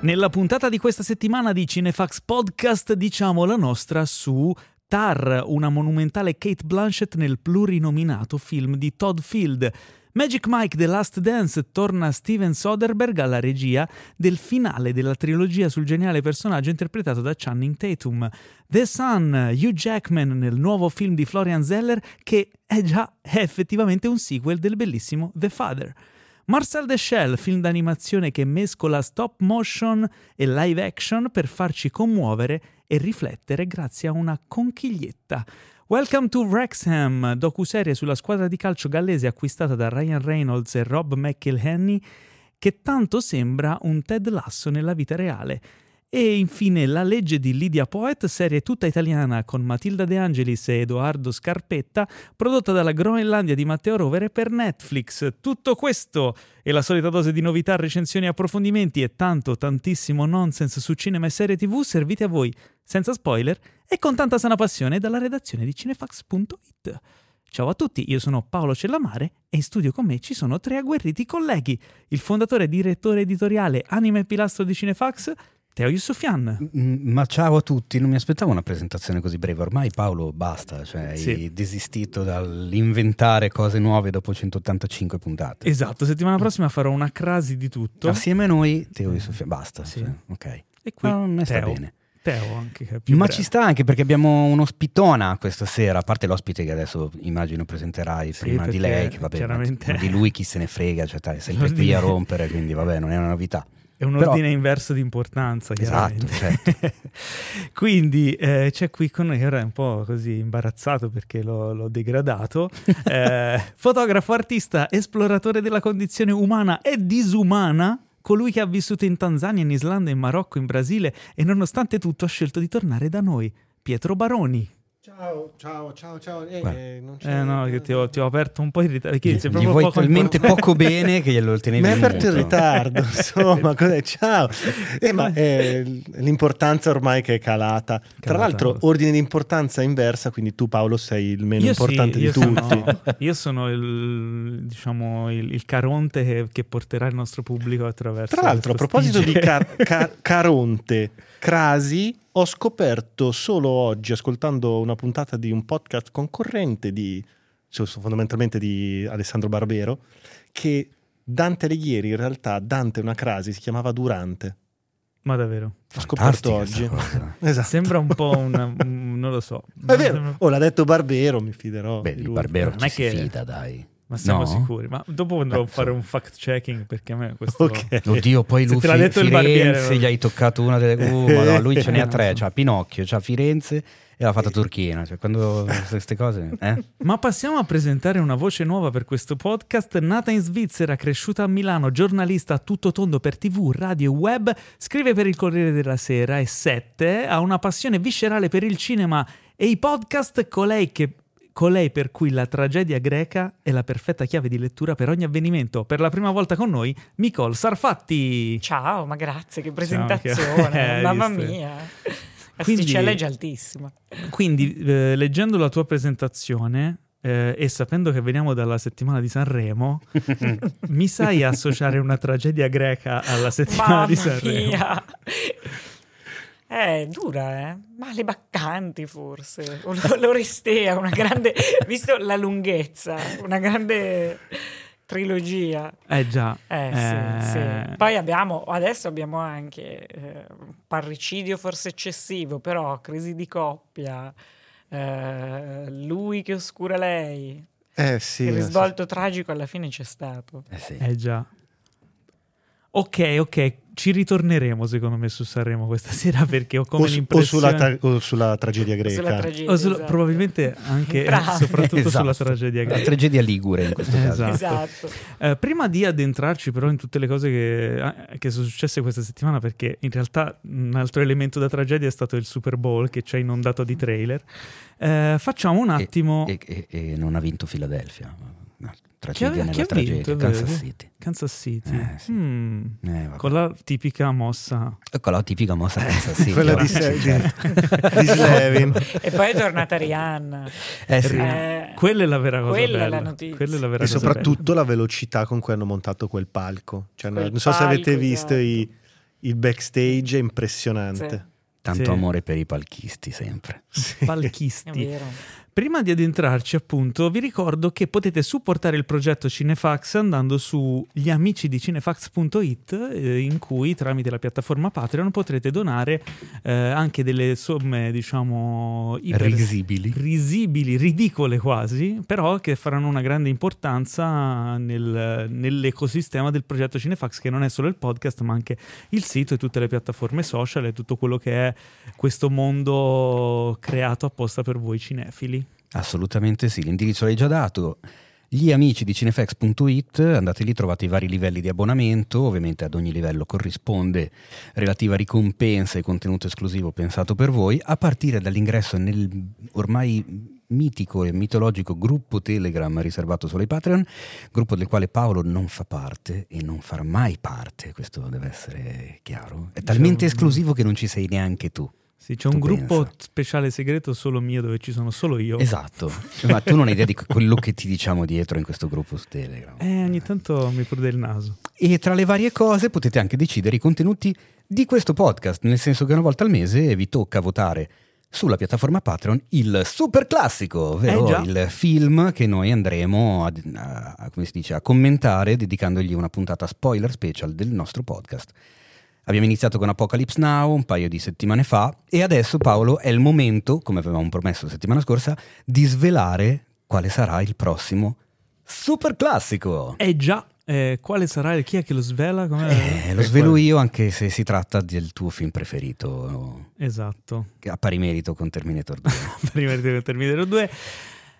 Nella puntata di questa settimana di Cinefax Podcast diciamo la nostra su Tar, una monumentale Kate Blanchett nel plurinominato film di Todd Field. Magic Mike The Last Dance torna Steven Soderbergh alla regia del finale della trilogia sul geniale personaggio interpretato da Channing Tatum. The Sun, Hugh Jackman nel nuovo film di Florian Zeller che è già è effettivamente un sequel del bellissimo The Father. Marcel the Shell, film d'animazione che mescola stop motion e live action per farci commuovere e riflettere grazie a una conchiglietta. Welcome to Wrexham, docuserie sulla squadra di calcio gallese acquistata da Ryan Reynolds e Rob McElhenney, che tanto sembra un Ted Lasso nella vita reale. E infine La legge di Lydia Poet, serie tutta italiana con Matilda De Angelis e Edoardo Scarpetta, prodotta dalla Groenlandia di Matteo Rovere per Netflix. Tutto questo e la solita dose di novità, recensioni, approfondimenti e tanto, tantissimo nonsense su cinema e serie tv serviti a voi senza spoiler e con tanta sana passione dalla redazione di cinefax.it. Ciao a tutti, io sono Paolo Cellamare e in studio con me ci sono tre agguerriti colleghi, il fondatore e direttore editoriale Anime e Pilastro di Cinefax, Teo Yusufian. Ma ciao a tutti, non mi aspettavo una presentazione così breve. Ormai Paolo basta, cioè Sì. hai desistito dall'inventare cose nuove dopo 185 puntate. Esatto, settimana prossima farò una crasi di tutto. Assieme a noi, Teo Sofia, basta. Sì. cioè, ok. E qui No, a me sta bene. Teo anche, Ma breve. ci sta anche perché abbiamo un'ospitona questa sera, a parte l'ospite che adesso immagino presenterai Sì, prima di lei, che vabbè, chiaramente- di lui chi se ne frega, cioè è sempre qui a rompere, quindi vabbè, non è una novità. È un Però- ordine inverso di importanza, Esatto, chiaramente. Quindi eh, c'è qui con noi, ora è un po' così imbarazzato perché l'ho, l'ho degradato, eh, fotografo, artista, esploratore della condizione umana e disumana, colui che ha vissuto in Tanzania, in Islanda, in Marocco, in Brasile e nonostante tutto ha scelto di tornare da noi, Pietro Baroni. Ciao, ciao, ciao, ciao. Eh, eh, non c'è- Eh no, che ti ho, ti ho aperto un po' in ritardo. Gli proprio vuoi poco talmente importante. poco bene che glielo tenevi Mi hai aperto in ritardo, insomma, cos'è? ciao. Eh, ma eh, l'importanza ormai che è calata. Tra Calata. l'altro, ordine di importanza inversa, quindi tu Paolo sei il meno Io sì, importante io di tutti. sono- io sono il, diciamo, il, il caronte che, che porterà il nostro pubblico attraverso. Tra l'altro, a proposito di car- car- Caronte, Crasi, ho scoperto solo oggi, ascoltando una puntata di un podcast concorrente di, cioè, fondamentalmente di Alessandro Barbero, che Dante Alighieri, in realtà Dante una crasi, si chiamava Durante. Ma davvero. Ho scoperto oggi. Esatto. Sembra un po' una... un- non lo so. È vero, oh, l'ha detto Barbero, mi fiderò. Beh, di il lui. Barbero Non ci è si che- fida, dai. Ma siamo No? sicuri. Ma dopo andrò a Eh, fare un fact checking perché a me questo... Ok. Oddio, poi lui te l'ha Fi- detto il Firenze barbiere, gli hai toccato una delle... Uh, madonna, lui ce n'è Eh, a tre, c'ha Pinocchio, c'ha Firenze e l'ha fatta Turchina. Cioè, quando queste cose... Eh? Ma passiamo a presentare una voce nuova per questo podcast. Nata in Svizzera, cresciuta a Milano, giornalista a tutto tondo per TV, radio e web, scrive per il Corriere della Sera e 7, ha una passione viscerale per il cinema e i podcast, colei che colei per cui la tragedia greca è la perfetta chiave di lettura per ogni avvenimento. Per la prima volta con noi, Nicole Sarfatti. Ciao, ma grazie, che presentazione, eh, mamma visto. mia. L'asticella è già altissima. Quindi, eh, leggendo la tua presentazione eh, e sapendo che veniamo dalla settimana di Sanremo, mi sai associare una tragedia greca alla settimana Mamma di Sanremo? mia. È dura, eh? Ma le baccanti forse, o l'Orestea, una grande, visto la lunghezza, una grande trilogia. Eh già. Eh, Eh, sì, sì. Poi abbiamo, adesso abbiamo anche eh, parricidio forse eccessivo, però crisi di coppia, eh, lui che oscura lei, Eh sì. il sì. risvolto tragico alla fine c'è stato. Eh sì. Eh già. Ok, ok, ci ritorneremo secondo me su Sanremo questa sera perché ho come o, su- o sulla, tra- o sulla tragedia greca. Sulla tragedia, o sulla- esatto. probabilmente anche Entrambe. soprattutto sulla Esatto. tragedia La greca. tragedia ligure in questo caso. Esatto. Esatto. Eh, prima di addentrarci però in tutte le cose che, eh, che sono successe questa settimana, perché in realtà un altro elemento da tragedia è stato il Super Bowl che ci ha inondato di trailer, eh, facciamo un E- attimo... E, e- e non ha vinto Philadelphia. Tragedia ha, nella tragedia. vinto? è Kansas vero? City. Kansas City. Eh, sì. Mm. Eh. Con la tipica mossa... Con la tipica mossa Kansas City. Quella di. Se- Certo. di, Slevin. E poi è tornata Rihanna. Eh sì. Eh, Quella è la vera cosa Quella è bella. la notizia. Quella è la vera E cosa soprattutto la velocità con cui hanno montato quel palco. Cioè, Quel non so se avete palco, visto esatto. i- il backstage, è impressionante. Tanto Sì. amore per i palchisti sempre. bella. È Palchisti. Prima di addentrarci, appunto, vi ricordo che potete supportare il progetto Cinefax andando su gli amici di cinefax.it, eh, in cui tramite la piattaforma Patreon potrete donare eh, anche delle somme, diciamo, iper- Risibili. risibili, ridicole quasi, però che faranno una grande importanza nel- nell'ecosistema del progetto Cinefax, che non è solo il podcast, ma anche il sito e tutte le piattaforme social e tutto quello che è questo mondo creato apposta per voi cinefili. Assolutamente sì, l'indirizzo l'hai già dato. Gli amici di cinefx.it, andate lì, trovate i vari livelli di abbonamento, ovviamente ad ogni livello corrisponde relativa ricompensa e contenuto esclusivo pensato per voi, a partire dall'ingresso nel ormai mitico e mitologico gruppo Telegram riservato solo ai Patreon, gruppo del quale Paolo non fa parte e non farà mai parte, questo deve essere chiaro. È talmente un- esclusivo che non ci sei neanche tu. Sì, c'è un Tu gruppo pensa. speciale segreto solo mio dove ci sono solo io. Esatto, ma tu non hai idea di quello che ti diciamo dietro in questo gruppo su Telegram. Eh, ogni tanto mi prude il naso. E tra le varie cose potete anche decidere i contenuti di questo podcast, nel senso che una volta al mese vi tocca votare sulla piattaforma Patreon il super classico, ovvero Eh, il film che noi andremo a, a- a- come si dice, a commentare dedicandogli una puntata spoiler special del nostro podcast. Abbiamo iniziato con Apocalypse Now un paio di settimane fa e adesso Paolo è il momento, come avevamo promesso la settimana scorsa, di svelare quale sarà il prossimo super classico. Eh già, eh, quale sarà chi è che lo svela? Eh, lo svelo io anche se si tratta del tuo film preferito, Esatto. a pari merito con Terminator 2. Prima di Terminator 2.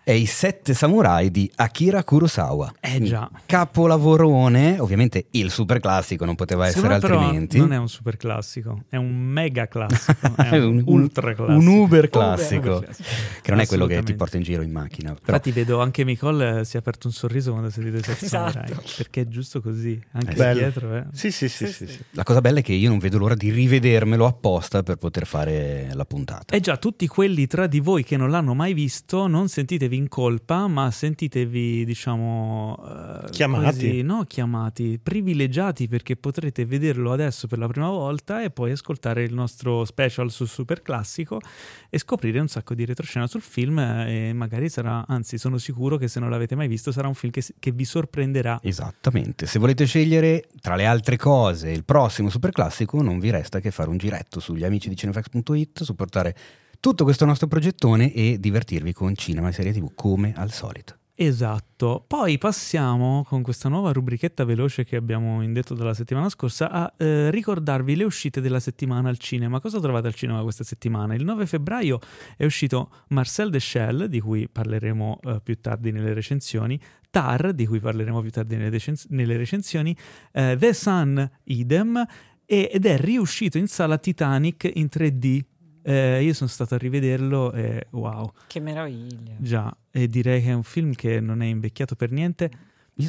È I Sette Samurai di Akira Kurosawa. Eh già. Capolavorone, ovviamente il super classico, non poteva Secondo essere altrimenti. non è un super classico, è un mega classico, è È un, ultra classico. Un uber classico, Uber classico. che non è quello che ti porta in giro in macchina. Però, Infatti vedo anche Nicole eh, si è aperto un sorriso quando ha sentito i Sex Esatto. Samurai, perché è giusto così, anche Eh, dietro eh. Sì, sì, sì, Sì, sì, sì. sì. la cosa bella è che io non vedo l'ora di rivedermelo apposta per poter fare la puntata. Eh già, tutti quelli tra di voi che non l'hanno mai visto, non sentitevi in colpa, ma sentitevi, diciamo... eh, Chiamati. quasi- no, chiamati, privilegiati perché potrete vederlo adesso per la prima volta e poi ascoltare il nostro special sul super classico e scoprire un sacco di retroscena sul film e magari sarà, anzi sono sicuro che se non l'avete mai visto sarà un film che, che vi sorprenderà. Esattamente, se volete scegliere tra le altre cose il prossimo super classico non vi resta che fare un giretto sugli amici di cinefax.it, supportare tutto questo nostro progettone e divertirvi con cinema e serie tv come al solito. Esatto, poi passiamo con questa nuova rubrichetta veloce che abbiamo indetto dalla settimana scorsa a eh, ricordarvi le uscite della settimana al cinema. Cosa trovate al cinema questa settimana? Il 9 febbraio è uscito Marcel Deschelles, di cui parleremo eh, più tardi nelle recensioni, Tar, di cui parleremo più tardi nelle, decen- nelle recensioni, eh, The Sun idem, ed è riuscito in sala Titanic in 3D. Eh, io sono stato a rivederlo e wow. Che meraviglia. Già, e direi che è un film che non è invecchiato per niente.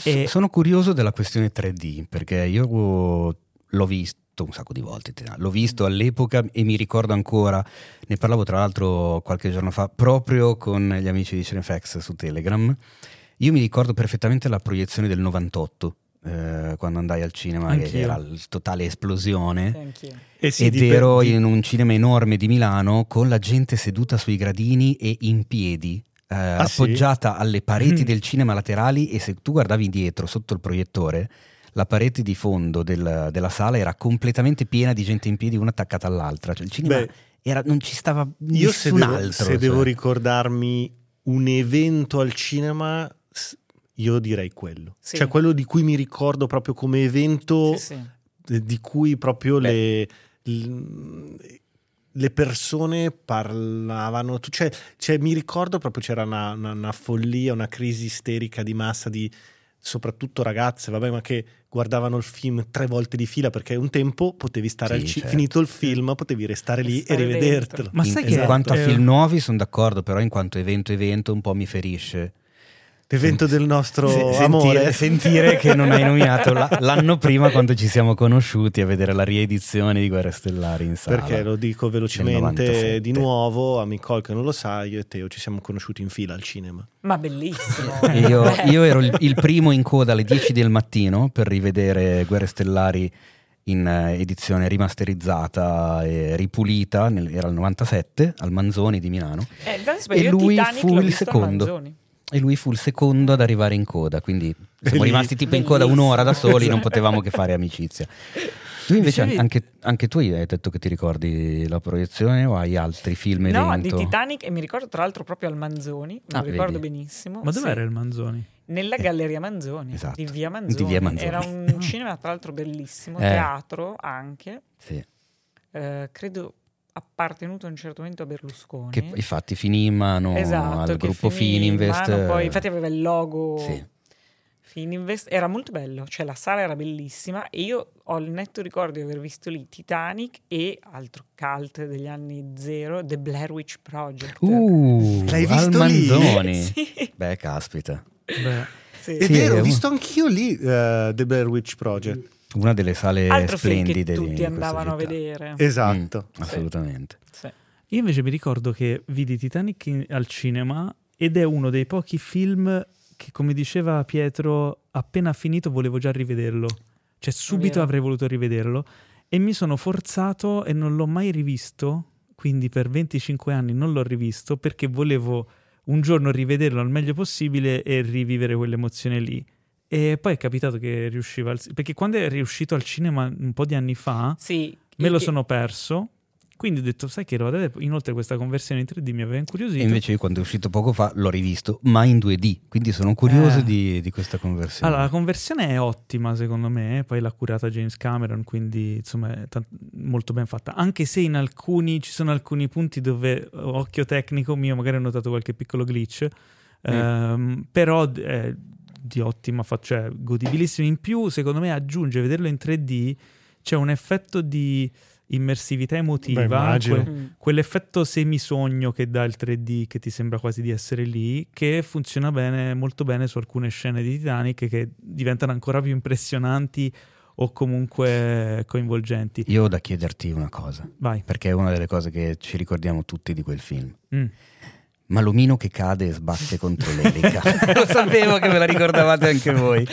E- sono curioso della questione 3D perché io l'ho visto un sacco di volte, l'ho visto all'epoca e mi ricordo ancora, ne parlavo tra l'altro qualche giorno fa proprio con gli amici di Cinefax su Telegram, io mi ricordo perfettamente la proiezione del 98. Eh, quando andai al cinema che era la totale esplosione Sì, anch'io. E sì, ed di- ero di- in un cinema enorme di Milano con la gente seduta sui gradini e in piedi, eh, Ah, sì? appoggiata alle pareti Mm. del cinema laterali e se tu guardavi indietro sotto il proiettore, la parete di fondo del- della sala era completamente piena di gente in piedi una attaccata all'altra. Cioè, il cinema Beh, era- non ci stava Io se nessun devo, altro. se cioè. devo ricordarmi un evento al cinema, io direi quello. Sì. Cioè quello di cui mi ricordo proprio come evento Sì, sì. eh, di cui proprio le, le persone parlavano. Cioè, cioè, mi ricordo proprio c'era una, una- una follia, una crisi isterica di massa di soprattutto ragazze, vabbè, ma che guardavano il film tre volte di fila perché un tempo potevi stare Sì, al cinema, certo. finito il film, potevi restare lì Stare e rivedertelo. dentro. Ma in, sai in che quanto a eh, film nuovi sono d'accordo, però in quanto evento evento un po' mi ferisce. L'evento del nostro Se- amore. Sentire, sentire che non hai nominato la- l'anno prima quando ci siamo conosciuti a vedere la riedizione di Guerre Stellari in sala. Perché lo dico velocemente 97. di nuovo a Nicole che non lo sa, io e Teo ci siamo conosciuti in fila al cinema. Ma bellissimo. Io, io ero il, il primo in coda alle 10 del mattino per rivedere Guerre Stellari in eh, edizione rimasterizzata e ripulita, nel- era il 97 al Manzoni di Milano eh, e lui Titanic fu il secondo. E lui fu il secondo ad arrivare in coda, quindi siamo rimasti tipo in coda un'ora da soli, non potevamo che fare amicizia. Tu invece Dicevi- anche, anche tu hai detto che ti ricordi la proiezione o hai altri film No, evento? di Titanic e mi ricordo tra l'altro proprio al Manzoni, me Ah, lo ricordo vedi. benissimo. Ma dov'era sì. il Manzoni? Nella Eh, Galleria Manzoni, esatto. di Via Di Manzoni. Via Manzoni. Era un cinema tra l'altro bellissimo, Eh. teatro anche, Sì. eh, credo appartenuto a un certo momento a Berlusconi. Che infatti finì in mano esatto, al gruppo in Fininvest. mano, poi, infatti aveva il logo Sì. Fininvest, era molto bello, cioè la sala era bellissima e io ho il netto ricordo di aver visto lì Titanic e altro cult degli anni zero, The Blair Witch Project. Uh, L'hai visto lì? Manzoni. Sì, Beh, caspita. Beh, sì. È Sì, vero, ho visto anch'io lì eh, The Blair Witch Project. Una delle sale Altro film che splendide tutti andavano a vedere. Esatto. Mm, assolutamente. Sì. Io invece mi ricordo che vidi Titanic in- al cinema ed è uno dei pochi film che, come diceva Pietro, appena finito volevo già rivederlo. Cioè subito avrei voluto rivederlo e mi sono forzato e non l'ho mai rivisto, quindi per 25 anni non l'ho rivisto perché volevo un giorno rivederlo al meglio possibile e rivivere quell'emozione lì. E poi è capitato che riusciva al... perché quando è riuscito al cinema un po' di anni fa Sì, me lo che- sono perso. Quindi ho detto, sai che roba, inoltre questa conversione in 3D mi aveva incuriosito. E invece io quando è uscito poco fa l'ho rivisto, ma in 2D, quindi sono curioso Eh. di, di questa conversione. Allora, la conversione è ottima secondo me, poi l'ha curata James Cameron, quindi insomma è tan- molto ben fatta. Anche se in alcuni, ci sono alcuni punti dove, occhio tecnico mio, magari ho notato qualche piccolo glitch, ehm, però è di ottima fatta, cioè godibilissimo. In più, secondo me, aggiunge, vederlo in 3D, c'è un effetto di immersività emotiva, Beh, que- Mm. quell'effetto semisogno che dà il 3D, che ti sembra quasi di essere lì, che funziona bene, molto bene su alcune scene di Titanic che diventano ancora più impressionanti o comunque coinvolgenti. Io ho da chiederti una cosa, Vai. perché è una delle cose che ci ricordiamo tutti di quel film. Mm. Ma l'omino che cade e sbatte contro l'elica. Lo sapevo che ve la ricordavate anche voi.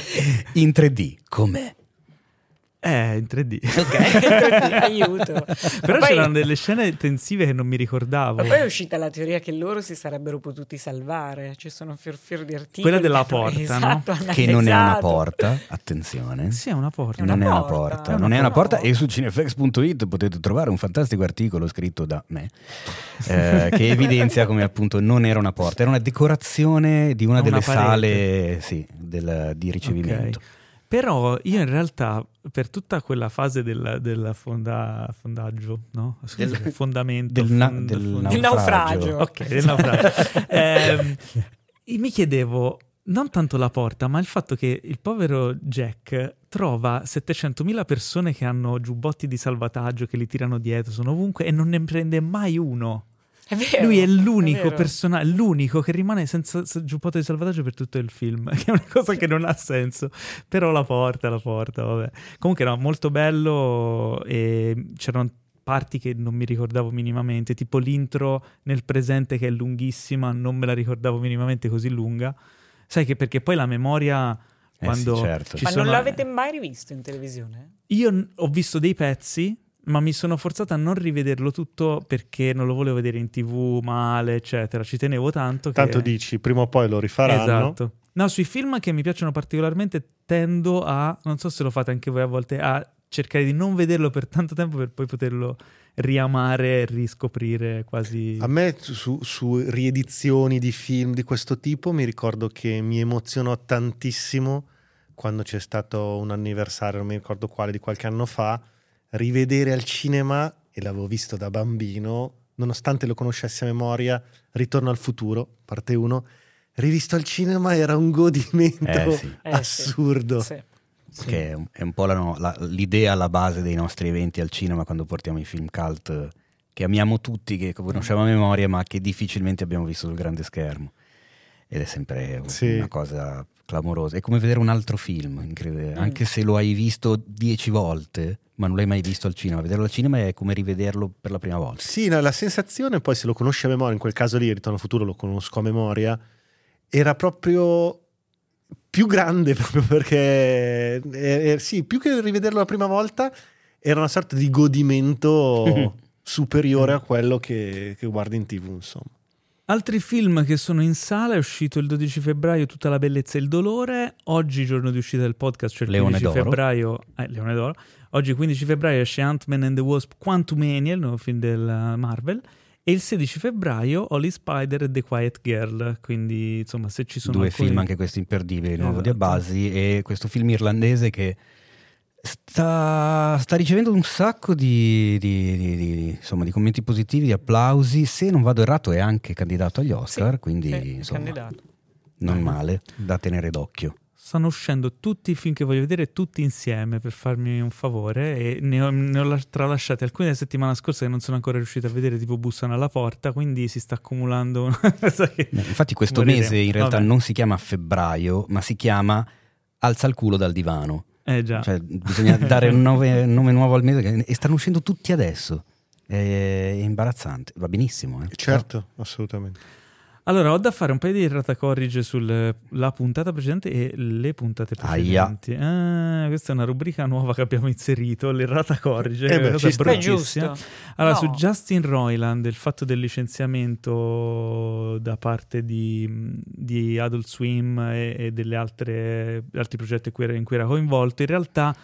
In 3D, com'è? Eh, in 3D. Aiuto. Però poi- c'erano delle scene tensive che non mi ricordavo. Ma poi è uscita la teoria che loro si sarebbero potuti salvare. Ci sono fior fior di articoli. Quella della porta, no? esatto, hanno Che non è una analizzato. porta, attenzione. Sì, è una porta. Non è una porta, non è una porta e su cinefx.it potete trovare un fantastico articolo scritto da me eh, che evidenzia come appunto non era una porta, era una decorazione di una Una delle parete. sale sì, del- di ricevimento. Ok. Però io in realtà per tutta quella fase del, del fonda- fondaggio, no? Scusa, Del- fondamento, del na- fond- del fond- naufragio. Ok, del naufragio. Ehm, e mi chiedevo non tanto la porta, ma il fatto che il povero Jack trova 700.000 persone che hanno giubbotti di salvataggio che li tirano dietro, sono ovunque e non ne prende mai uno. È vero. Lui è l'unico personaggio, l'unico che rimane senza giubbotto di salvataggio per tutto il film, che è una cosa che non ha senso. Però la porta, la porta, vabbè. Comunque no, molto bello e c'erano parti che non mi ricordavo minimamente, tipo l'intro nel presente che è lunghissima, non me la ricordavo minimamente così lunga. Sai che perché poi la memoria Eh quando sì, certo. ci Ma sono- non l'avete mai rivisto in televisione? io n- ho visto dei pezzi, ma mi sono forzato a non rivederlo tutto perché non lo volevo vedere in tv male, eccetera. Ci tenevo tanto che... Tanto dici, prima o poi lo rifaranno. Esatto. No, sui film che mi piacciono particolarmente tendo a, non so se lo fate anche voi a volte, a cercare di non vederlo per tanto tempo per poi poterlo riamare e riscoprire quasi... A me su, su riedizioni di film di questo tipo mi ricordo che mi emozionò tantissimo quando c'è stato un anniversario, non mi ricordo quale, di qualche anno fa, rivedere al cinema, e l'avevo visto da bambino, nonostante lo conoscessi a memoria, Ritorno al futuro, parte 1, rivisto al cinema era un godimento Eh, sì. Eh, assurdo. Sì. Che è un, po' la la- l'idea alla base dei nostri eventi al cinema quando portiamo i film cult eh, che amiamo tutti, che conosciamo a memoria, ma che difficilmente abbiamo visto sul grande schermo. Ed è sempre Sì. una cosa clamorosa. È come vedere un altro film, incredibile. Mm. Anche se lo hai visto dieci volte, ma non l'hai mai visto al cinema. Vederlo al cinema è come rivederlo per la prima volta. Sì, no, la sensazione, poi se lo conosci a memoria, in quel caso lì, Ritorno al futuro lo conosco a memoria, era proprio più grande, proprio perché, eh, eh, sì, più che rivederlo la prima volta, era una sorta di godimento superiore a quello che, che guardi in tv, insomma. Altri film che sono in sala è uscito il 12 febbraio Tutta la bellezza e il dolore. Oggi, giorno di uscita del podcast, cioè il Leone 15 d'oro. febbraio. Eh, Leone d'oro. Oggi, 15 febbraio, esce Ant-Man and the Wasp Quantumania, il nuovo film della Marvel. E il 16 febbraio Holly Spider e The Quiet Girl. Quindi, insomma, se ci sono Due alcuni- film, anche questi imperdibili, il nuovo di Esatto. Abbasi e questo film irlandese che sta, sta ricevendo un sacco di, di- di- di- insomma, di commenti positivi, di applausi. Se non vado errato è anche candidato agli Oscar, Sì, quindi sì, insomma, candidato. non male, da tenere d'occhio. Stanno uscendo tutti i film che voglio vedere tutti insieme per farmi un favore e ne ho, ne ho la- tralasciati alcuni la settimana scorsa che non sono ancora riuscito a vedere tipo bussano alla porta quindi si sta accumulando una cosa che- Infatti questo Morire. mese in realtà Vabbè. non si chiama febbraio, ma si chiama Alza il culo dal divano. Eh già Cioè, bisogna dare un nome, nome nuovo al mese e stanno uscendo tutti adesso. È imbarazzante, va benissimo. eh. Certo, assolutamente. Allora ho da fare un paio di errata corrige sulla puntata precedente e le puntate precedenti Ah, questa è una rubrica nuova che abbiamo inserito l'errata corrige Eh beh, cosa ci giusto. Allora, No. su Justin Roiland, il fatto del licenziamento da parte di, di Adult Swim e, e delle altre altri progetti in cui era coinvolto, in realtà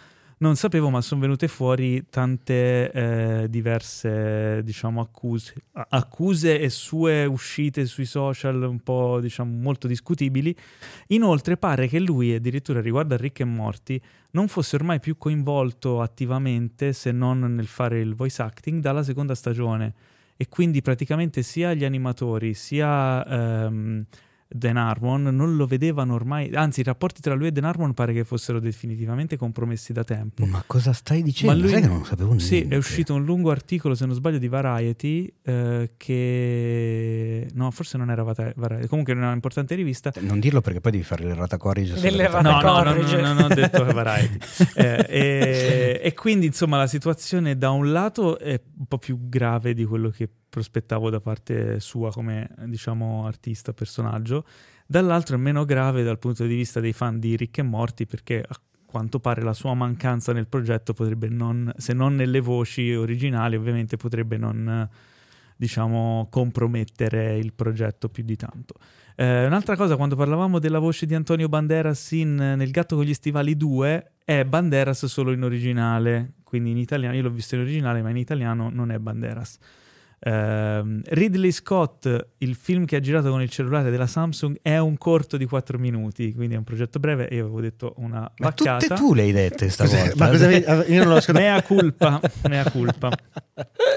non sapevo, ma sono venute fuori tante eh, diverse, diciamo, accuse, accuse e sue uscite sui social un po', diciamo, molto discutibili. Inoltre pare che lui, addirittura riguardo a Rick e Morty, non fosse ormai più coinvolto attivamente, se non nel fare il voice acting, dalla seconda stagione. E quindi praticamente sia gli animatori sia ehm, Dan Harmon non lo vedevano ormai, anzi i rapporti tra lui e Dan Harmon pare che fossero definitivamente compromessi da tempo. Ma cosa stai dicendo? Ma lui- Sai che non lo sapevo niente. Sì, è uscito un lungo articolo, se non sbaglio, di Variety, eh, che... No, forse non era Variety, comunque era un'importante rivista. Non dirlo perché poi devi fare l'errata corrige. Delle No, no, no, corrige. no, non ho detto Variety. Eh, e, e quindi, insomma, la situazione da un lato è un po' più grave di quello che prospettavo da parte sua come, diciamo, artista, personaggio. Dall'altro è meno grave dal punto di vista dei fan di Rick e Morty perché a quanto pare la sua mancanza nel progetto potrebbe non, se non nelle voci originali, ovviamente potrebbe non, diciamo, compromettere il progetto più di tanto. Eh, un'altra cosa, quando parlavamo della voce di Antonio Banderas in, nel Gatto con gli stivali 2, è Banderas solo in originale, quindi in italiano, io l'ho visto in originale, ma in italiano non è Banderas. Ehm, Ridley Scott, il film che ha girato con il cellulare della Samsung, è un corto di 4 minuti, quindi è un progetto breve. Io avevo detto una Ma vacchiata. tutte tu le hai dette stavolta. Cos'è? Ma cosa avevi- io non l'ho. Mea culpa, mea culpa.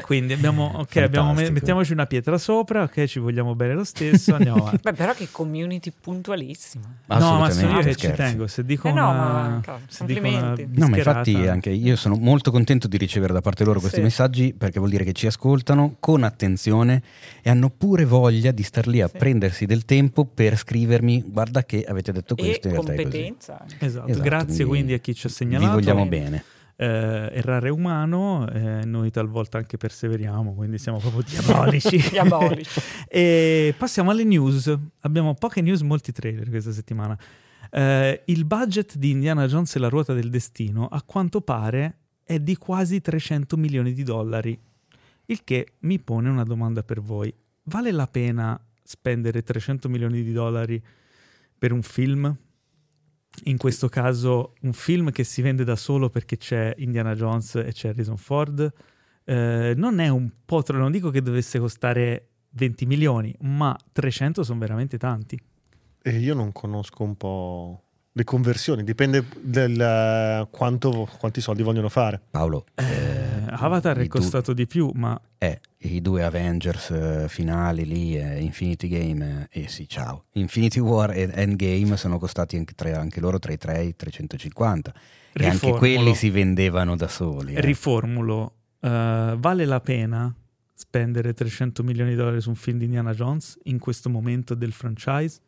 Quindi abbiamo, ok, abbiamo- mettiamoci una pietra sopra, ok, ci vogliamo bene lo stesso, andiamo avanti. Beh, però che community puntualissima. No, ma sono io che ci tengo. Se dico Eh no, una, ma, cavolo, se dico una. No, ma infatti anche io sono molto contento di ricevere da parte loro questi Sì. messaggi perché vuol dire che ci ascoltano con attenzione e hanno pure voglia di star lì a Sì. prendersi del tempo per scrivermi guarda che avete detto E questo in realtà è così. competenza. Esatto, Esatto, grazie quindi quindi a chi ci ha Vi segnalato. vogliamo bene. Eh, errare umano, eh, noi talvolta anche perseveriamo, quindi siamo proprio diabolici. Diabolici. e passiamo alle news. Abbiamo poche news, molti trailer questa settimana. Eh, il budget di Indiana Jones e la ruota del destino, a quanto pare, è di quasi 300 milioni di dollari. Il che mi pone una domanda per voi. Vale la pena spendere 300 milioni di dollari per un film? In questo caso un film che si vende da solo perché c'è Indiana Jones e c'è Harrison Ford. Eh, non è un po' troppo, non dico che dovesse costare 20 milioni, ma 300 sono veramente tanti. E io non conosco un po' le conversioni, dipende da quanto, quanti soldi vogliono fare. Paolo, eh, Avatar è costato di più, ma eh, i due Avengers eh, finali lì, eh, Infinity Game e sì, ciao. Infinity War e Endgame sono costati anche, tre- anche loro tra i 3 e i 350 e anche riformulo. quelli si vendevano da soli. eh. Riformulo, eh, vale la pena spendere 300 milioni di dollari su un film di Indiana Jones in questo momento del franchise?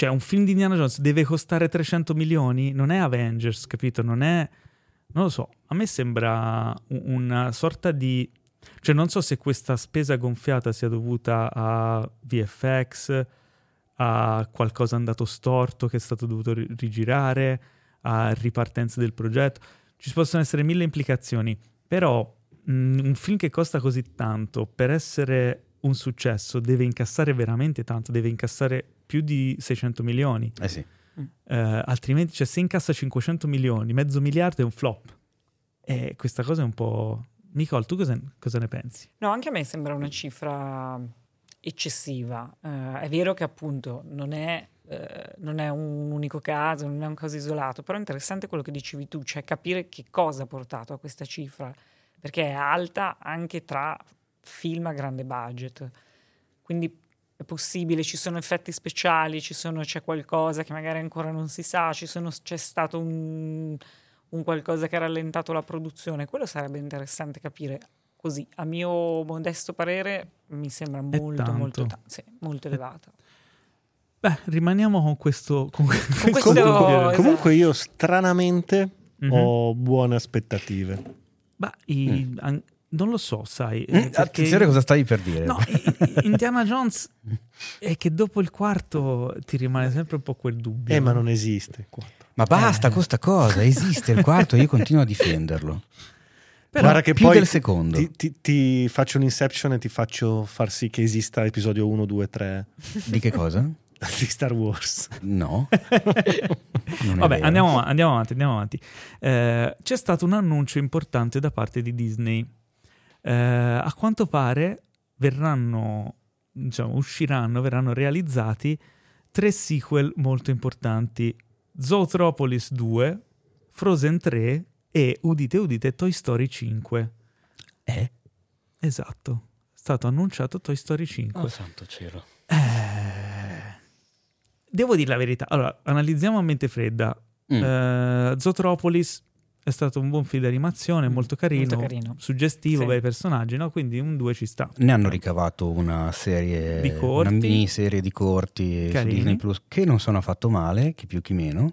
Cioè, un film di Indiana Jones deve costare 300 milioni? Non è Avengers, capito? Non è... Non lo so, a me sembra un- una sorta di... Cioè, non so se questa spesa gonfiata sia dovuta a VFX, a qualcosa andato storto che è stato dovuto ri- rigirare, a ripartenza del progetto. Ci possono essere mille implicazioni, però mh, un film che costa così tanto per essere un successo deve incassare veramente tanto, deve incassare più di 600 milioni. Eh sì. Eh, altrimenti, cioè, se incassa 500 milioni, mezzo miliardo è un flop. E questa cosa è un po'. Nicole, tu cosa, cosa ne pensi? No, anche a me sembra una cifra eccessiva. Eh, è vero che appunto non è, eh, non è un unico caso, non è un caso isolato, però è interessante quello che dicevi tu, cioè capire che cosa ha portato a questa cifra, perché è alta anche tra film a grande budget. Quindi è possibile, ci sono effetti speciali, ci sono- c'è qualcosa che magari ancora non si sa, ci sono- c'è stato un, un qualcosa che ha rallentato la produzione. Quello sarebbe interessante capire. Così, a mio modesto parere, mi sembra molto, molto, ta- sì, molto elevata. Beh, rimaniamo con questo. Con, questo- Comunque, esatto. comunque io stranamente Mhm. ho buone aspettative. Bah, i- an- non lo so, sai. eh, Mm, perché- Attenzione cosa stavi per dire. No, Indiana Jones è che dopo il quarto ti rimane sempre un po' quel dubbio. Eh, ma no? non esiste. Ma basta Eh. con sta cosa, esiste il quarto e io continuo a difenderlo. Però Guarda che più poi del secondo. Ti, ti- ti faccio un inception e ti faccio far sì che esista episodio 1, 2, 3 Di che cosa? di Star Wars. No. Vabbè, andiamo, andiamo avanti, andiamo avanti. Eh, c'è stato un annuncio importante da parte di Disney. Eh, a quanto pare verranno, diciamo, usciranno, verranno realizzati tre sequel molto importanti. Zootropolis 2, Frozen 3 e, udite udite, Toy Story 5. Eh? Esatto, è stato annunciato Toy Story 5. Oh santo cielo. Eh, devo dire la verità. Allora, analizziamo a mente fredda. Mm. Eh, Zootropolis è stato un buon film di animazione, molto carino, Molto carino. suggestivo, Sì. bei personaggi, no? Quindi un 2 ci sta. Ne hanno ricavato una serie, Di corti. una miniserie di corti su Carini. Disney Plus che non sono affatto male, chi più chi meno.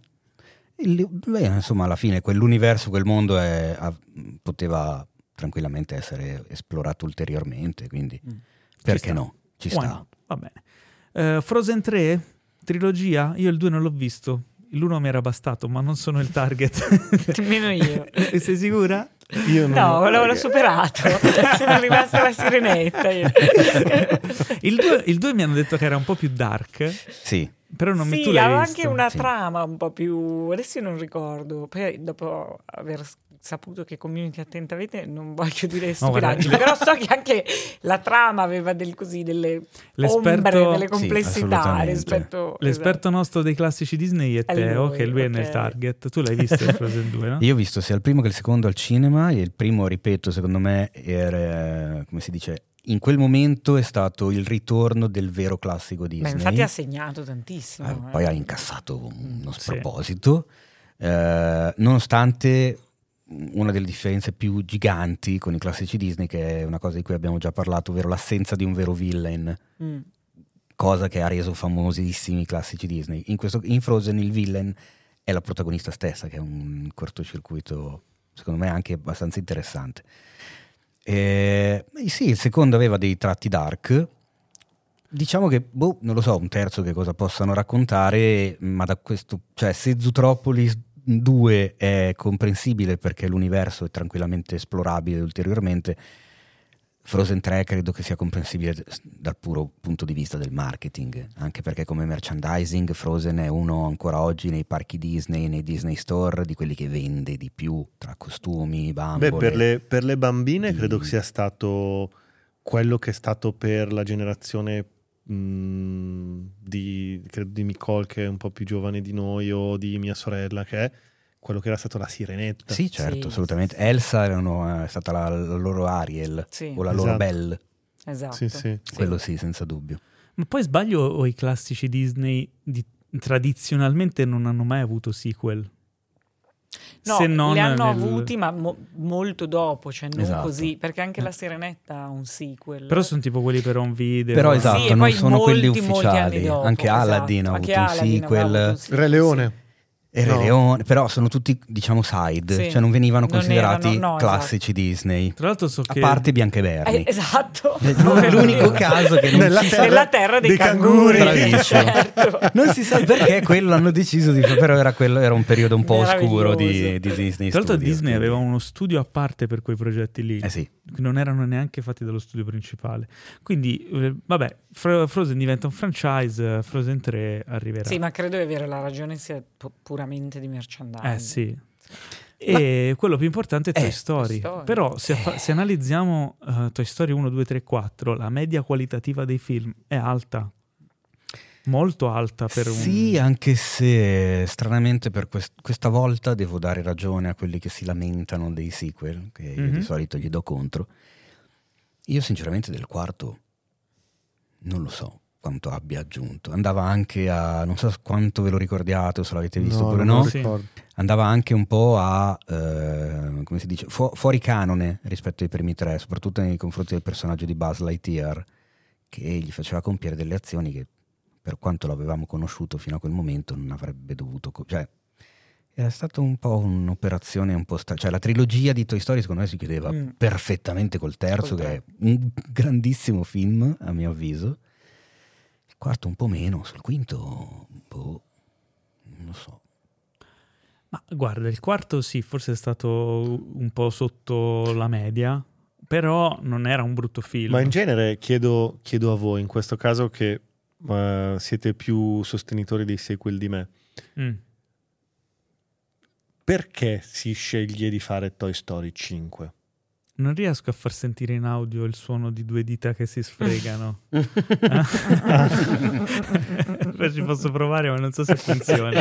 Il- beh, insomma, alla fine quell'universo, quel mondo è- ha- poteva tranquillamente essere esplorato ulteriormente, quindi Mm. perché no? Ci Why sta. not? Va bene. Eh, Frozen 3, trilogia, io il 2 non l'ho visto. L'uno mi era bastato, ma non sono il target. Nemmeno io. Sei sicura? Io non- No, l'ho, l'ho superato. Sono rimasta la sirenetta. io. Il 2, il 2 mi hanno detto che era un po' più dark, Sì, però non mi sì, tu l'hai aveva visto. anche una Sì. trama un po' più. Adesso io non ricordo. Poi, dopo aver saputo che community attenta avete, non voglio dire stupidaggini, però so che anche la trama aveva del così, delle L'esperto- ombre, delle Sì, complessità assolutamente. rispetto. L'esperto nostro dei classici Disney è È Teo, lui, che lui è ok. nel target. Tu l'hai visto il Frozen 2, no? Io ho visto sia il primo che il secondo al cinema e il primo, ripeto, secondo me era, come si dice, in quel momento è stato il ritorno del vero classico Beh, Disney. infatti ha segnato tantissimo. Eh, eh. poi ha incassato uno Sì. sproposito, eh, nonostante una delle differenze più giganti con i classici Disney, che è una cosa di cui abbiamo già parlato, ovvero l'assenza di un vero villain, Mm. cosa che ha reso famosissimi i classici Disney. In, questo, in Frozen il villain è la protagonista stessa, che è un cortocircuito, secondo me, anche abbastanza interessante. Eh, sì, il secondo aveva dei tratti dark. Diciamo che, boh, non lo so, un terzo che cosa possano raccontare, ma da questo, cioè se Zootropolis 2 è comprensibile perché l'universo è tranquillamente esplorabile ulteriormente, Frozen 3 credo che sia comprensibile dal puro punto di vista del marketing, anche perché come merchandising Frozen è uno ancora oggi nei parchi Disney, nei Disney Store, di quelli che vende di più tra costumi, bambole. Beh, per le, per le bambine di- credo che sia stato quello che è stato per la generazione mh, di, credo di Nicole che è un po' più giovane di noi o di mia sorella che è quello che era stato la sirenetta. Sì, certo, Sì. assolutamente. Elsa erano- è stata la, la loro Ariel Sì, o la loro Esatto. Belle, esatto. Sì, sì. quello sì, senza dubbio. Ma poi sbaglio o i classici Disney di- tradizionalmente non hanno mai avuto sequel? No, Se non li hanno nel- avuti, ma mo- molto dopo, cioè non Esatto. così, perché anche la Sirenetta ha un sequel. Però sono tipo quelli per home video. Però eh. esatto, Sì, non sono quelli molti, molti ufficiali. dopo, Anche esatto. Aladdin ha Anche avuto un Aladdin sequel. avuto un sequel, Re Leone. E Re No. Leone, però sono tutti, diciamo, side, Sì. cioè non venivano Non considerati erano- no, classici Disney. Tra l'altro so A che... parte sì. Biancaberni. Eh, esatto. È l'unico caso che non Nella si sa. terra- Nella terra dei, dei canguri. canguri. Certo. Non si sa perché quello hanno deciso di fare, però era, quello, era un periodo un po' oscuro di, di Disney. Tra l'altro Studios, Disney quindi- aveva uno studio a parte per quei progetti lì. Eh sì, non erano neanche fatti dallo studio principale. Quindi, eh, vabbè, Fro- Frozen diventa un franchise, eh, Frozen 3 arriverà. Sì, ma credo di avere la ragione sia pu- puramente di merchandising. Eh sì. E quello più importante è Toy Eh, Story. Toy Story. Però se, fa- se analizziamo eh, Toy Story 1, 2, 3, 4, la media qualitativa dei film è alta. Molto alta per un... Sì, anche se stranamente per quest- questa volta devo dare ragione a quelli che si lamentano dei sequel, che io Mhm. di solito gli do contro. Io sinceramente del quarto non lo so quanto abbia aggiunto. Andava anche a, non so quanto ve lo ricordiate o se l'avete visto oppure no, me lo Sì. andava anche un po' a, eh, come si dice, fu- fuori canone rispetto ai primi tre, soprattutto nei confronti del personaggio di Buzz Lightyear, che gli faceva compiere delle azioni che per quanto l'avevamo conosciuto fino a quel momento non avrebbe dovuto... co- cioè, era stata un po' un'operazione un po' sta- cioè la trilogia di Toy Story secondo me si chiudeva Mm. perfettamente col terzo Col che è un grandissimo film a mio avviso quarto un po' meno sul quinto un po' non lo so Ma guarda, il quarto sì, forse è stato un po' sotto la media, però non era un brutto film. Ma in genere chiedo, chiedo a voi, in questo caso che eh, siete più sostenitori dei sequel di me, Mm. perché si sceglie di fare Toy Story 5? Non riesco a far sentire in audio il suono di due dita che si sfregano. Poi ci posso provare, ma non so se funziona.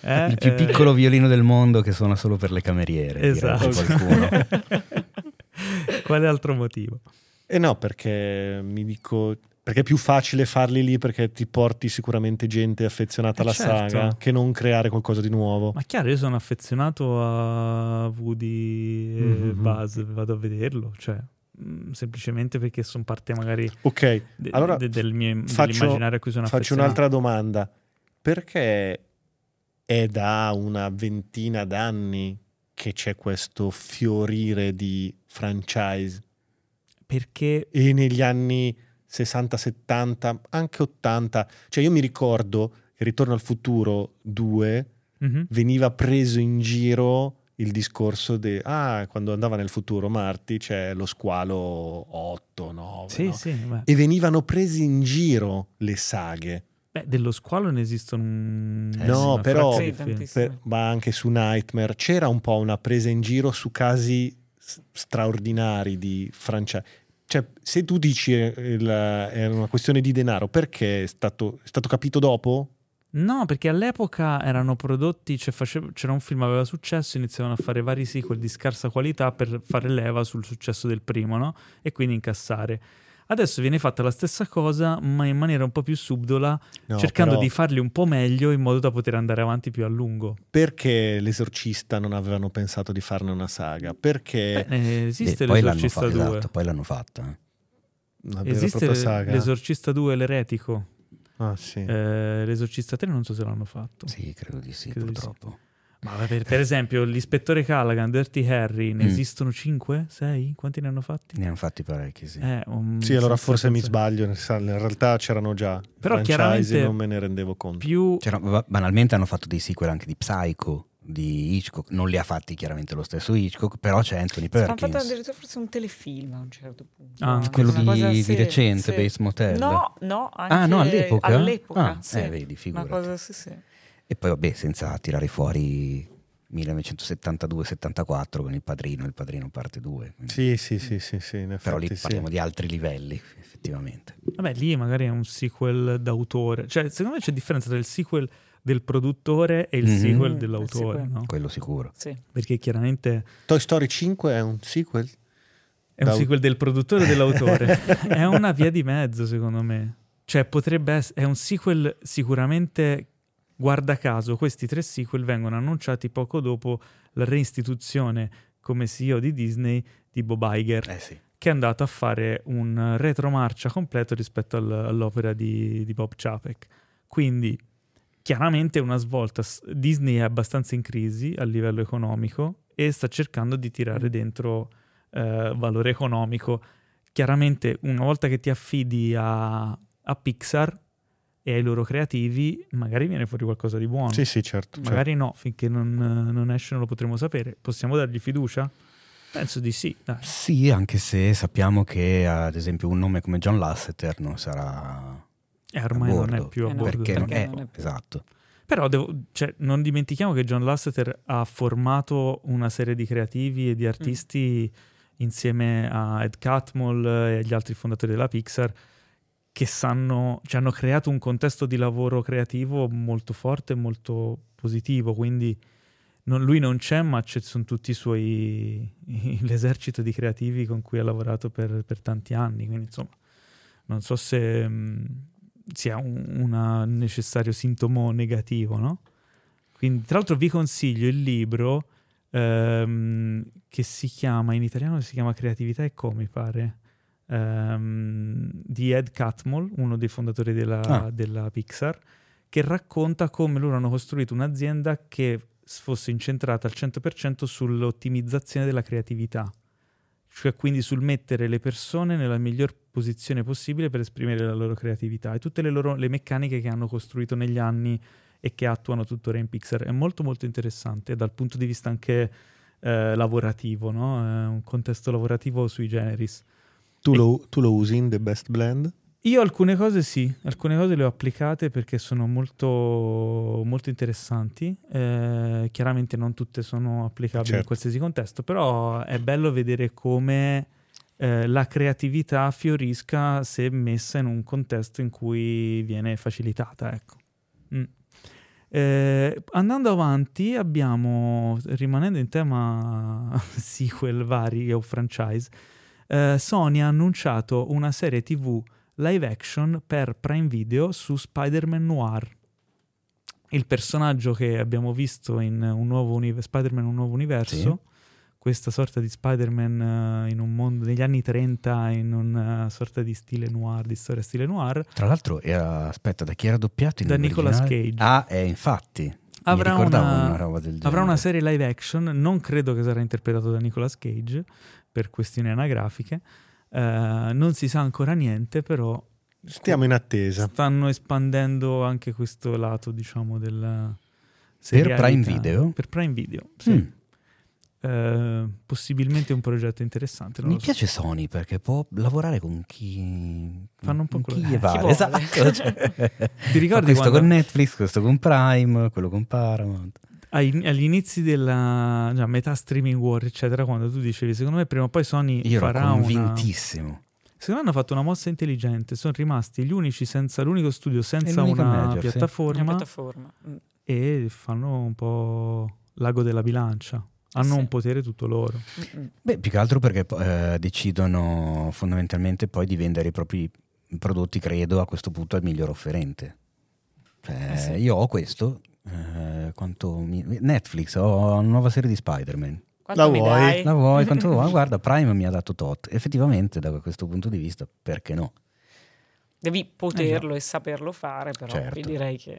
Eh, il più eh, piccolo violino del mondo che suona solo per le cameriere Esatto. qualcuno Quale altro motivo? Eh no, perché mi dico... Perché è più facile farli lì perché ti porti sicuramente gente affezionata Eh, alla certo. saga che non creare qualcosa di nuovo. Ma chiaro, io sono affezionato a Woody e Mhm. Buzz, vado a vederlo, cioè mm, semplicemente perché sono parte magari Ok, de- allora de- del mio, faccio- dell'immaginario a cui sono faccio affezionato. un'altra domanda. Perché è da una ventina d'anni che c'è questo fiorire di franchise Perché e negli anni 60, 70, anche 80, cioè io mi ricordo che Ritorno al futuro 2 Mhm. veniva preso in giro il discorso di ah, quando andava nel futuro Marty c'è lo squalo 8, 9, Sì, no? sì, beh. e venivano presi in giro le saghe. Beh, dello squalo ne esistono un... Eh, no, però- Sì. Per- ma anche su Nightmare c'era un po' una presa in giro su casi straordinari di franchise. Cioè, se tu dici eh, il- è una questione di denaro, perché è stato, è stato capito dopo? No, perché all'epoca erano prodotti, cioè face- c'era un film aveva successo, iniziavano a fare vari sequel di scarsa qualità per fare leva sul successo del primo, no? E quindi incassare. Adesso viene fatta la stessa cosa, ma in maniera un po' più subdola, No, cercando però di farli un po' meglio in modo da poter andare avanti più a lungo. Perché l'esorcista non avevano pensato di farne una saga? Perché Beh, eh, esiste Beh, poi l'hanno l'Esorcista fa- 2. esatto, poi l'hanno fatta eh. una Esiste l'Esorcista 2 l'eretico. Ah, sì. Eh, L'Esorcista 3 non so se l'hanno fatto. sì credo di sì Credo di sì. Ma per, per esempio, l'ispettore Callaghan, Dirty Harry, ne Mm. esistono 5? 6? Quanti ne hanno fatti? ne hanno fatti parecchi sì Eh, un- Sì, allora forse mi sbaglio, in realtà c'erano già Però chiaramente e non me ne rendevo conto. Più... C'era- banalmente hanno fatto dei sequel anche di Psycho di Hitchcock non li ha fatti chiaramente lo stesso Hitchcock però c'è Anthony Hanno fatto Perkins addirittura forse un telefilm a un certo punto. Ah, Una quello di, di sì, recente sì. Bates Motel No, no, anche ah no all'epoca all'epoca, Ah, sì. eh, vedi Una figurati cosa, sì, sì. E poi vabbè senza tirare fuori 1972-74 con Il Padrino, Il Padrino parte 2. quindi- Sì, sì, sì, sì, sì, in Però lì effetti sì. parliamo di altri livelli, effettivamente. Vabbè, lì magari è un sequel d'autore. Cioè, secondo me c'è differenza tra il sequel del produttore e il Mhm. sequel Mm, dell'autore, sequel. no? Quello sicuro. Sì. Perché chiaramente Toy Story 5 è un sequel? è un Da- sequel del produttore e dell'autore. è una via di mezzo, secondo me. Cioè, potrebbe essere... È un sequel sicuramente... Guarda caso, questi tre sequel vengono annunciati poco dopo la reinstituzione come CEO di Disney di Bob Iger. Eh sì. che è andato a fare un retromarcia completo rispetto al- all'opera di, di Bob Chapek. Quindi, chiaramente una svolta. Disney è abbastanza in crisi a livello economico e sta cercando di tirare dentro eh, valore economico. Chiaramente, una volta che ti affidi a, a Pixar e ai loro creativi, magari viene fuori qualcosa di buono. Sì, sì, certo. certo. Magari no, finché non, non esce non lo potremo sapere. Possiamo dargli fiducia? Penso di sì. dai. Sì, anche se sappiamo che ad esempio un nome come John Lasseter non sarà E ormai a non è più a Eh bordo. perché, non perché è, non è più. esatto. Però devo- cioè, non dimentichiamo che John Lasseter ha formato una serie di creativi e di artisti insieme a Ed Catmull e agli altri fondatori della Pixar che sanno, cioè, hanno creato un contesto di lavoro creativo molto forte e molto positivo. Quindi non- lui non c'è, ma ci sono tutti i suoi l'esercito di creativi con cui ha lavorato per, per tanti anni. Quindi, insomma, non so se mh, sia un necessario sintomo negativo, no? Quindi, tra l'altro, vi consiglio il libro ehm, che si chiama in italiano si chiama Creatività e come pare ehm, di Ed Catmull, uno dei fondatori della, Ah. della Pixar, che racconta come loro hanno costruito un'azienda che fosse incentrata al 100% sull'ottimizzazione della creatività, cioè quindi sul mettere le persone nella miglior posizione possibile per esprimere la loro creatività e tutte le loro le meccaniche che hanno costruito negli anni e che attuano tuttora in Pixar. È molto molto interessante dal punto di vista anche eh, lavorativo, no? È un contesto lavorativo sui generis. Tu, lo, tu lo usi in The Best Blend? Io alcune cose sì, alcune cose le ho applicate perché sono molto, molto interessanti. Eh, chiaramente non tutte sono applicabili in Certo. qualsiasi contesto, però è bello vedere come eh, la creatività fiorisca se messa in un contesto in cui viene facilitata. Ecco. Mm. Eh, andando avanti, abbiamo, rimanendo in tema sequel vari o franchise, eh, Sony ha annunciato una serie TV live action per Prime Video su Spider-Man Noir. Il personaggio che abbiamo visto in un nuovo univ- Spider-Man Un nuovo universo, questa sorta di Spider-Man eh, in un mondo negli anni 30 in una sorta di stile noir, di storia stile noir, Tra l'altro, era, aspetta, da chi era doppiato in Da Nicolas? Cage. Ah, eh, infatti. Avrà Mi ricordavo una- una, roba del genere. avrà una serie live action, non credo che sarà interpretato da Nicolas Cage per questioni anagrafiche. Eh, non si sa ancora niente, però Stiamo in attesa. stanno espandendo anche questo lato, diciamo, del Per. Prime Video? Per Prime Video, sì. Mm. Eh, possibilmente un progetto interessante. non Mi so. piace Sony perché può lavorare con chi Fanno un po' con quello- chi vuole. Esatto. cioè. Ti ricordi questo quando- con Netflix, questo con Prime, quello con Paramount. Agli inizi della già, metà streaming war, eccetera, quando tu dicevi, secondo me prima o poi Sony Io ero farà una... convintissimo. Secondo me hanno fatto una mossa intelligente, sono rimasti gli unici senza l'unico studio senza una major, sì. piattaforma Una piattaforma. Mm. e fanno un po' l'ago della bilancia. Hanno Sì. un potere tutto loro. Beh, più che altro perché eh, decidono fondamentalmente poi di vendere i propri prodotti, credo, a questo punto al miglior offerente. Cioè, Eh sì. Io ho questo, eh, quanto mi- Netflix, ho una nuova serie di Spider-Man. Quanto La vuoi? La vuoi? Quanto vuoi? Guarda, Prime mi ha dato tot. Effettivamente, da questo punto di vista, perché no? Devi poterlo e saperlo fare, però Certo. direi che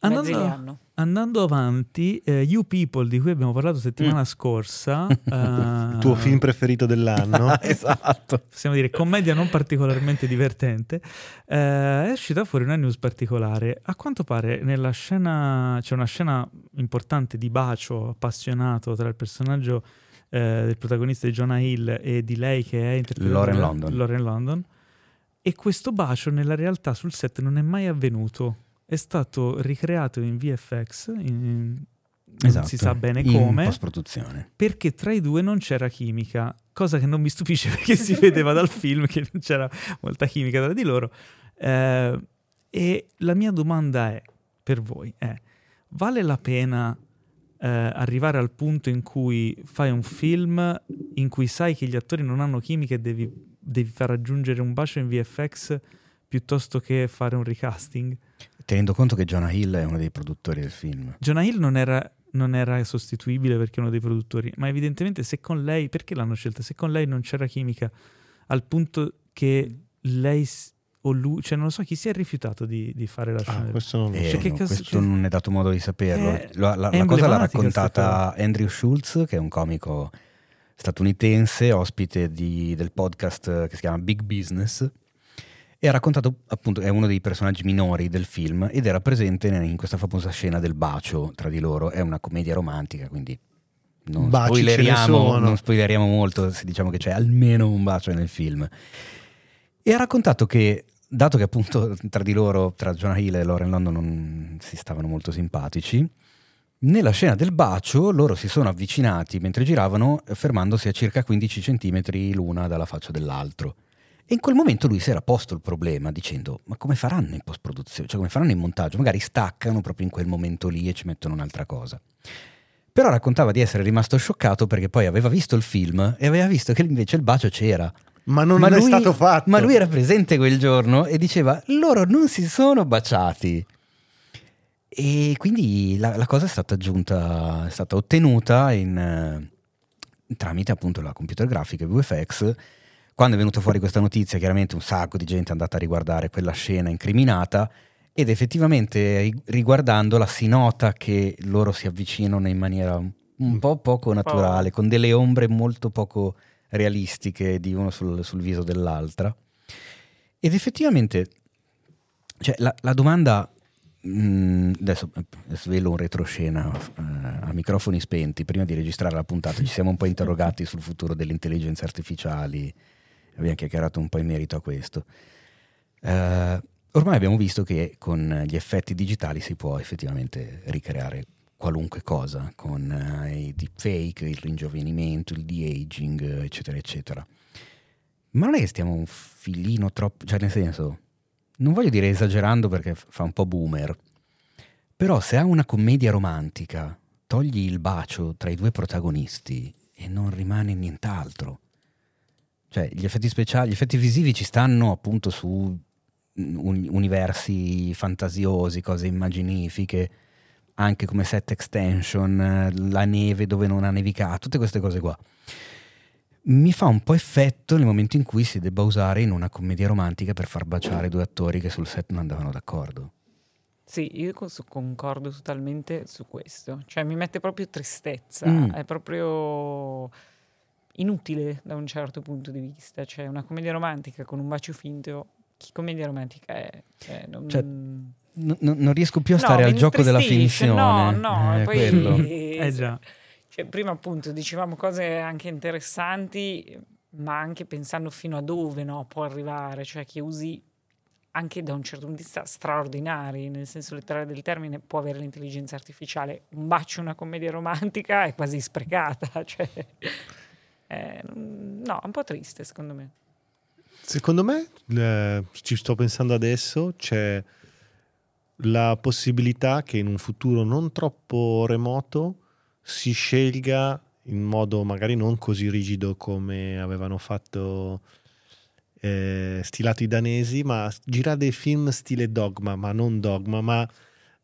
Andando, andando avanti, eh, You People, di cui abbiamo parlato settimana scorsa, eh, Mm. Il tuo film preferito dell'anno? esatto. possiamo dire commedia non particolarmente divertente, eh, è uscita fuori una news particolare. A quanto pare nella scena c'è una scena importante di bacio appassionato tra il personaggio eh, del protagonista di Jonah Hill e di lei che è interpretata Lauren London. Lauren London. E questo bacio nella realtà sul set non è mai avvenuto. È stato ricreato in VFX, in- non Esatto, si sa bene in come, post-produzione. perché tra i due non c'era chimica, cosa che non mi stupisce perché si vedeva dal film che non c'era molta chimica tra di loro. Eh, e la mia domanda è, per voi, è, vale la pena eh, arrivare al punto in cui fai un film in cui sai che gli attori non hanno chimica e devi, devi far raggiungere un bacio in VFX piuttosto che fare un recasting? Tenendo conto che Jonah Hill è uno dei produttori del film. Jonah Hill non era, non era sostituibile perché è uno dei produttori, ma evidentemente se con lei, perché l'hanno scelta? Se con lei non c'era chimica, al punto che lei o lui, cioè non lo so chi si è rifiutato di, di fare la Ah, scena. questo non lo Eh, Cioè, che no, questo che- non è dato modo di saperlo. È- La, la- è la cosa l'ha raccontata Andrew Schultz, che è un comico statunitense, ospite di- del podcast che si chiama Big Business. E ha raccontato, appunto, è uno dei personaggi minori del film ed era presente in questa famosa scena del bacio tra di loro. È una commedia romantica, quindi non, Baci spoileriamo, non spoileriamo molto se diciamo che c'è almeno un bacio nel film. E ha raccontato che, dato che appunto tra di loro, tra Jonah Hill e Lauren London, non si stavano molto simpatici, nella scena del bacio loro si sono avvicinati mentre giravano, fermandosi a circa 15 centimetri l'una dalla faccia dell'altro. E in quel momento lui si era posto il problema dicendo: Ma come faranno in post-produzione? Cioè, come faranno in montaggio? Magari staccano proprio in quel momento lì e ci mettono un'altra cosa. Però raccontava di essere rimasto scioccato perché poi aveva visto il film e aveva visto che invece il bacio c'era. Ma non Ma è lui- stato fatto. Ma lui era presente quel giorno e diceva: Loro non si sono baciati. E quindi la, la cosa è stata aggiunta, è stata ottenuta in, eh, tramite appunto la computer grafica VFX. Quando è venuta fuori questa notizia, chiaramente un sacco di gente è andata a riguardare quella scena incriminata ed effettivamente ri- riguardandola si nota che loro si avvicinano in maniera un- po' poco naturale, con delle ombre molto poco realistiche di uno sul, sul viso dell'altra. Ed effettivamente, cioè, la, la domanda, mh, adesso eh, svelo un retroscena eh, a microfoni spenti, prima di registrare la puntata ci siamo un po' interrogati sul futuro delle intelligenze artificiali, abbiamo chiacchierato un po' in merito a questo. Eh, ormai abbiamo visto che con gli effetti digitali si può effettivamente ricreare qualunque cosa con eh, i deepfake, il ringiovanimento, il de-aging, eccetera, eccetera. Ma non è che stiamo un filino troppo, cioè nel senso, non voglio dire esagerando perché fa un po' boomer, però se ha una commedia romantica, togli il bacio tra i due protagonisti e non rimane nient'altro. Cioè, gli effetti speciali, gli effetti visivi ci stanno appunto su un- universi fantasiosi, cose immaginifiche, anche come set extension, la neve dove non ha nevicato, tutte queste cose qua. Mi fa un po' effetto nel momento in cui si debba usare in una commedia romantica per far baciare due attori che sul set non andavano d'accordo. Sì, io concordo totalmente su questo. Cioè, mi mette proprio tristezza. Mm. È proprio inutile da un certo punto di vista. Cioè, una commedia romantica con un bacio finto, che commedia romantica è? Cioè, non... Cioè, N- non riesco più a No, stare mi al gioco della finzione. No, no, eh, poi quello. Eh già. Cioè, prima appunto dicevamo cose anche interessanti, ma anche pensando fino a dove no, può arrivare, cioè che usi anche da un certo punto di vista straordinari, nel senso letterale del termine, può avere l'intelligenza artificiale. Un bacio, una commedia romantica è quasi sprecata, cioè, eh, no, un po' triste secondo me. Secondo me, eh, ci sto pensando adesso, c'è la possibilità che in un futuro non troppo remoto si scelga in modo magari non così rigido come avevano fatto eh, stilato i danesi, ma girare dei film stile dogma, ma non dogma, ma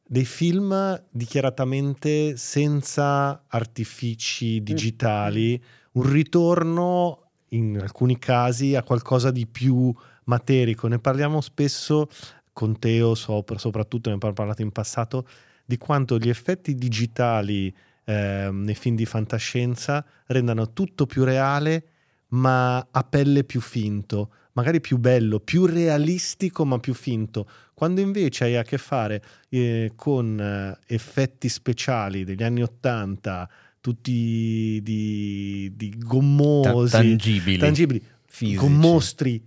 dei film dichiaratamente senza artifici digitali, un ritorno in alcuni casi a qualcosa di più materico. Ne parliamo spesso con Teo, sopra- soprattutto ne abbiamo parlato in passato, di quanto gli effetti digitali ehm, nei film di fantascienza rendano tutto più reale, ma a pelle più finto, magari più bello, più realistico, ma più finto. Quando invece hai a che fare eh, con eh, effetti speciali degli anni Ottanta, tutti di, di Ta- gommosi, tangibili. tangibili, fisici. con mostri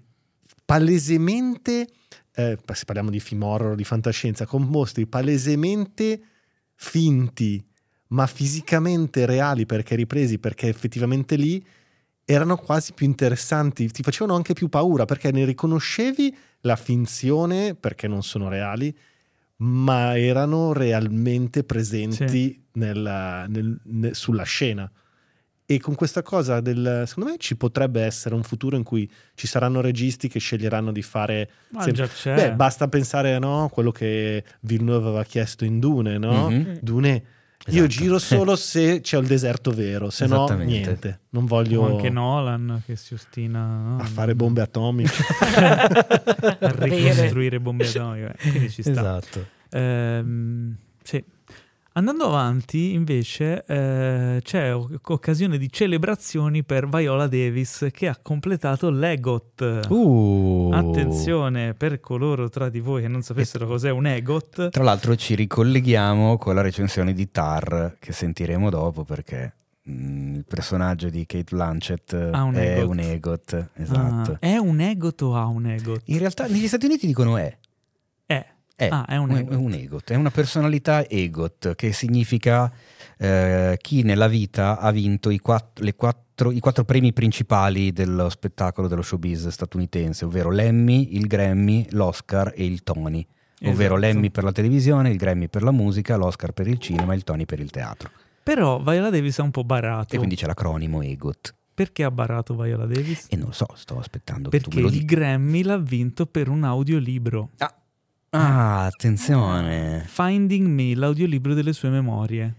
palesemente, eh, se parliamo di film horror, di fantascienza, con mostri palesemente finti, ma fisicamente reali perché ripresi, perché effettivamente lì erano quasi più interessanti, ti facevano anche più paura perché ne riconoscevi la finzione perché non sono reali, ma erano realmente presenti Sì. nella- nel- ne- sulla scena. E con questa cosa del secondo me ci potrebbe essere un futuro in cui ci saranno registi che sceglieranno di fare Ma sem- già c'è. Beh, basta pensare no, a quello che Villeneuve aveva chiesto in Dune, no? Mhm. Dune io Esatto. giro solo se c'è il deserto vero, se no niente. Non O voglio anche Nolan che si ostina no? a fare bombe atomiche. a ricostruire bombe atomiche. Quindi ci sta. Esatto. Ehm, sì. Andando avanti, invece, eh, c'è occasione di celebrazioni per Viola Davis che ha completato l'EGOT. Uh. Attenzione per coloro tra di voi che non sapessero cos'è un EGOT. Tra l'altro ci ricolleghiamo con la recensione di Tar che sentiremo dopo perché mm, il personaggio di Kate Blanchett Ha un è EGOT. un EGOT. Esatto. Ah, è un EGOT o ha un EGOT? In realtà negli Stati Uniti dicono è. È. È, Ah, è un è EGOT. un EGOT, è una personalità EGOT che significa eh, chi nella vita ha vinto i quattro, quattro- i quattro premi principali dello spettacolo dello showbiz statunitense, ovvero l'Emmy, il Grammy, l'Oscar e il Tony. Ovvero Esatto. l'Emmy per la televisione, il Grammy per la musica, l'Oscar per il cinema e il Tony per il teatro. Però Viola Davis ha un po' barato. E quindi c'è l'acronimo EGOT. Perché ha barato Viola Davis? E non lo so, sto aspettando che tu Perché me lo il dica. Grammy l'ha vinto per un audiolibro. Ah, ah, attenzione. Finding Me, l'audiolibro delle sue memorie.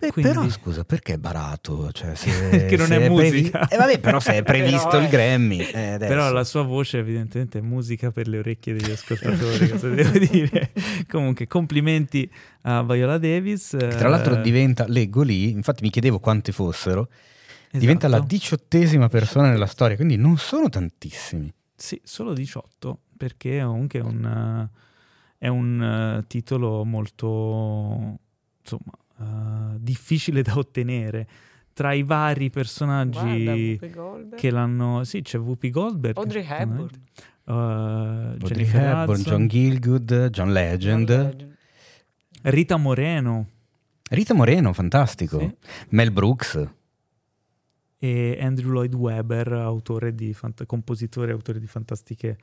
Beh, Quindi- Però scusa, perché è barato? Cioè, se, Che non è previ- musica. Eh, vabbè, però se è previsto Però, il eh. Grammy. eh. Però la sua voce evidentemente è musica per le orecchie degli ascoltatori, cosa devo dire. Comunque complimenti a Viola Davis. Che tra l'altro eh, diventa, leggo lì, infatti mi chiedevo quante fossero, esatto. diventa la diciottesima persona nella storia, quindi non sono tantissimi. Sì, solo 18, perché comunque è un, eh, è un eh, titolo molto, insomma, eh, difficile da ottenere. Tra i vari personaggi Guarda, che l'hanno... Sì, c'è Whoopi Goldberg. Audrey Hepburn. uh, Audrey Jennifer Hepburn, Hudson, John Gilgood, John Legend, John Legend. Rita Moreno Rita Moreno, fantastico, Sì. Mel Brooks, e Andrew Lloyd Webber, autore di fant- compositore e autore di fantastiche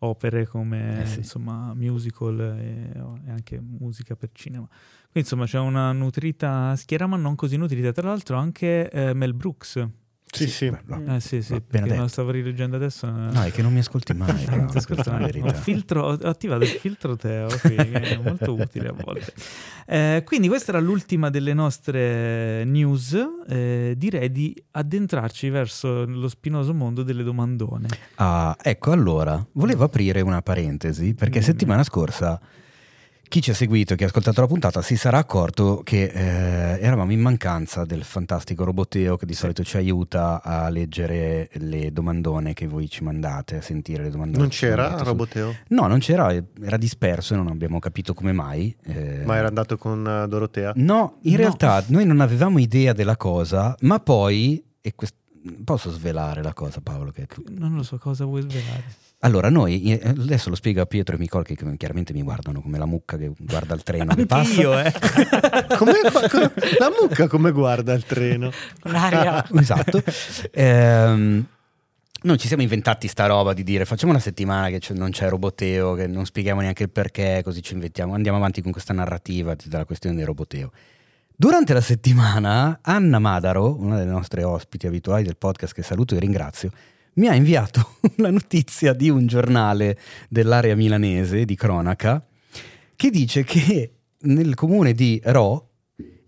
opere come Eh sì. insomma musical e, e anche musica per cinema. Quindi insomma c'è una nutrita schiera ma non così nutrita. Tra l'altro anche eh, Mel Brooks. Sì, sì. beh, no. Eh sì, sì, perché lo detto. stavo rileggendo adesso. eh. No, è che non mi ascolti mai. Non ti ascolto mai. Ho, filtro- ho attivato il filtro Teo qui, che è molto utile a volte. Eh, quindi questa era l'ultima delle nostre news. Eh, direi di addentrarci verso lo spinoso mondo delle domandone. Ah, ecco, allora, volevo aprire una parentesi, perché Mm. settimana scorsa chi ci ha seguito, chi ha ascoltato la puntata, si sarà accorto che eh, eravamo in mancanza del fantastico roboteo che di solito ci aiuta a leggere le domandone che voi ci mandate, a sentire le domandone. Non c'era su- Roboteo? No, non c'era, era disperso e non abbiamo capito come mai. eh. Ma era andato con eh, Dorotea? No, in No. realtà noi non avevamo idea della cosa, ma poi... E quest- Posso svelare la cosa, Paolo? Che tu Non lo so cosa vuoi svelare. Allora, noi, eh, adesso lo spiego a Pietro e Nicole che chiaramente mi guardano come la mucca che guarda il treno che passa. Anch'io, eh. Come, come- la mucca come guarda il treno? Un'aria. esatto. Ehm, noi ci siamo inventati sta roba di dire facciamo una settimana che non c'è roboteo, che non spieghiamo neanche il perché, così ci inventiamo, andiamo avanti con questa narrativa della questione del roboteo. Durante la settimana, Anna Madaro, una delle nostre ospiti abituali del podcast che saluto e ringrazio, mi ha inviato la notizia di un giornale dell'area milanese di cronaca che dice che nel comune di Ro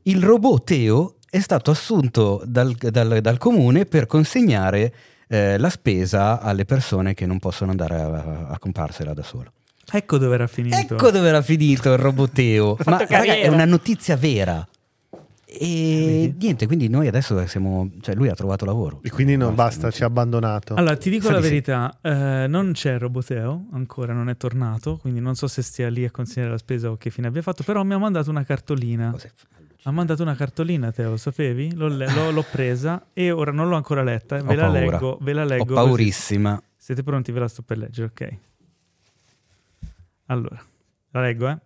il robot Teo è stato assunto dal, dal- dal comune per consegnare eh, la spesa alle persone che non possono andare a, a comparsela da solo. Ecco dove era finito. Ecco dove era finito il roboteo. Ma raga, è una notizia vera. E Vedi? niente, quindi noi adesso siamo. Cioè, lui ha trovato lavoro. E quindi non basta, non ci ha abbandonato. Allora, ti dico Sa la di sì. verità, eh, non c'è Roboteo, ancora non è tornato, quindi non so se stia lì a consegnare la spesa o che fine abbia fatto, però mi ha mandato una cartolina. Cos'è? Ha mandato una cartolina, Teo, lo sapevi? L'ho, le- l'ho- l'ho presa e ora non l'ho ancora letta. Ve Ho la paura. leggo, ve la leggo. Ho così. paurissima. Siete pronti? Ve la sto per leggere, ok? Allora, la leggo, eh.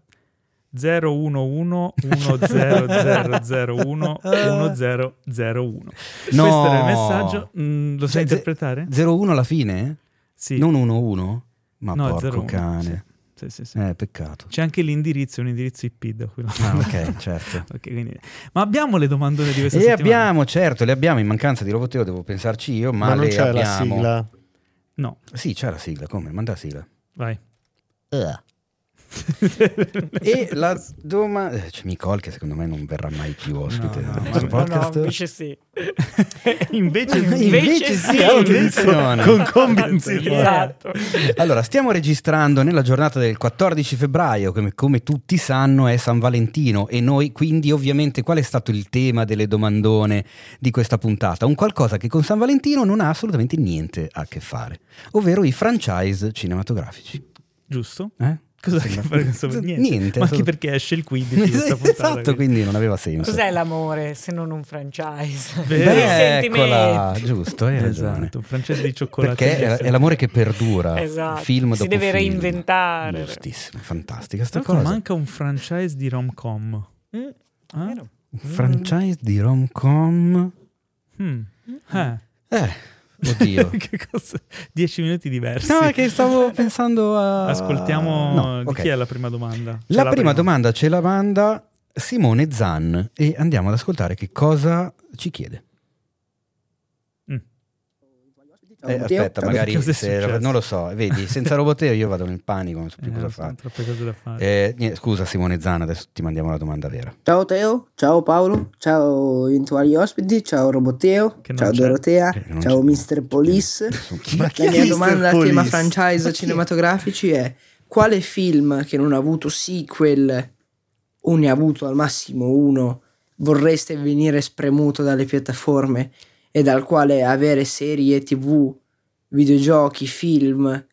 011 10001 1001. No. Questo era il messaggio. Mm, lo sai Cioè, interpretare? 01 alla fine? Sì. Non 11? Ma No, porco 01, cane. Sì, sì, sì. Eh, peccato. C'è anche l'indirizzo, un indirizzo IP da cui Ah, ok, certo. Ok, quindi- Ma abbiamo le domandone di questa E settimana? abbiamo, certo, le abbiamo in mancanza di Roboteo, devo pensarci io, ma, Ma, non le c'è la abbiamo. sigla. No, Sì, c'è la sigla, come? Manda la sigla. vai. e la domanda... C'è Nicole che secondo me non verrà mai più ospite No, no, No, no, podcast. invece sì. invece, Invece sì, autodizione. con convinzione. Esatto. Allora, stiamo registrando nella giornata del 14 febbraio, come, come tutti sanno è San Valentino e noi quindi ovviamente qual è stato il tema delle domandone di questa puntata? Un qualcosa che con San Valentino non ha assolutamente niente a che fare, ovvero i franchise cinematografici. Giusto? Eh? Cosa che fare con questo? Niente. Niente, Ma anche perché esce il 15 di questa puntata. esatto, quindi non aveva senso. Cos'è l'amore se non un franchise? I Beh, eccola, giusto, hai ragione. Esatto, un francese di cioccolato. Perché è, è l'amore che perdura. Esatto. Film Si dopo deve film. reinventare. Giustissimo, fantastica sta Tra l'altro cosa. manca un franchise di rom-com. Mm, Ah? Un franchise di rom-com. Mm. Eh. Eh, oddio. che cosa? Dieci minuti diversi. No, è che stavo pensando a... Ascoltiamo No, di ok. chi è la prima domanda. La C'è prima domanda ce la manda Simone Zan e andiamo ad ascoltare che cosa ci chiede. Mm. Eh, aspetta, magari se- non lo so, vedi, senza roboteo io vado nel panico, non so più Eh, cosa fare. troppe cose da fare. Eh, niente, scusa Simone Zan, adesso ti mandiamo la domanda vera. Ciao Teo, ciao Paolo, ciao eventuali ospiti, ciao Roboteo, ciao c'è. Dorotea, Eh, ciao c'è. Mr. Police. La mia Mr. domanda a tema franchise cinematografici è quale film che non ha avuto sequel o ne ha avuto al massimo uno vorreste venire spremuto dalle piattaforme e dal quale avere serie tv, videogiochi, film,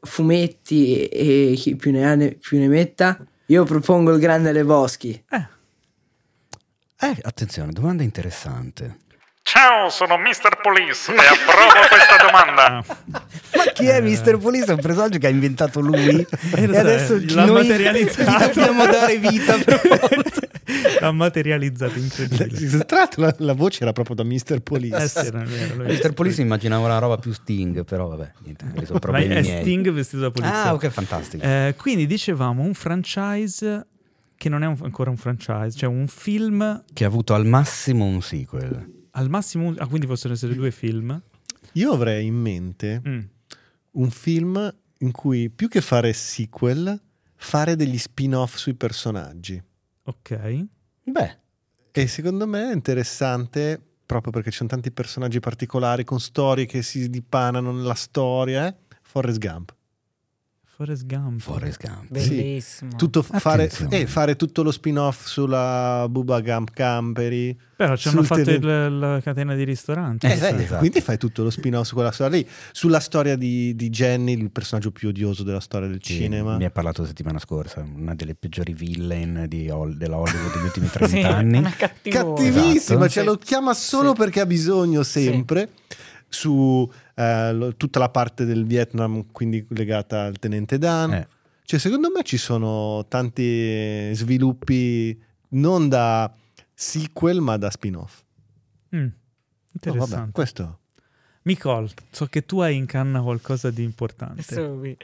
fumetti e e chi più ne ha ne, più ne metta? Io propongo il Grande Leboschi. Eh, attenzione, domanda interessante. Ciao, sono Mr. Police e approvo questa domanda. Ma chi è Mr. Police? È un personaggio che ha inventato lui Eh, e adesso l'ha noi gli dobbiamo dare vita per forza. L'ha materializzato, incredibile. Tra l'altro la, la voce era proprio da Mr. Police. Eh sì, vero, Mr. Police immaginava una roba più Sting, però vabbè, niente, sono Ma problemi è miei. Sting vestito da polizia. Ah, ok, fantastico. Eh, quindi dicevamo un franchise che non è un- ancora un franchise, cioè un film Che ha avuto al massimo un sequel. al massimo, un- ah, quindi possono essere due film. Io avrei in mente Mm. un film in cui più che fare sequel, fare degli spin-off sui personaggi. Ok. Beh, E secondo me è interessante proprio perché ci sono tanti personaggi particolari con storie che si dipanano nella storia. eh? Forrest Gump. Forrest Gump. Forrest Gump. Bellissimo. Tutto fare, eh, fare tutto lo spin-off sulla Bubba Gump Camperi. Però ci hanno fatto tele- il- la catena di ristoranti. Eh, Eh, sì, esatto. Quindi fai tutto lo spin-off su quella storia lì. Sulla storia di, di Jenny, il personaggio più odioso della storia del Sì, cinema. Mi ha parlato la settimana scorsa, una delle peggiori villain di della Hollywood degli ultimi 30 Sì, anni. Cattivissima, Esatto. cioè Sì. lo chiama solo Sì. perché ha bisogno sempre. Su eh, tutta la parte del Vietnam, quindi legata al tenente Dan. Eh, Cioè, secondo me ci sono tanti sviluppi non da sequel, ma da spin-off. Mm, Oh, Interessante. vabbè, questo. Nicole, so che tu hai in canna qualcosa di importante.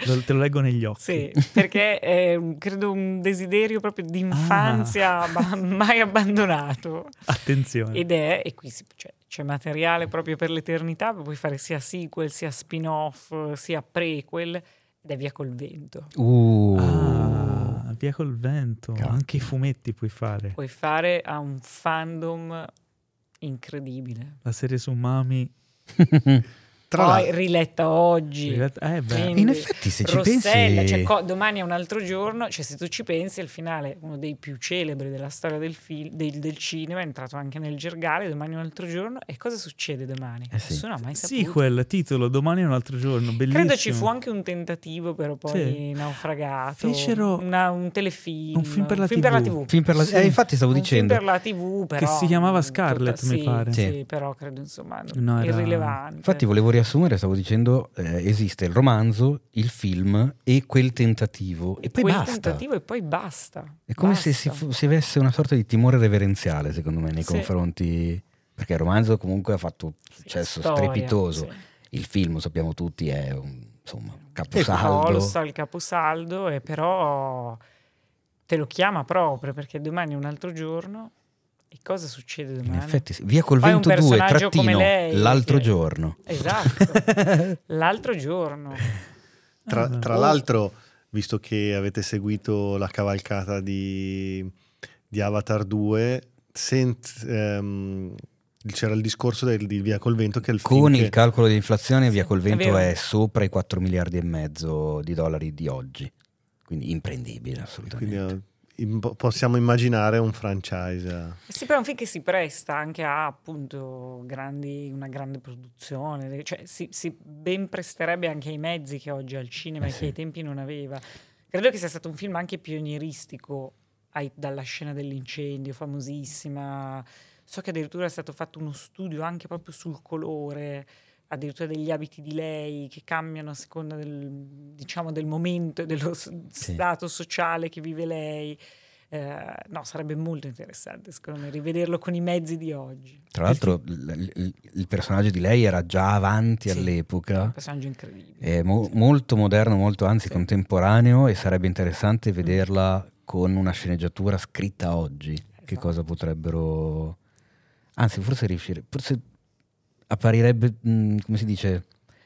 Lo- te lo leggo negli occhi. Sì, perché è un- credo un desiderio proprio di infanzia Ah. ma mai abbandonato. Attenzione. Ed è, e qui si- cioè, c'è materiale proprio per l'eternità, puoi fare sia sequel, sia spin-off, sia prequel, ed è via col vento. uh, Ah, via col vento. Cazzo. Anche i fumetti puoi fare. Puoi fare a un fandom incredibile. La serie su Mami. Tra Poi l'altro, riletta oggi. Eh beh. Quindi, In effetti, se ci Rossella, pensi- cioè, co- domani è un altro giorno, cioè se tu ci pensi, il finale, uno dei più celebri della storia del, fil- del, del cinema, è entrato anche nel gergale, domani è un altro giorno, e cosa succede domani? Eh sì. Nessuno ha mai saputo. Sequel, titolo, domani è un altro giorno. Bellissimo. Credo ci fu anche un tentativo, però poi Sì. naufragato. Fecero Una- un telefilm. un film per la film per la TV. TV. film per la- Sì. eh, infatti stavo Un dicendo. film per la TV, però. si chiamava Scarlett, tutta- mi sì, pare. Sì, Sì. però credo insomma No, era- irrilevante. Infatti volevo riassumere, stavo dicendo, eh, esiste il romanzo, il film e quel tentativo e poi Quel basta. tentativo e poi basta. È come se si, Basta. fu- si avesse una sorta di timore reverenziale, secondo me, nei Sì. confronti... Perché il romanzo comunque ha fatto Sì, successo storia, strepitoso. sì. Il film, sappiamo tutti, è un insomma, caposaldo. lo so, il caposaldo, e però te lo chiama proprio perché domani è un altro giorno. E cosa succede In domani? effetti, sì. via col Poi vento 2, personaggio come trattino, lei, l'altro che- giorno. Esatto, l'altro giorno. Tra, Ah, tra oh. l'altro, visto che avete seguito la cavalcata di, di Avatar 2, sent- ehm, c'era il discorso del, di Via col Vento che è il Con che- il calcolo di inflazione, via col È vento vero. è, sopra i 4 miliardi e mezzo di dollari di oggi. Quindi imprendibile, quindi, assolutamente. eh, im- possiamo immaginare un franchise. Sì, però è un film che si presta anche a appunto grandi, una grande produzione, cioè si, si ben presterebbe anche ai mezzi che oggi ha il cinema Eh e sì. che ai tempi non aveva. Credo che sia stato un film anche pionieristico ai- dalla scena dell'incendio, famosissima. So che addirittura è stato fatto uno studio anche proprio sul colore, addirittura degli abiti di lei che cambiano a seconda del, diciamo, del momento e dello s- stato sociale che vive lei. Eh, no, sarebbe molto interessante secondo me rivederlo con i mezzi di oggi. Tra l'altro il, il- il personaggio di lei era già avanti Sì. Un all'epoca, personaggio incredibile. è mo- molto moderno, molto anzi Sì. contemporaneo e sarebbe interessante vederla con una sceneggiatura scritta oggi. Che Esatto. cosa potrebbero... Anzi, forse riuscire... Forse apparirebbe, mh, come si dice,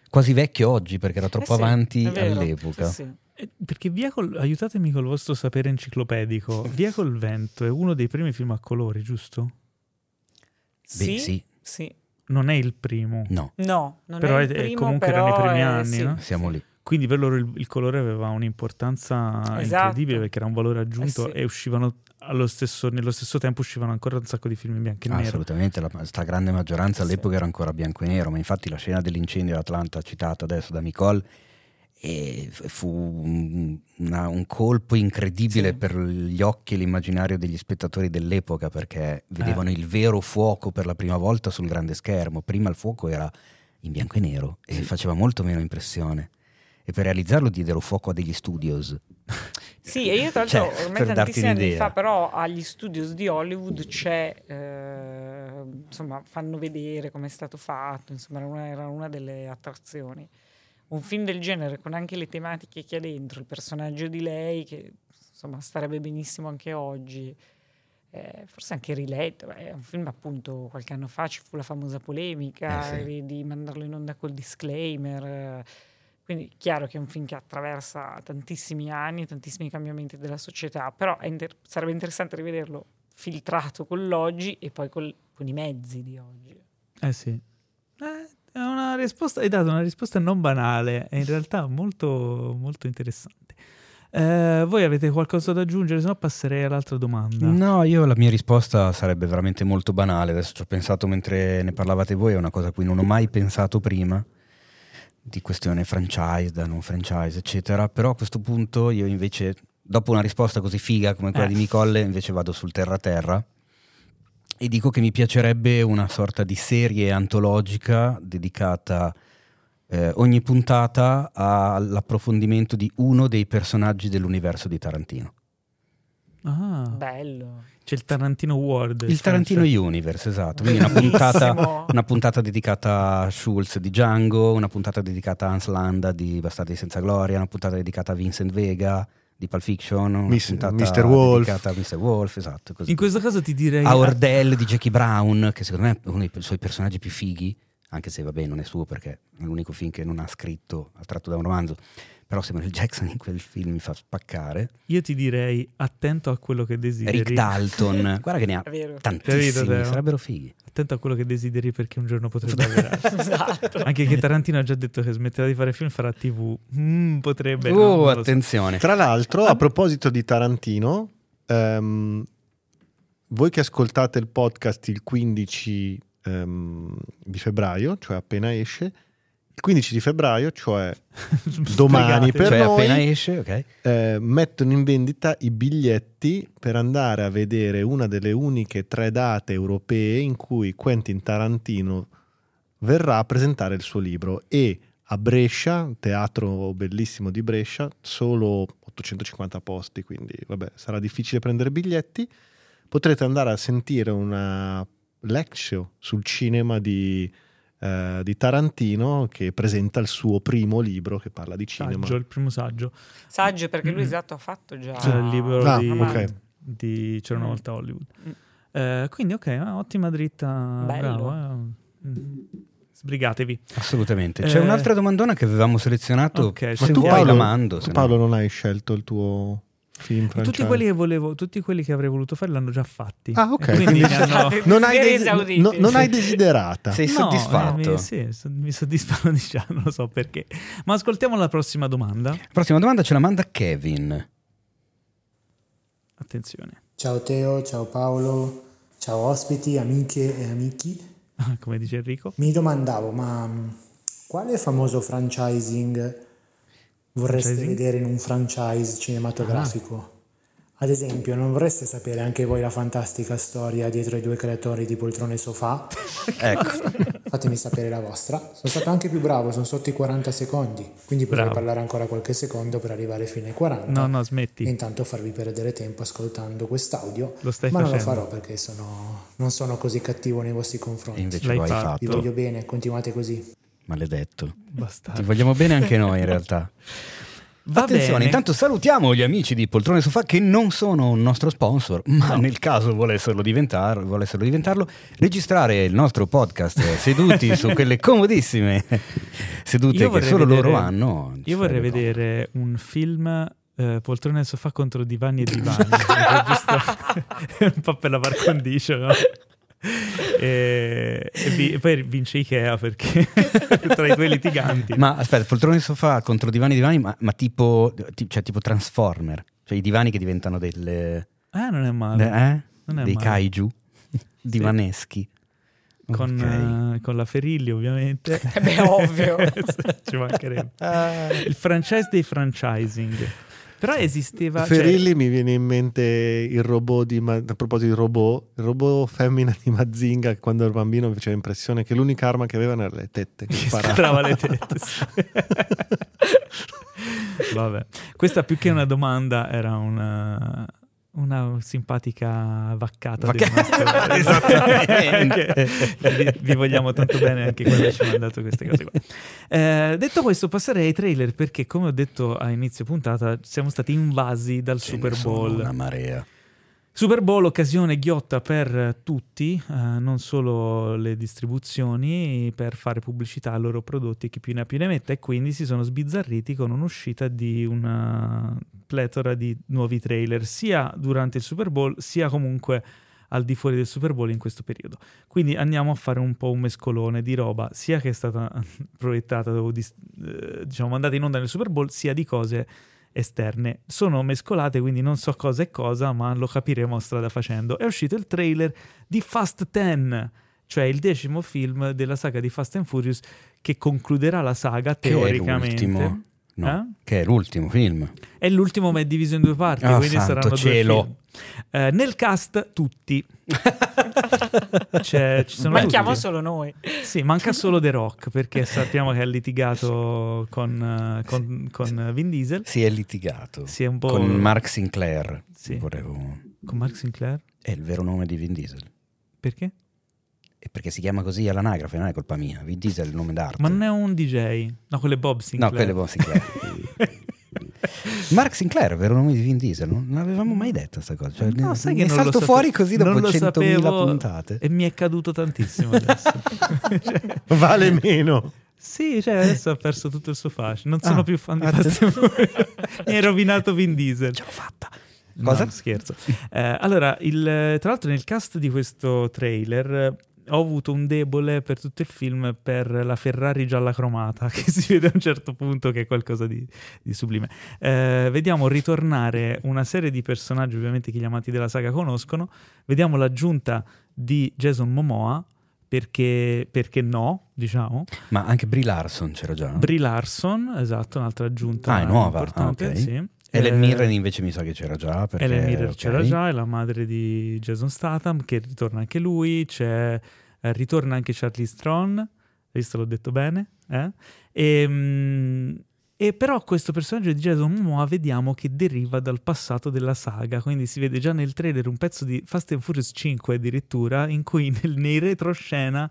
quasi vecchio oggi perché era troppo Eh sì, avanti vero, all'epoca. sì, sì. Eh, Perché Via col... aiutatemi col vostro sapere enciclopedico. Via col vento è uno dei primi film a colori, giusto? Beh, Sì, sì, sì. Non è il primo. no, No, non Però è il è- primo, comunque però era nei primi è- anni, sì. no? siamo lì. Quindi per loro il, il colore aveva un'importanza Esatto. incredibile perché era un valore aggiunto Eh sì. e uscivano allo stesso, nello stesso tempo uscivano ancora un sacco di film in bianco e Ah, nero. assolutamente, la sta grande maggioranza Sì. all'epoca era ancora bianco e nero, ma infatti la scena dell'incendio d'Atlanta citata adesso da Nicole eh, f- fu un, una- un colpo incredibile Sì. per gli occhi e l'immaginario degli spettatori dell'epoca perché vedevano Eh. il vero fuoco per la prima volta sul grande schermo. Prima il fuoco era in bianco e nero e faceva molto meno impressione. E per realizzarlo diedero fuoco a degli studios. Sì, e io tra l'altro Cioè, ormai tantissimi anni fa, però agli studios di Hollywood c'è, eh, insomma, fanno vedere come è stato fatto, insomma, era una, era una delle attrazioni. Un film del genere con anche le tematiche che ha dentro, il personaggio di lei che insomma starebbe benissimo anche oggi. eh, forse anche riletto, beh, è un film appunto qualche anno fa ci fu la famosa polemica Eh sì. di, di mandarlo in onda col disclaimer. eh, quindi chiaro che è un film che attraversa tantissimi anni, tantissimi cambiamenti della società, però è inter- sarebbe interessante rivederlo filtrato con l'oggi e poi col- con i mezzi di oggi. Eh sì. Eh, è una risposta, hai dato una risposta non banale e in realtà molto, molto interessante. Eh, voi avete qualcosa da aggiungere? Se no passerei all'altra domanda. No, io la mia risposta sarebbe veramente molto banale. Adesso ci ho pensato mentre ne parlavate voi, è una cosa a cui non ho mai pensato prima, di questione franchise, da non franchise, eccetera. Però a questo punto io invece, dopo una risposta così figa come quella Eh. di Micolle, invece vado sul terra-terra e dico che mi piacerebbe una sorta di serie antologica dedicata eh, ogni puntata all'approfondimento di uno dei personaggi dell'universo di Tarantino. Ah, Bello. c'è il Tarantino World. Il Tarantino cioè- Universe, esatto. Quindi una puntata, una puntata dedicata a Schulz di Django, una puntata dedicata a Hans Landa di Bastardi senza gloria, una puntata dedicata a Vincent Vega di Pulp Fiction, una Miss- puntata Mr. Wolf. dedicata a Mr. Wolf, esatto. Così. In questo caso ti direi... A Ordell di Jackie Brown, che secondo me è uno dei suoi personaggi più fighi, anche se vabbè non è suo perché è l'unico film che non ha scritto, ha tratto da un romanzo. Però Samuel Jackson in quel film mi fa spaccare. Io ti direi attento a quello che desideri. Rick Dalton, guarda che ne ha tantissimi, Capito, sarebbero fighi. Attento a quello che desideri perché un giorno potrebbe avverare. esatto. Anche che Tarantino ha già detto che smetterà di fare film, farà TV. Mm, potrebbe. no, Oh, non lo so. attenzione. Tra l'altro, a proposito di Tarantino, ehm, voi che ascoltate il podcast il 15 ehm, di febbraio, cioè appena esce, il 15 di febbraio, cioè domani per cioè noi, appena esce, ok? eh, mettono in vendita i biglietti per andare a vedere una delle uniche tre date europee in cui Quentin Tarantino verrà a presentare il suo libro e a Brescia, teatro bellissimo di Brescia, solo 850 posti, quindi vabbè, sarà difficile prendere biglietti. Potrete andare a sentire una lecture sul cinema di, eh, di Tarantino che presenta il suo primo libro che parla di cinema. Saggio, il primo saggio. Saggio perché lui Mm. esatto ha fatto già C'è il libro Ah, di, ok. di C'era una volta Hollywood. Mm. Eh, quindi ok, ah, ottima dritta. Bello. Bravo. eh. Mm. Sbrigatevi. Assolutamente. C'è Eh, un'altra domandona che avevamo selezionato. Ok, se Ma tu, vuoi Paolo- la mando. tu, se no- Paolo, non hai scelto il tuo film francese? Tutti quelli che volevo, tutti quelli che avrei voluto fare l'hanno già fatti. Ah, ok. Quindi Quindi hanno- non, hai desi- no- non hai desiderata. Sei No, soddisfatto? eh, mi, sì, mi soddisfano di già, non lo so perché. Ma ascoltiamo la prossima domanda. La prossima domanda ce la manda Kevin. Attenzione. Ciao Teo, ciao Paolo, ciao ospiti, amiche e amici. Come dice Enrico. Mi domandavo, ma mh, quale famoso franchising vorreste Franchising? vedere in un franchise cinematografico? Ad esempio, non vorreste sapere anche voi la fantastica storia dietro ai due creatori di Poltrone e Sofà? Ecco. Fatemi sapere la vostra. Sono stato anche più bravo, sono sotto i 40 secondi, quindi potrei Bravo. parlare ancora qualche secondo per arrivare fino ai 40. No, no, E smetti. intanto farvi perdere tempo ascoltando quest'audio. Lo stai ma non facendo. lo farò perché sono- non sono così cattivo nei vostri E confronti. invece L'hai lo hai fatto. Vi voglio bene, continuate così. Maledetto. Bastardo. Ti vogliamo bene anche noi in realtà. Va Attenzione, bene. intanto salutiamo gli amici di Poltrone Sofà che non sono un nostro sponsor, ma nel caso volessero, diventar- volessero diventarlo, registrare il nostro podcast seduti su quelle comodissime sedute che solo vedere- loro hanno. Io vorrei vedere un film eh, poltrone sofà contro divani e divani. Giusto? un po' per la par condicio, no? E, e vi- e poi vince Ikea perché tra i due litiganti. Ma aspetta, Poltrone Sofà contro divani e divani, ma, ma tipo, ti- cioè, tipo Transformer, cioè i divani che diventano delle, Ah, non è male. eh? Non è dei male. kaiju divaneschi. Con, Ok. eh, con la Ferilli, ovviamente. Eh beh, ovvio. Ci mancherebbe. Il franchise dei franchising. Però esisteva... cioè- Ferilli mi viene in mente il robot di Ma- a proposito di robot, il robot femmina di Mazinga che quando ero bambino mi faceva impressione che l'unica arma che avevano erano le tette che sparava. sparava le tette. sì. Vabbè, questa più che una domanda era una, una simpatica vaccata. del Vacca- nostro- Esattamente. vi, vi vogliamo tanto bene anche quando ci ha mandato queste cose qua. Eh, detto questo, passerei ai trailer perché, come ho detto a inizio puntata, siamo stati invasi dal Ce Super Bowl. Una marea. Super Bowl, occasione ghiotta per tutti, eh, non solo le distribuzioni, per fare pubblicità ai loro prodotti e chi più ne ha più ne metta e quindi si sono sbizzarriti con un'uscita di una pletora di nuovi trailer, sia durante il Super Bowl sia comunque al di fuori del Super Bowl in questo periodo. Quindi andiamo a fare un po' un mescolone di roba, sia che è stata proiettata o eh, diciamo mandata in onda nel Super Bowl, sia di cose esterne. Sono mescolate, quindi non so cosa è cosa, ma lo capiremo strada facendo. È uscito il trailer di Fast 10, cioè il decimo film della saga di Fast and Furious che concluderà la saga Che è teoricamente. l'ultimo. No, Eh? che è l'ultimo film. È l'ultimo, ma è diviso in due parti, Oh, quindi saranno due cielo. film. Eh, nel cast tutti. C'è- ci sono Manchiamo tutti. solo noi. Sì, manca solo The Rock perché sappiamo che ha litigato con, eh, con- con Vin Diesel. Si è litigato Si è un po' con Mark Sinclair. Sì. Volevo... con Mark Sinclair. È il vero nome di Vin Diesel. Perché? E perché si chiama così all'anagrafe, non è colpa mia. Vin Diesel è il nome d'arte. Ma non è un DJ. No, quello è Bob Sinclair. No, quello è Bob Sinclair. Mark Sinclair, vero nome di Vin Diesel, non non l'avevamo mai detto questa cosa. Cioè, No, ne, sai ne che non lo salto sape- fuori così dopo non lo 100.000 sapevo puntate. E mi è caduto tantissimo adesso. Cioè, Vale meno. sì, cioè adesso ha perso tutto il suo fascino. Non sono Ah, più fan di att- Fast. Mi hai rovinato Vin Diesel. Ce l'ho fatta. No, Cosa? scherzo. Eh, allora, il- tra l'altro nel cast di questo trailer ho avuto un debole per tutto il film per la Ferrari gialla cromata, che si vede a un certo punto che è qualcosa di, di sublime. Eh, vediamo ritornare una serie di personaggi, ovviamente che gli amanti della saga conoscono. Vediamo l'aggiunta di Jason Momoa, perché, perché no, diciamo. Ma anche Brie Larson c'era già. no? Brie Larson, esatto, un'altra aggiunta Ah, è nuova, importante. ah, ok. sì. Ellen Eh, Mirren invece mi sa che c'era già. Perché, Ellen Mirren ok. c'era già, è la madre di Jason Statham, che ritorna anche lui, c'è, eh, ritorna anche Charlize Theron, visto l'ho detto bene? Eh? E, mm, e però questo personaggio di Jason Momoa vediamo che deriva dal passato della saga, quindi si vede già nel trailer un pezzo di Fast and Furious 5 addirittura, in cui nel, nei retroscena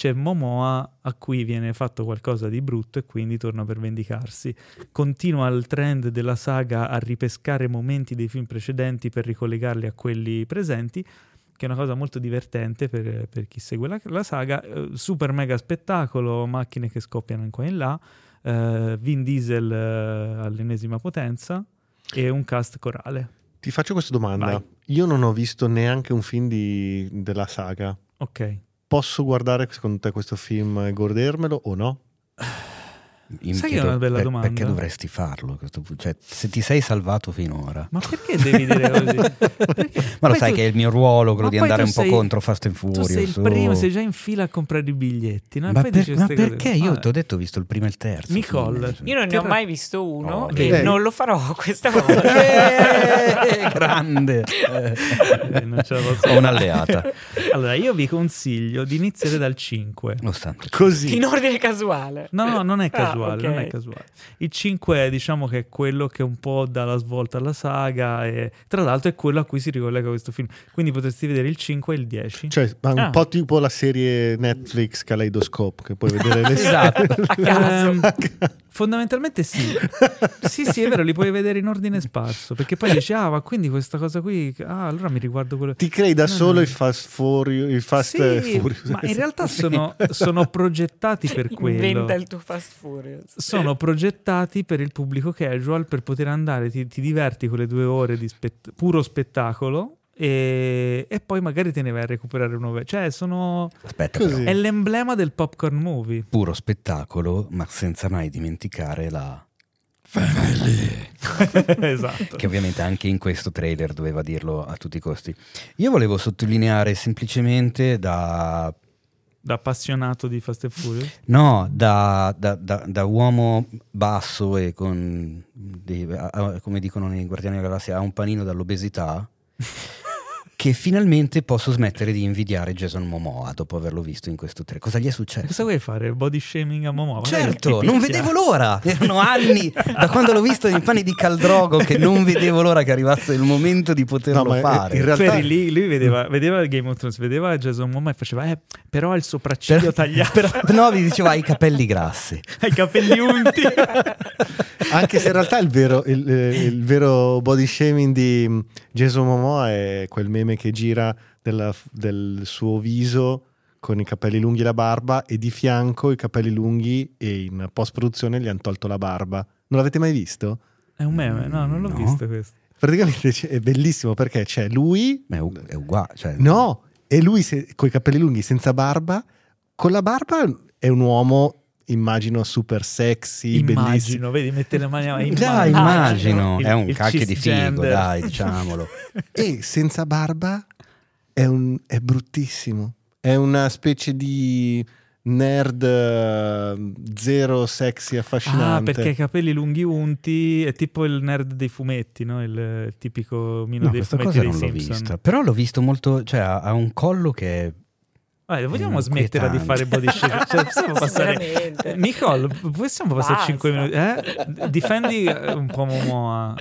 c'è Momoa a cui viene fatto qualcosa di brutto e quindi torna per vendicarsi. Continua il trend della saga a ripescare momenti dei film precedenti per ricollegarli a quelli presenti, che è una cosa molto divertente per, per chi segue la, la saga. Eh, super mega spettacolo, macchine che scoppiano in qua e in là, eh, Vin Diesel eh, all'ennesima potenza e un cast corale. Ti faccio questa domanda. Vai. Io non ho visto neanche un film di- della saga. Ok. Posso guardare secondo te questo film e godermelo o no? Sai che è una bella per- domanda? Perché dovresti farlo? a questo punto? Cioè, se ti sei salvato finora. Ma perché devi dire così? Perché? Ma lo Poi sai tu- che è il mio ruolo quello Ma di andare tu un po' sei- contro Fast and Tu Furious. sei il oh. primo, sei già in fila a comprare i biglietti. No? Ma, per- ma queste cose. perché? Io ti ho detto, ho visto il primo e il terzo. Nicole. Io non ne ho mai visto uno Oh, e non lo farò questa volta. Eh, grande. Eh. Eh, Ho un'alleata. Allora, io vi consiglio di iniziare dal 5. Nonostante. Così. In ordine casuale. No, no, non è Ah, casuale, non ok. è casuale. Il 5 diciamo che è quello che un po' dà la svolta alla saga e tra l'altro è quello a cui si ricollega questo film. Quindi potresti vedere il 5 e il 10. Cioè, ma un Ah. po' tipo la serie Netflix Kaleidoscope che puoi vedere le Esatto. A caso. Ehm, fondamentalmente sì. sì, sì, è vero, li puoi vedere in ordine sparso, perché poi dici "Ah, ma quindi questa cosa qui ah, allora mi riguardo quello Ti crei da No, solo no. il Fast Furious, il Fast Sì, Furious. ma in realtà sono, sono progettati per quello. Inventa il tuo Fast Furious. Sono progettati per il pubblico casual per poter andare, ti, ti diverti quelle due ore di spett- puro spettacolo e, e poi magari te ne vai a recuperare uno. ve- Cioè, sono. Aspetta. È l'emblema del popcorn movie. Puro spettacolo, ma senza mai dimenticare la. esatto. Che ovviamente anche in questo trailer doveva dirlo a tutti i costi. Io volevo sottolineare semplicemente da Da appassionato di Fast and Furious. No, da, da- da- da uomo basso e con, dei- a- a- come dicono nei Guardiani della Galassia, ha un panino dall'obesità, che finalmente posso smettere di invidiare Jason Momoa dopo averlo visto in questo tre. Cosa gli è successo? Cosa vuoi fare? Body shaming a Momoa? Certo, non vedevo l'ora. Erano anni da quando l'ho visto nei panni di Caldrogo che non vedevo l'ora che arrivasse il momento di poterlo No, ma fare. in realtà- lì, lui vedeva, vedeva Game of Thrones, vedeva Jason Momoa e faceva, eh, però ha il sopracciglio Per- tagliato, però- no, mi diceva ha i capelli grassi. ha i capelli unti. Anche se in realtà il vero, il, eh, il vero body shaming di Jason Momoa è quel meme che gira della- del suo viso con i capelli lunghi e la barba e di fianco i capelli lunghi e in post produzione gli hanno tolto la barba. Non l'avete mai visto? È un meme, no, non l'ho No. visto questo. Praticamente è bellissimo perché c'è lui, Ma è, uguale. Cioè, no, e lui con i capelli lunghi senza barba, con la barba è un uomo, immagino, super sexy, bellissimo. Immagino, vedi, mette le mani a Dai, immagino. Il- è un cacchio di figo, dai, diciamolo. E senza barba è, un- è bruttissimo. È una specie di nerd eh, zero sexy affascinante. Ah, perché ha i capelli lunghi unti, è tipo il nerd dei fumetti, no? Il, il tipico mino No, dei questa fumetti cosa dei non l'ho vista. Però l'ho visto molto. Cioè, ha, ha un collo che è. Vabbè, vogliamo Mm, smetterla di fare body shaming? Cioè, possiamo passare... Nicole, possiamo passare Basta. 5 minuti? Eh? Difendi eh, un po' Momoa.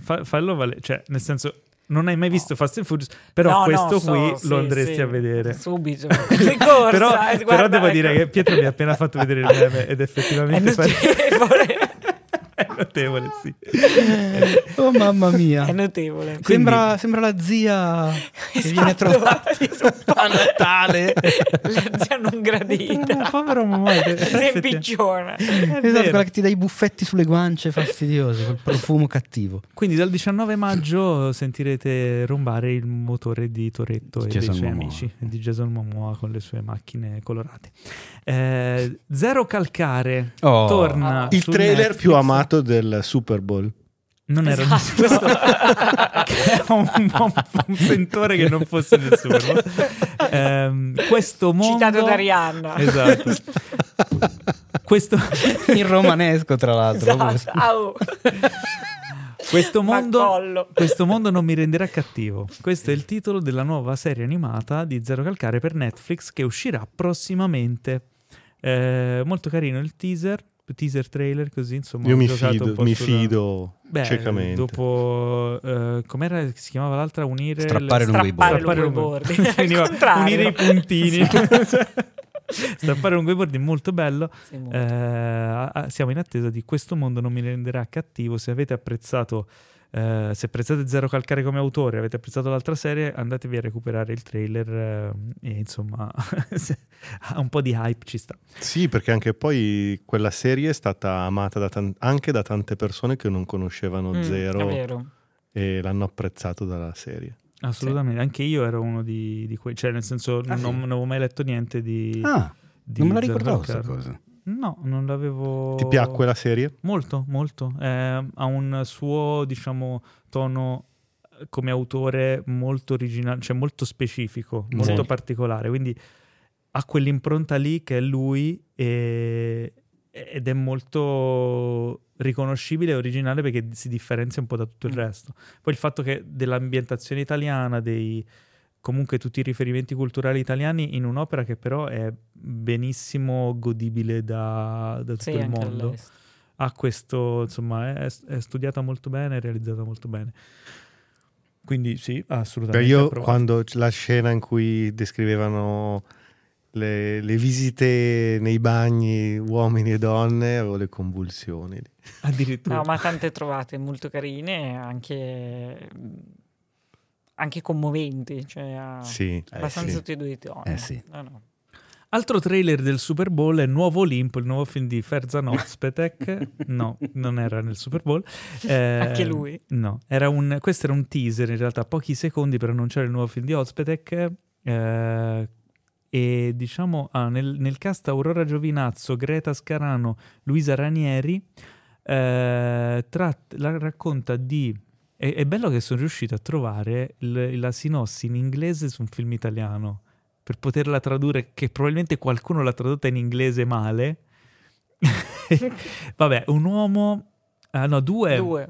fa- fallo valere. Cioè, nel senso, non hai mai visto Fast and Furious, però No, no, questo so, qui sì, lo andresti sì. a vedere. Subito. Corsa, però, eh, però guarda, devo ecco. dire che Pietro mi ha appena fatto vedere il meme ed È effettivamente fa- notevole. notevole, sì. Oh mamma mia. È notevole. Sembra, sembra la zia che viene Esatto. trovata a Natale. La zia non gradita. Povero Momoa. Si effettivamente- impicciona. È Esatto, vero. quella che ti dà i buffetti sulle guance fastidiose, quel profumo cattivo. Quindi dal 19 maggio sentirete rombare il motore di Toretto e Jason dei suoi Momoa. amici, di Jason Momoa con le sue macchine colorate. Eh, Zero Calcare Oh. torna Il su trailer Netflix. più amato del Super Bowl. Non era Esatto. Che è un, un, un sentore che non fosse nessuno. Ehm, questo mondo... Citato da Rihanna. Esatto. questo... In romanesco, tra l'altro. Esatto. Questo mondo, questo mondo non mi renderà cattivo. Questo è il titolo della nuova serie animata di Zero Calcare per Netflix che uscirà prossimamente. Eh, molto carino il teaser, teaser trailer così insomma. Io mi un fido, po' mi sulla- fido Beh, ciecamente. dopo eh, com'era che si chiamava l'altra unire Strappare le- lungo i bordi. Strappare lungo i lungo- bordi. Unire i puntini. Strappare lungo i bordi molto bello. Sì, molto. Eh, siamo in attesa di questo mondo non mi renderà cattivo. Se avete apprezzato, eh, se apprezzate Zero Calcare come autore, avete apprezzato l'altra serie, andatevi a recuperare il trailer eh, e insomma un po' di hype ci sta. Sì, perché anche poi quella serie è stata amata da tan- anche da tante persone che non conoscevano Mm, Zero e l'hanno apprezzato dalla serie. Assolutamente, anche io ero uno di, di quei, cioè nel senso Ah, non, sì? non avevo mai letto niente di... Ah, di non me la ricordavo questa cosa. No, non l'avevo... Ti piacque la serie? Molto, molto. Eh, ha un suo, diciamo, tono eh, come autore molto originale, cioè molto specifico, molto Sì. particolare. Quindi ha quell'impronta lì che è lui e- ed è molto riconoscibile e originale perché si differenzia un po' da tutto il resto. Poi il fatto che dell'ambientazione italiana, dei comunque tutti i riferimenti culturali italiani in un'opera che però è benissimo godibile da, da tutto Sì, il mondo ha questo, insomma, è, è studiata molto bene, è realizzata molto bene. Quindi sì, Beh, assolutamente. io approvato. quando la scena in cui descrivevano le, le visite nei bagni uomini e donne avevo le convulsioni. Addirittura. No, ma tante trovate molto carine, anche, anche commoventi, cioè Sì, abbastanza sì. tutti e due i toni. Eh sì. No, no. Altro trailer del Super Bowl è Nuovo Olimpo, il nuovo film di Ferzan Ozpetek. no, non era nel Super Bowl. Eh, Anche lui? No, era un, questo era un teaser in realtà, pochi secondi per annunciare il nuovo film di Ozpetek. eh, e diciamo ah, nel, nel cast Aurora Giovinazzo, Greta Scarano, Luisa Ranieri. eh, tratt- la racconta di. È, è bello che sono riuscito a trovare il- la sinossi in inglese su un film italiano per poterla tradurre, che probabilmente qualcuno l'ha tradotta in inglese male. Vabbè, un uomo. Ah, no, due. Due.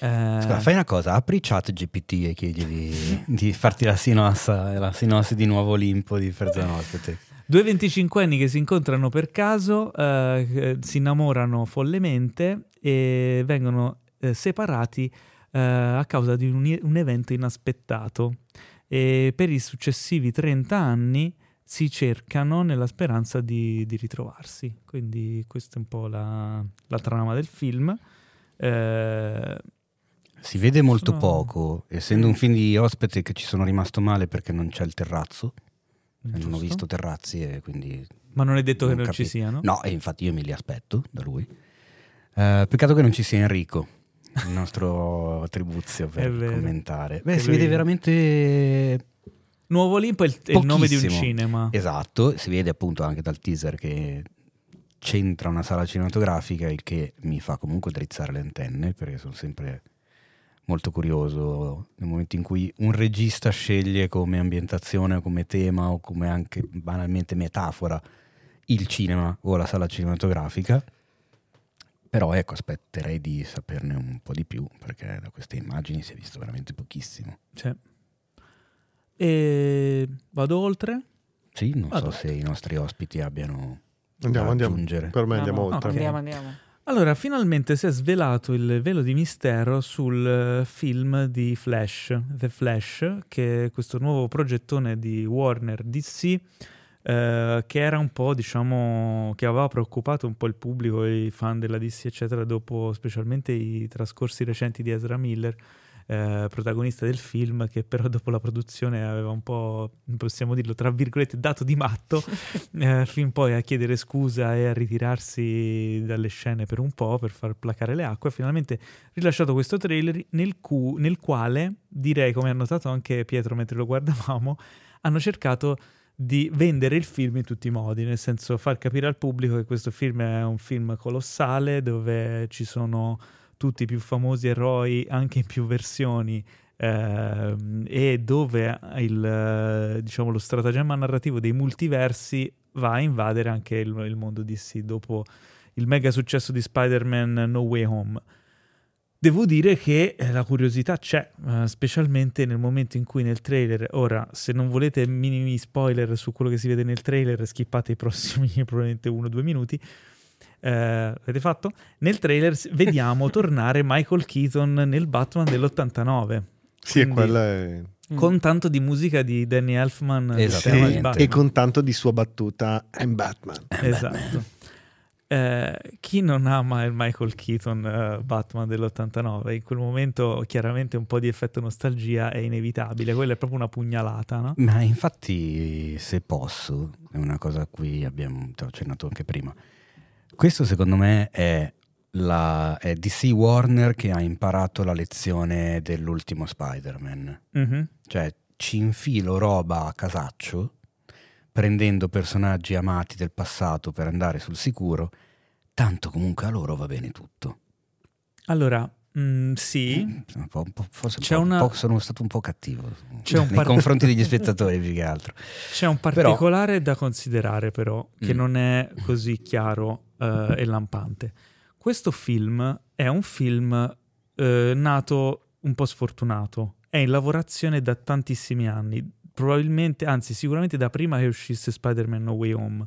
eh, Scusa, fai una cosa, apri chat GPT e chiedi di, di farti la sinossa, la sinossi di Nuovo Olimpo di Ferzanotte. Due 25 anni che si incontrano per caso, eh, eh, si innamorano follemente e vengono eh, separati eh, a causa di un, un evento inaspettato. E per i successivi 30 anni si cercano nella speranza di, di ritrovarsi. Quindi questa è un po' la, la trama del film. Eh, Si vede molto Sono- poco, essendo un film di ospite che ci sono rimasto male perché non c'è il terrazzo. Non ho giusto? visto terrazzi e quindi... Ma non è detto che non capi- ci siano? No, e infatti io me li aspetto da lui. Eh, peccato che non ci sia Enrico, il nostro tribuzio È per commentare. Beh, Che si vede veramente Nuovo Olimpo è il, è il nome di un cinema. Esatto, si vede appunto anche dal teaser che c'entra una sala cinematografica, il che mi fa comunque drizzare le antenne perché sono sempre molto curioso nel momento in cui un regista sceglie come ambientazione o come tema o come anche banalmente metafora il cinema o la sala cinematografica. Però ecco, aspetterei di saperne un po' di più perché da queste immagini si è visto veramente pochissimo. Sì. E vado oltre. Sì, non Vado. so se i nostri ospiti abbiano Andiamo, da andiamo. aggiungere. Per me andiamo No, oltre. ok. Andiamo, andiamo. Allora, finalmente si è svelato il velo di mistero sul eh, film di Flash, The Flash, che è questo nuovo progettone di Warner DC, eh, che era un po', diciamo, che aveva preoccupato un po' il pubblico e i fan della DC, eccetera, dopo specialmente i trascorsi recenti di Ezra Miller, eh, protagonista del film, che però dopo la produzione aveva un po', possiamo dirlo, tra virgolette, dato di matto, eh, fin poi a chiedere scusa e a ritirarsi dalle scene per un po' per far placare le acque. Ha finalmente rilasciato questo trailer nel, cu- nel quale, direi, come ha notato anche Pietro mentre lo guardavamo, hanno cercato di vendere il film in tutti i modi, nel senso far capire al pubblico che questo film è un film colossale dove ci sono tutti i più famosi eroi anche in più versioni ehm, e dove il, eh, diciamo, lo stratagemma narrativo dei multiversi va a invadere anche il, il mondo DC dopo il mega successo di Spider-Man No Way Home. Devo dire che eh, la curiosità c'è, eh, specialmente nel momento in cui nel trailer, ora se non volete minimi spoiler su quello che si vede nel trailer, skippate i prossimi probabilmente uno o due minuti. Eh, avete fatto? Nel trailer vediamo tornare Michael Keaton nel Batman dell'89. Sì, e Quindi- quella è... Con tanto di musica di Danny Elfman di Sì, Batman. e con tanto di sua battuta I'm Batman. Esatto. Eh, chi non ama il Michael Keaton eh, Batman dell'89? In quel momento chiaramente un po' di effetto nostalgia è inevitabile, quella è proprio una pugnalata, no? Ma infatti, se posso, è una cosa a cui abbiamo accennato anche prima. Questo secondo me è, la, è DC Warner che ha imparato la lezione dell'ultimo Spider-Man. Mhm. Cioè, ci infilo roba a casaccio, prendendo personaggi amati del passato per andare sul sicuro, tanto comunque a loro va bene tutto. Allora, mm, sì, Un po'- un po'- forse un po'- una- sono stato un po' cattivo C'è un nei confronti degli spettatori più che altro. c'è un Però- particolare da considerare però, che Mm. non è così chiaro eh, e lampante. Questo film è un film eh, nato un po' sfortunato, è in lavorazione da tantissimi anni, probabilmente, anzi sicuramente da prima che uscisse Spider-Man No Way Home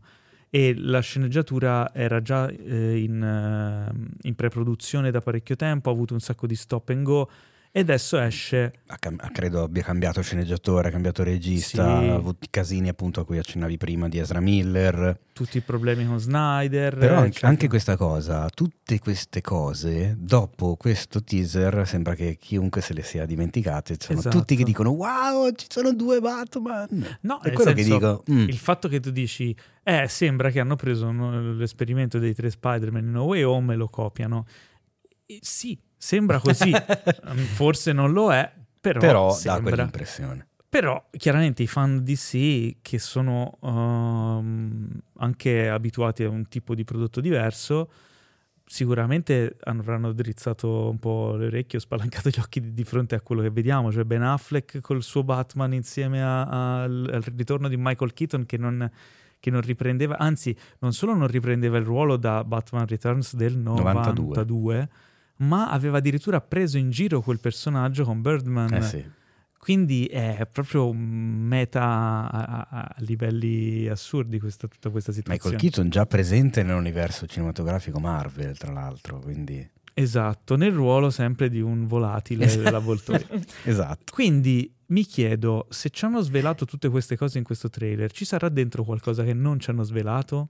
e la sceneggiatura era già eh, in, eh, in pre-produzione da parecchio tempo, ha avuto un sacco di stop and go e adesso esce cam- credo abbia cambiato sceneggiatore, ha cambiato regista, Sì. ha avuto i casini appunto a cui accennavi prima di Ezra Miller. tutti i problemi con Snyder. Però anche, eccetera. anche questa cosa, tutte queste cose, dopo questo teaser sembra che chiunque se le sia dimenticate, sono Esatto. tutti che dicono wow, ci sono due Batman. No, è quello che senso, dico. mm, Il fatto che tu dici, eh, sembra che hanno preso no, l'esperimento dei tre Spider-Man in No Way Home e lo copiano. E sì, sembra così. Mm, Forse non lo è, però, però dà sembra. quell'impressione. Però chiaramente i fan DC che sono ehm, anche abituati a un tipo di prodotto diverso, sicuramente avranno drizzato un po' le orecchie o spalancato gli occhi di, di fronte a quello che vediamo, cioè Ben Affleck col suo Batman insieme a- a- al, al ritorno di Michael Keaton che non, che non riprendeva, anzi non solo non riprendeva il ruolo da Batman Returns del 92, 92. Ma aveva addirittura preso in giro quel personaggio con Birdman. Eh sì. Quindi è proprio meta a, a- a livelli assurdi questa, tutta questa situazione. Michael Keaton già presente nell'universo cinematografico Marvel, tra l'altro, quindi Esatto, nel ruolo sempre di un volatile dell'avvoltoio. esatto. Quindi mi chiedo, se ci hanno svelato tutte queste cose in questo trailer, ci sarà dentro qualcosa che non ci hanno svelato?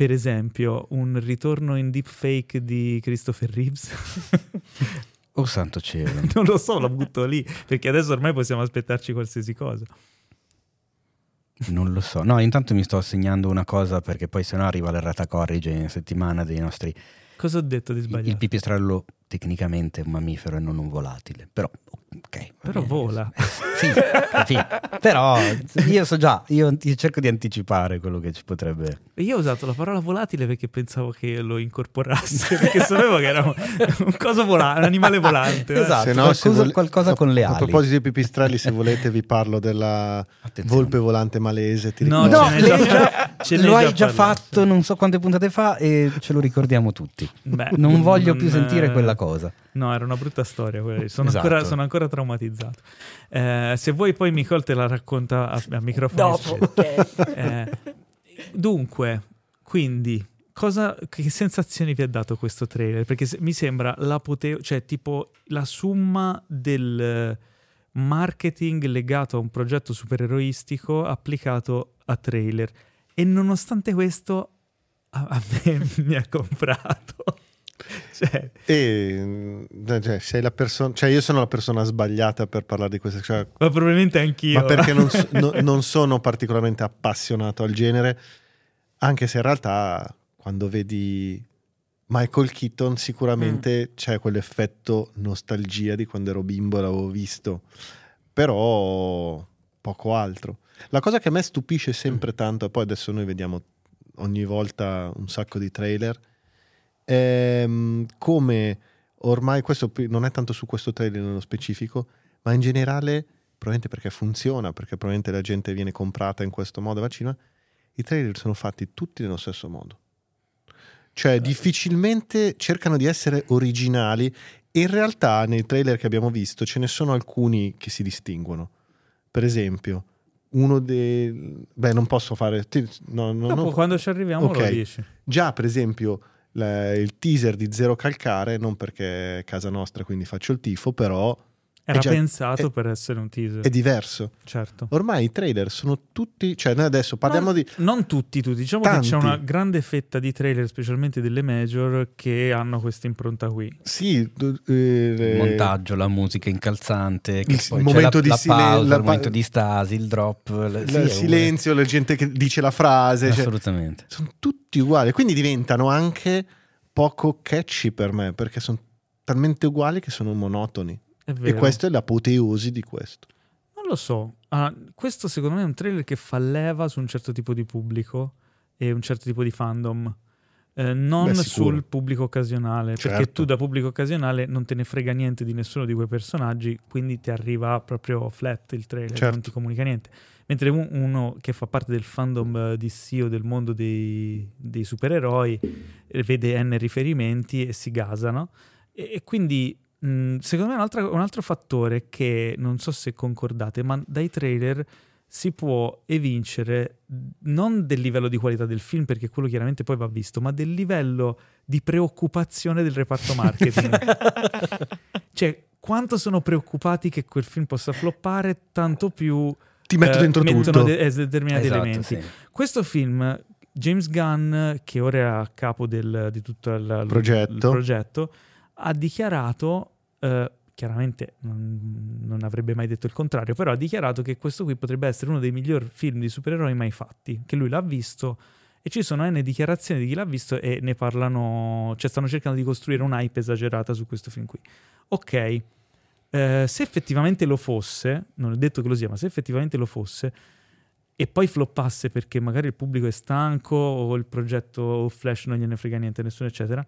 Per esempio, un ritorno in deepfake di Christopher Reeves? Oh santo cielo. non lo so, lo butto lì, perché adesso ormai possiamo aspettarci qualsiasi cosa. Non lo so. No, intanto mi sto segnando una cosa perché poi se no arriva l'errata corrige in settimana dei nostri... Cosa ho detto di Il sbagliato? pipistrello tecnicamente è un mammifero e non un volatile, però ok. Però vola. Sì, capito. Però io so già, io, io cerco di anticipare quello che ci potrebbe... Io ho usato la parola volatile perché pensavo che lo incorporasse, perché sapevo che era un, un volante, un animale volante. eh. Esatto. Se no, qualcosa- se vole- qualcosa a- con le A ali. proposito di pipistrelli, se volete, vi parlo della Attenzione. volpe volante malese. Ti No? No, ce n'è l'hai già- già- ce lo hai già fatto non so quante puntate fa e ce lo ricordiamo tutti. Beh, non voglio più sentire eh, quella cosa. No, era una brutta storia. quella. Sono, Esatto. ancora, sono ancora traumatizzato. Eh, se vuoi, poi Nicole te la racconta a, a microfono. Dopo. Eh, dunque, quindi, cosa, che sensazioni vi ha dato questo trailer? Perché se- mi sembra l'apoteo, cioè tipo la summa del marketing legato a un progetto supereroistico applicato a trailer. E nonostante questo, a, a me mi ha comprato. cioè, E, mm, cioè, sei la persona, cioè io sono la persona sbagliata per parlare di questa cioè, ma probabilmente anch'io. ma perché non, so- no- non sono particolarmente appassionato al genere, anche se in realtà quando vedi Michael Keaton sicuramente c'è quell'effetto nostalgia di quando ero bimbo e l'avevo visto, però poco altro. La cosa che a me stupisce sempre tanto, e poi adesso noi vediamo ogni volta un sacco di trailer, mm, come ormai questo non è tanto su questo trailer nello specifico, ma in generale, probabilmente perché funziona, perché probabilmente la gente viene comprata in questo modo vaccino, i trailer sono fatti tutti nello stesso modo. Cioè, difficilmente cercano di essere originali in realtà nei trailer che abbiamo visto ce ne sono alcuni che si distinguono. Per esempio, uno dei... Beh, non posso fare... no, no, Dopo, no. quando ci arriviamo, Ok. lo dici. Già, per esempio, il teaser di Zero Calcare, non perché è casa nostra, quindi faccio il tifo, però Era già- pensato è- per essere un teaser. è diverso. certo. Ormai i trailer sono tutti, cioè noi adesso parliamo non, di... non tutti, tutti. Diciamo Tanti. che c'è una grande fetta di trailer, specialmente delle major, che hanno questa impronta qui. Sì, d- eh, Il montaggio, la musica incalzante, che il poi momento c'è di la, silen- pausa, la il pa- momento di stasi, il drop, l- sì, il silenzio, la gente che dice la frase, cioè, assolutamente. sono tutti uguali, quindi diventano anche poco catchy per me, perché sono talmente uguali che sono monotoni. E vero. questo è l'apoteosi di questo. Non lo so. Ah, questo secondo me è un trailer che fa leva su un certo tipo di pubblico e un certo tipo di fandom. Eh, non Beh, sul pubblico occasionale, perché Certo. tu da pubblico occasionale non te ne frega niente di nessuno di quei personaggi, quindi ti arriva proprio flat il trailer, Certo. non ti comunica niente. Mentre un- uno che fa parte del fandom eh, DC o del mondo dei, dei supereroi eh, vede N riferimenti e si gasano. E, e quindi mh, secondo me un altro, un altro fattore che non so se concordate, ma dai trailer si può evincere non del livello di qualità del film, perché quello chiaramente poi va visto, ma del livello di preoccupazione del reparto marketing. cioè, quanto sono preoccupati che quel film possa floppare, tanto più Ti metto eh, dentro tutto. de- eh, determinati Esatto, elementi. sì. Questo film, James Gunn, che ora è a capo del- di tutto il, il- Progetto. il progetto, ha dichiarato, eh, chiaramente non, non avrebbe mai detto il contrario, però ha dichiarato che questo qui potrebbe essere uno dei migliori film di supereroi mai fatti, che lui l'ha visto e ci sono N dichiarazioni di chi l'ha visto e ne parlano, cioè stanno cercando di costruire un'hype esagerata su questo film qui. Ok, eh, se effettivamente lo fosse, non è detto che lo sia, ma se effettivamente lo fosse, e poi floppasse perché magari il pubblico è stanco o il progetto Flash non gliene frega niente a nessuno, eccetera,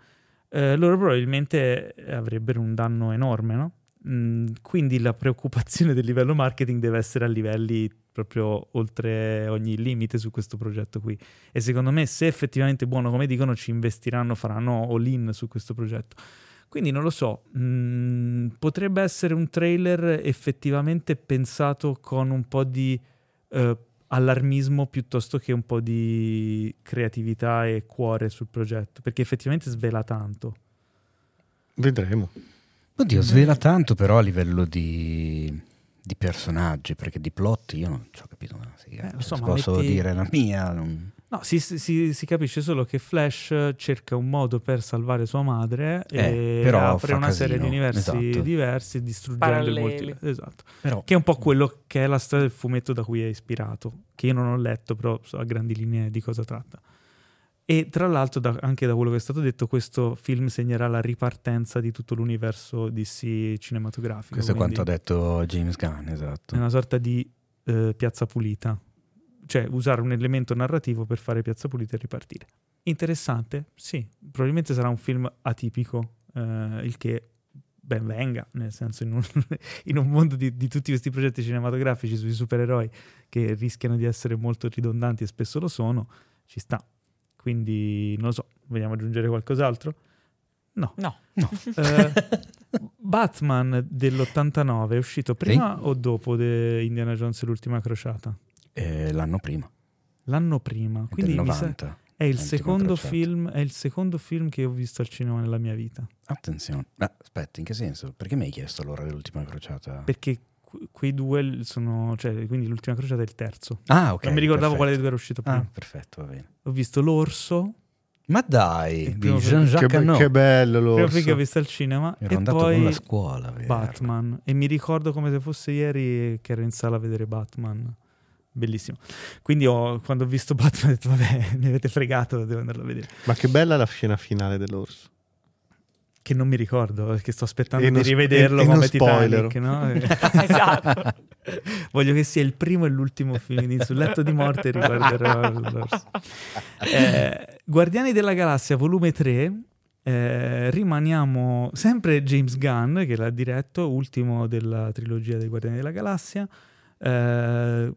eh, loro probabilmente avrebbero un danno enorme, no? Mm, quindi la preoccupazione del livello marketing deve essere a livelli proprio oltre ogni limite su questo progetto qui. E secondo me, se effettivamente buono come dicono, ci investiranno, faranno all-in su questo progetto. Quindi non lo so, mm, potrebbe essere un trailer effettivamente pensato con un po' di eh, allarmismo piuttosto che un po' di creatività e cuore sul progetto, perché effettivamente svela tanto. Vedremo. Oddio, svela tanto però a livello di, di personaggi, perché di plot io non ci ho capito una sega. Eh, lo so, posso metti- dire la mia. non- No, si, si- si capisce solo che Flash cerca un modo per salvare sua madre Eh, e però apre una serie di casino, universi esatto. diversi distruggendo il Paralleli. multiverso. Esatto. Però Che è un po' quello che è la storia del fumetto da cui è ispirato, che io non ho letto, però so a grandi linee di cosa tratta. E tra l'altro, da- anche da quello che è stato detto, questo film segnerà la ripartenza di tutto l'universo DC cinematografico. Questo è quanto ha detto James Gunn, esatto. È una sorta di eh, piazza pulita, cioè usare un elemento narrativo per fare piazza pulita e ripartire. Interessante? Sì, probabilmente sarà un film atipico, eh, il che ben venga, nel senso in un, in un mondo di, di tutti questi progetti cinematografici sui supereroi che rischiano di essere molto ridondanti e spesso lo sono, ci sta. Quindi non lo so, vogliamo aggiungere qualcos'altro? No. No. Eh, Batman dell'89 è uscito prima o dopo di Indiana Jones e l'ultima crociata? Eh, l'anno prima, L'anno prima, è quindi del mi sa- 90. è, il crociata. film, è il secondo film che ho visto al cinema nella mia vita. Attenzione. Ma aspetta, in che senso? Perché mi hai chiesto l'ora dell'ultima crociata? Perché que- quei due sono, cioè, quindi l'ultima crociata è il terzo. Ah, ok. non mi ricordavo perfetto. quale dei due era uscito prima. Ah, perfetto, va bene. Ho visto L'Orso, Ma dai, di Che, Jean-Jacques be- Hano. che bello prima l'orso. che ho visto al cinema, Ero e andato poi con la scuola. a vederlo. Batman. E mi ricordo come se fosse ieri che ero in sala a vedere Batman. Bellissimo. Quindi ho- quando ho visto Batman ho detto, vabbè, mi avete fregato, devo andarlo a vedere. Ma che bella la scena finale dell'orso. Che non mi ricordo, perché sto aspettando E di rivederlo e- e come Titanic, spoiler. no? esatto. Voglio che sia il primo e l'ultimo film di sul letto di morte riguarderò l'orso. Eh, Guardiani della Galassia volume 3 eh, rimaniamo sempre James Gunn che l'ha diretto, ultimo della trilogia dei Guardiani della Galassia. Eh,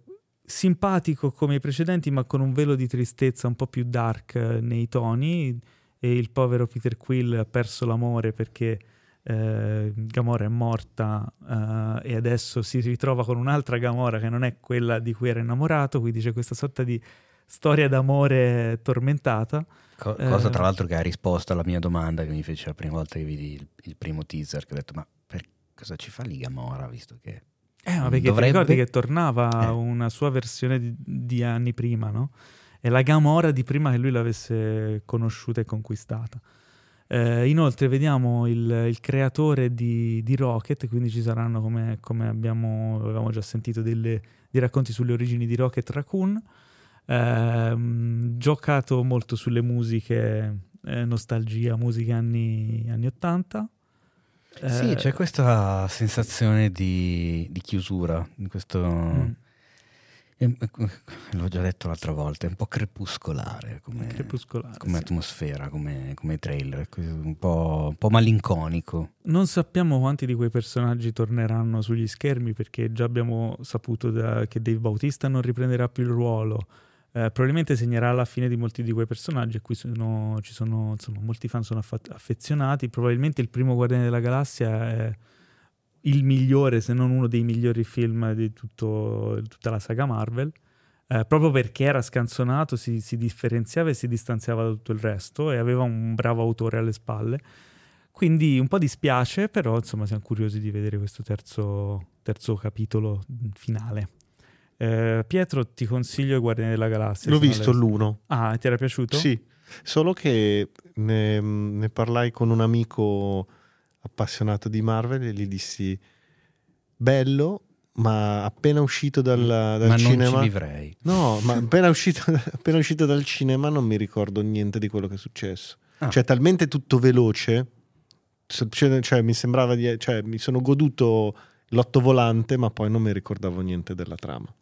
simpatico come i precedenti, ma con un velo di tristezza un po' più dark eh, nei toni. E il povero Peter Quill ha perso l'amore perché eh, Gamora è morta eh, e adesso si ritrova con un'altra Gamora che non è quella di cui era innamorato. Quindi c'è questa sorta di storia d'amore tormentata. Co- Eh, cosa tra l'altro che ha risposto alla mia domanda che mi fece la prima volta che vidi il, il primo teaser, che ho detto ma per cosa ci fa lì Gamora visto che... Eh, ma perché Dovrebbe- ti ricordi che tornava Eh. una sua versione di, di anni prima, no? È la Gamora di prima che lui l'avesse conosciuta e conquistata. Eh, inoltre vediamo il, il creatore di, di Rocket, quindi ci saranno, come, come abbiamo, avevamo già sentito, delle- dei racconti sulle origini di Rocket Raccoon. Ehm, giocato molto sulle musiche, eh, nostalgia, musiche anni, anni 80. Sì, Eh, c'è questa sensazione di, di chiusura, questo... mm. eh, L'ho già detto l'altra volta, è un po' crepuscolare come, crepuscolare, come sì. atmosfera, come, come trailer, un po', un po' malinconico. Non sappiamo quanti di quei personaggi torneranno sugli schermi perché già abbiamo saputo da- che Dave Bautista non riprenderà più il ruolo. Eh, probabilmente segnerà la fine di molti di quei personaggi a cui sono- ci sono, insomma, molti fan sono affa- affezionati. Probabilmente il primo Guardiani della Galassia è il migliore, se non uno dei migliori film di tutto- tutta la saga Marvel. eh, proprio perché era scanzonato, si, si differenziava e si distanziava da tutto il resto e aveva un bravo autore alle spalle. Quindi un po' dispiace, però insomma siamo curiosi di vedere questo terzo, terzo capitolo finale. Eh, Pietro, ti consiglio i Guardiani della Galassia. L'ho visto l'uno. Ah, ti era piaciuto? Sì, solo che ne, ne parlai con un amico appassionato di Marvel e gli dissi bello, ma appena uscito dal, dal Ma non cinema... ci vivrei. No, ma appena uscito, appena uscito dal cinema non mi ricordo niente di quello che è successo. Ah. Cioè, talmente tutto veloce, cioè, mi sembrava di... Cioè, mi sono goduto l'ottovolante, ma poi non mi ricordavo niente della trama.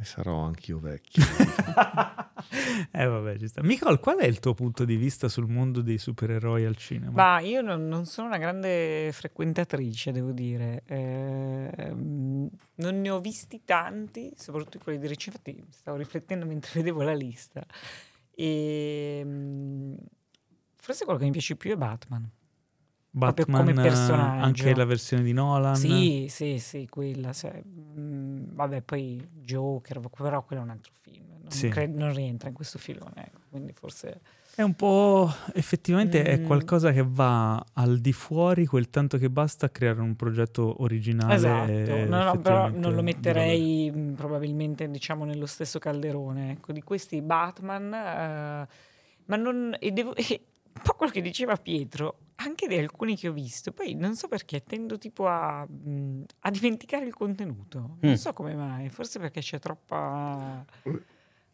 E sarò anch'io vecchio. eh vabbè, ci sta. Nicole, qual è il tuo punto di vista sul mondo dei supereroi al cinema? Ma io non, non sono una grande frequentatrice, devo dire. Ehm, non ne ho visti tanti, soprattutto quelli di recente. Infatti, stavo riflettendo mentre vedevo la lista. E mm, forse quello che mi piace più è Batman. Batman, come eh, personaggio. anche la versione di Nolan. Sì, sì, sì, quella. cioè, mm, vabbè, poi Joker, però quello è un altro film. Non, Sì. cre- non rientra in questo filone, ecco, quindi forse... È un po'. effettivamente è Mm. qualcosa che va al di fuori quel tanto che basta a creare un progetto originale. Esatto, no, no, però non lo metterei mh, probabilmente diciamo nello stesso calderone. Ecco, di questi Batman, eh, ma non... E devo, e un po' quello che diceva Pietro, anche di alcuni che ho visto, poi non so perché tendo tipo a, a dimenticare il contenuto. Non Mm. so come mai, forse perché c'è troppa...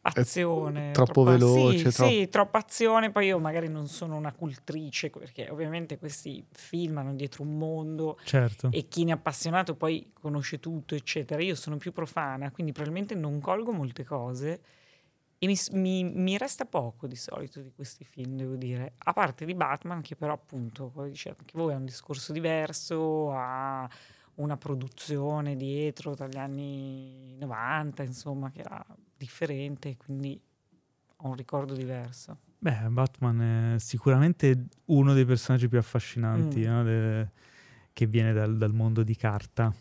azione. troppo veloce, Sì, troppo- sì, troppa azione. Poi io magari non sono una cultrice, perché ovviamente questi film hanno dietro un mondo Certo. e chi ne è appassionato poi conosce tutto, eccetera. Io sono più profana, quindi probabilmente non colgo molte cose mi, mi- mi resta poco di solito di questi film, devo dire. A parte di Batman, che però appunto, come diceva anche voi, ha un discorso diverso, ha una produzione dietro dagli anni 90, insomma, che era differente, quindi ho un ricordo diverso. Beh, Batman è sicuramente uno dei personaggi più affascinanti Mm. no, de- che viene dal, dal mondo di carta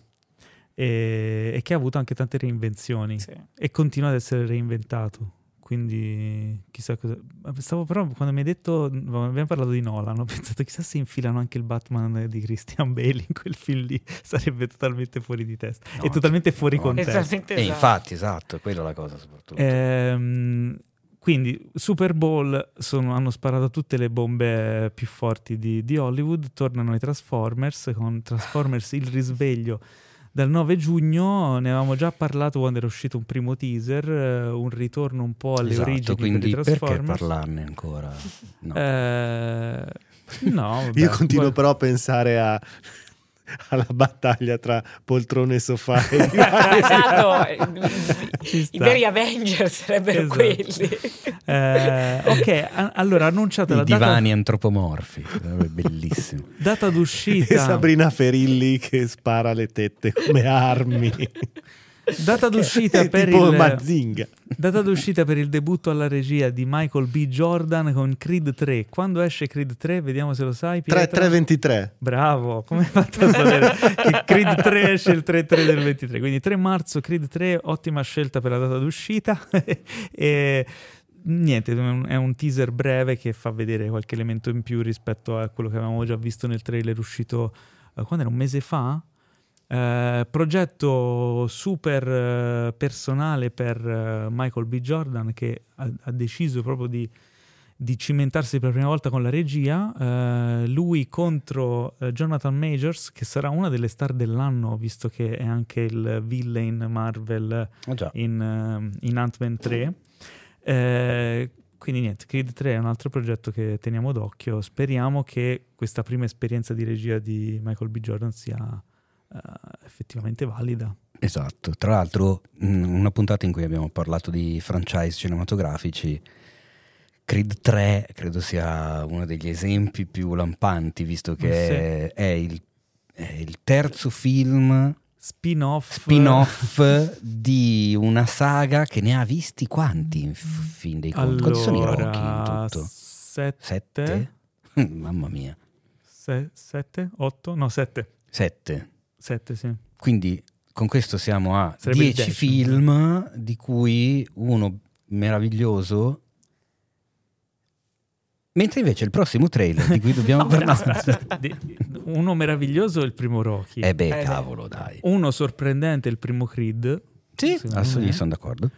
e, e che ha avuto anche tante reinvenzioni Sì. e continua ad essere reinventato. Quindi chissà cosa. Stavo però quando mi hai detto, abbiamo parlato di Nolan, ho pensato chissà se infilano anche il Batman di Christian Bale in quel film lì, sarebbe totalmente fuori di testa No, e totalmente fuori no. contesto. Esattamente E esatto. infatti, esatto, quella è la cosa soprattutto. Ehm, quindi Super Bowl sono- hanno sparato tutte le bombe più forti di, di Hollywood, tornano i Transformers con Transformers il risveglio dal 9 giugno, ne avevamo già parlato quando era uscito un primo teaser, eh, un ritorno un po' alle Esatto, origini quindi per perché parlarne ancora? No. Eh, no, vabbè, Io continuo guarda- però a pensare a- alla battaglia tra poltrone e sofà e esatto, i veri Avengers sarebbero Esatto. quelli. Eh, ok, a- allora annunciate I la data, divani antropomorfi, è bellissimo. data e d'uscita. Sabrina Ferilli che spara le tette come armi. Data d'uscita per il. Data d'uscita per il debutto alla regia di Michael B. Jordan con Creed 3. Quando esce Creed 3? Vediamo se lo sai. 3, Pietro. 323. Bravo, come hai fatto a sapere che Creed 3 esce il 3-3 del 23? Quindi 3 marzo, Creed 3, ottima scelta per la data d'uscita. e niente, è un- è un teaser breve che fa vedere qualche elemento in più rispetto a quello che avevamo già visto nel trailer uscito, eh, quando era un mese fa? Eh, progetto super eh, personale per eh, Michael B. Jordan che ha, ha deciso proprio di, di cimentarsi per la prima volta con la regia. Lui contro Jonathan Majors, che sarà una delle star dell'anno, visto che è anche il villain Marvel Ah, in, in Ant-Man 3. Eh, quindi niente, Creed 3 è un altro progetto che teniamo d'occhio. Speriamo che questa prima esperienza di regia di Michael B. Jordan sia effettivamente valida. Esatto, tra l'altro mh, una puntata in cui abbiamo parlato di franchise cinematografici, Creed 3 credo sia uno degli esempi più lampanti, visto che Eh sì. è, è il, è il terzo film Spin-off. spin-off di una saga che ne ha visti quanti in fin dei conti? Quanti sono i Rocky in Allora, tutto? sette, Sette? Mamma mia, se- sette, otto, no, sette. sette. Sette, sì. Quindi con questo siamo a Sarebbe il 10 decimo. film, di cui uno meraviglioso. Mentre invece il prossimo trailer di cui dobbiamo No, parlare. uno meraviglioso è il primo Rocky. Eh beh, Eh, cavolo, dai. Uno sorprendente è il primo Creed. Sì, assolutamente me. sono d'accordo.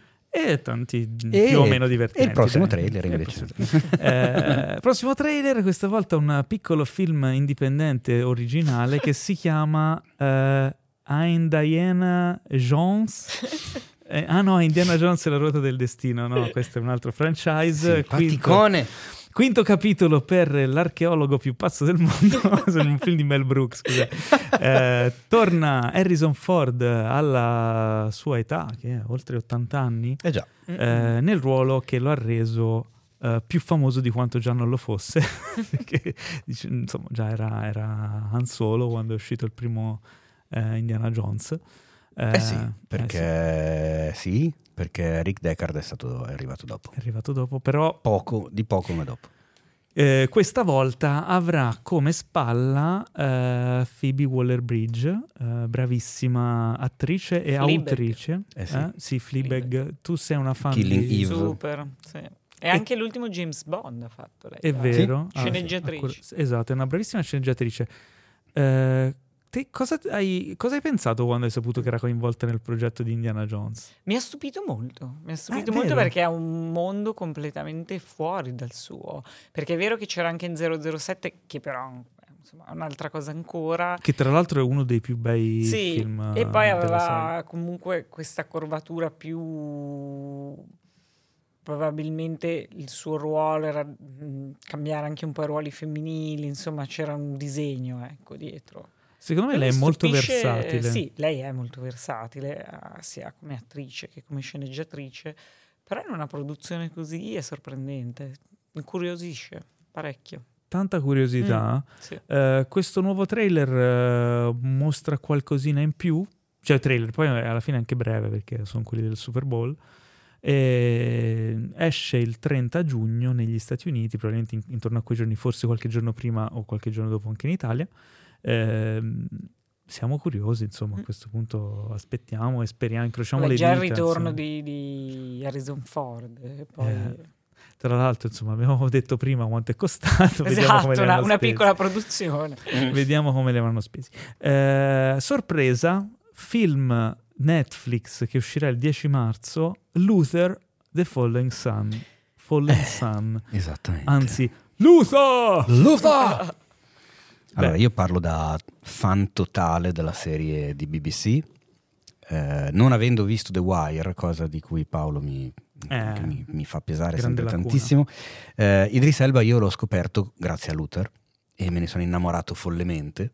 E tanti E- più o meno divertenti. e il prossimo dai. trailer il invece. prossimo trailer. Eh, prossimo trailer, questa volta un piccolo film indipendente originale che si chiama eh, I'm Diana Jones. Eh, ah no, Indiana Jones e la ruota del destino, no, questo è un altro franchise. Simpaticone. quinto capitolo per l'archeologo più pazzo del mondo, è un film di Mel Brooks, scusa. Eh, torna Harrison Ford alla sua età, che è oltre 80 anni, Eh già. eh, nel ruolo che lo ha reso eh, più famoso di quanto già non lo fosse. Perché dice, insomma, già era, era Han Solo quando è uscito il primo eh, Indiana Jones. Eh sì, eh, perché sì, perché Rick Deckard è, stato, è arrivato dopo. È arrivato dopo, però Poco, di poco ma dopo. eh, questa volta avrà come spalla eh, Phoebe Waller-Bridge, eh, bravissima attrice e Fleabag. autrice. Eh sì. Eh? Sì, Fleabag. Tu sei una fan Killing di... Eve. Super, sì. E anche l'ultimo James Bond ha fatto lei. È vero. Sceneggiatrice. Ah, sì, esatto, è una bravissima sceneggiatrice. Eh, te cosa hai, cosa hai pensato quando hai saputo che era coinvolta nel progetto di Indiana Jones? Mi ha stupito molto, mi ha stupito Ah, molto vero? perché è un mondo completamente fuori dal suo. Perché è vero che c'era anche in 007, che però eh, insomma, è un'altra cosa ancora. Che tra l'altro è uno dei più bei Sì, film. e poi eh, aveva comunque questa curvatura più probabilmente il suo ruolo era mh, cambiare anche un po' i ruoli femminili, insomma c'era un disegno ecco, dietro. Secondo me lei è molto stupisce- versatile. Sì, lei è molto versatile, eh, sia come attrice che come sceneggiatrice, però in una produzione così è sorprendente, incuriosisce parecchio. Tanta curiosità. Mm, sì. Eh, questo nuovo trailer eh, mostra qualcosina in più. Cioè, trailer, poi è alla fine anche breve perché sono quelli del Super Bowl. E esce il 30 giugno negli Stati Uniti, probabilmente in- intorno a quei giorni, forse qualche giorno prima o qualche giorno dopo anche in Italia. Ehm, siamo curiosi, insomma, a questo punto aspettiamo e speriamo, incrociamo Vabbè, le già il dita. ritorno di, di Harrison Ford, e poi... Eh, Tra l'altro, insomma, abbiamo detto prima quanto è costato. Esatto, una, una piccola produzione. Vediamo come le avranno spesi. Eh, sorpresa, film Netflix che uscirà il 10 marzo, Luther, The Fallen Sun. Fallen Sun. Esattamente. Anzi, Luther! Luther! Allora, Beh. io parlo da fan totale della serie di BBC, eh, non avendo visto The Wire, cosa di cui Paolo mi, Eh, mi, mi fa pesare sempre lacuna. tantissimo. Eh, Idris Elba io l'ho scoperto grazie a Luther e me ne sono innamorato follemente,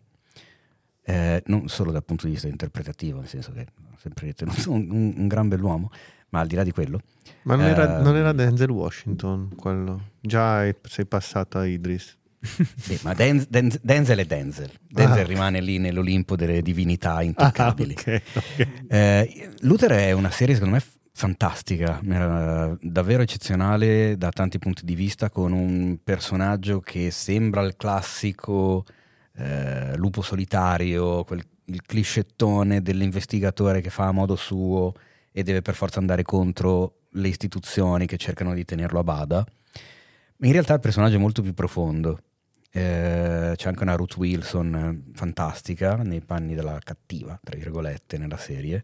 eh, non solo dal punto di vista interpretativo, nel senso che ho sempre ritenuto un, un- un gran bell'uomo, ma al di là di quello... Ma non, era, non era Denzel Washington quello? Già sei passata a Idris. Sì, ma Den- Den- Denzel è Denzel. Denzel Ah. rimane lì nell'Olimpo delle divinità intoccabili. Ah, ok, ok. Eh, Luther è una serie secondo me fantastica, davvero eccezionale da tanti punti di vista, con un personaggio che sembra il classico eh, lupo solitario, quel- il cliscettone dell'investigatore che fa a modo suo e deve per forza andare contro le istituzioni che cercano di tenerlo a bada. In realtà il personaggio è molto più profondo. Eh, c'è anche una Ruth Wilson eh, fantastica nei panni della cattiva, tra virgolette, nella serie.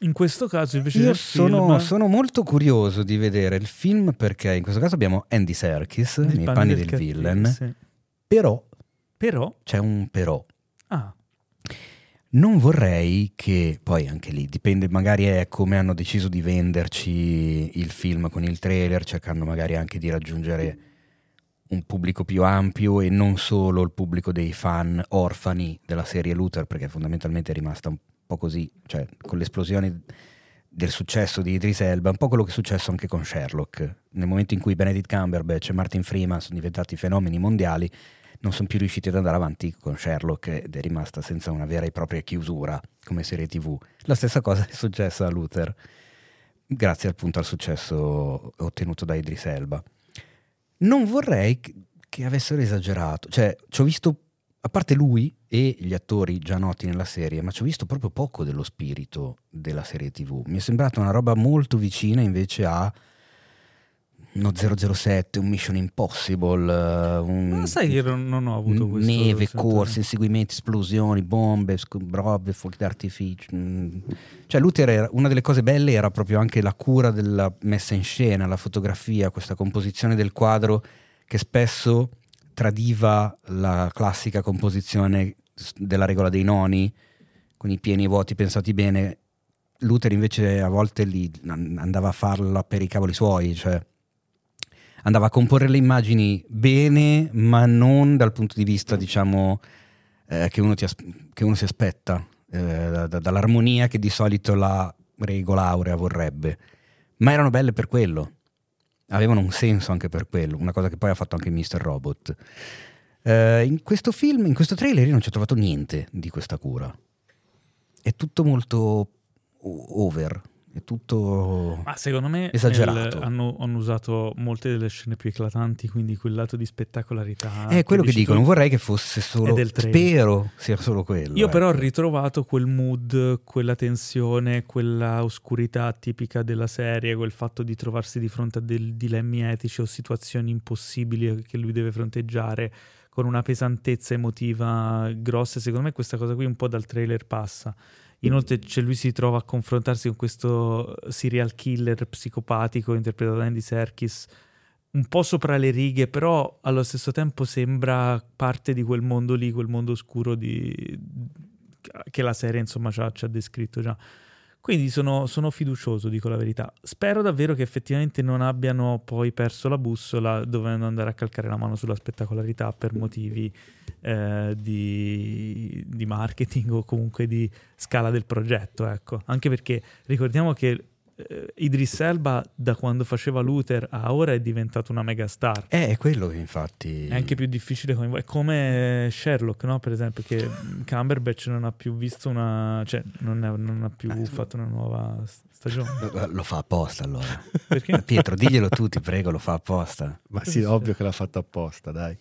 In questo caso invece Io del sono, film, sono molto curioso di vedere il film perché in questo caso abbiamo Andy Serkis nei nei panni del, cattivo, villain, sì. però Però, c'è un però. ah, Non vorrei che, poi anche lì dipende, magari è come hanno deciso di venderci il film con il trailer, cercando magari anche di raggiungere un pubblico più ampio e non solo il pubblico dei fan orfani della serie Luther, perché fondamentalmente è rimasta un po' così, cioè con l'esplosione del successo di Idris Elba, un po' quello che è successo anche con Sherlock. Nel momento in cui Benedict Cumberbatch e Martin Freeman sono diventati fenomeni mondiali, non sono più riusciti ad andare avanti con Sherlock ed è rimasta senza una vera e propria chiusura come serie tv. La stessa cosa è successa a Luther, grazie appunto al successo ottenuto da Idris Elba. Non vorrei che- avessero esagerato, cioè ci ho visto, a parte lui e gli attori già noti nella serie, ma ci ho visto proprio poco dello spirito della serie tv. Mi è sembrata una roba molto vicina invece a uno 007, un Mission Impossible, eh, un... ma sai che io non, ho avuto questo Neve, corse, inseguimenti, esplosioni, bombe, robe, fuochi d'artificio. mm. Cioè, Luther era, una delle cose belle era proprio anche la cura della messa in scena, la fotografia, questa composizione del quadro che spesso tradiva la classica composizione della regola dei noni, con i pieni e i vuoti pensati bene. Luther invece a volte andava a farla per i cavoli suoi, cioè andava a comporre le immagini bene, ma non dal punto di vista, diciamo, eh, che, uno ti as- che uno si aspetta, eh, da- da- dall'armonia che di solito la regola aurea vorrebbe. Ma erano belle per quello, avevano un senso anche per quello, una cosa che poi ha fatto anche Mr. Robot. Eh, in questo film, in questo trailer, io non ci ho trovato niente di questa cura. È tutto molto over, è tutto Ma secondo me esagerato. nel- hanno, hanno usato molte delle scene più eclatanti, quindi quel lato di spettacolarità. È quello che dico, non vorrei che fosse solo. del. Spero sia solo quello. Io però ho ecco. ritrovato quel mood, quella tensione, quella oscurità tipica della serie, quel fatto di trovarsi di fronte a dei dilemmi etici o situazioni impossibili che lui deve fronteggiare con una pesantezza emotiva grossa. Secondo me questa cosa qui un po' dal trailer passa. Inoltre c'è lui si trova a confrontarsi con questo serial killer psicopatico interpretato da Andy Serkis un po' sopra le righe, però allo stesso tempo sembra parte di quel mondo lì, quel mondo oscuro di- che la serie insomma ci ha, ci ha descritto già. Quindi sono, sono fiducioso, dico la verità. Spero davvero che effettivamente non abbiano poi perso la bussola dovendo andare a calcare la mano sulla spettacolarità per motivi eh, di, di marketing o comunque di scala del progetto. Ecco. Anche perché ricordiamo che eh, Idris Elba da quando faceva Luther a ora è diventato una megastar. Eh, è quello che infatti... È anche più difficile coinvolgere. È come Sherlock, no? Per esempio, che Cumberbatch non ha più visto una... cioè non, è- non ha più fatto una nuova stagione. Lo- Lo fa apposta allora. Perché? Pietro, diglielo tu, ti prego, lo fa apposta. Ma sì, ovvio che l'ha fatto apposta, dai.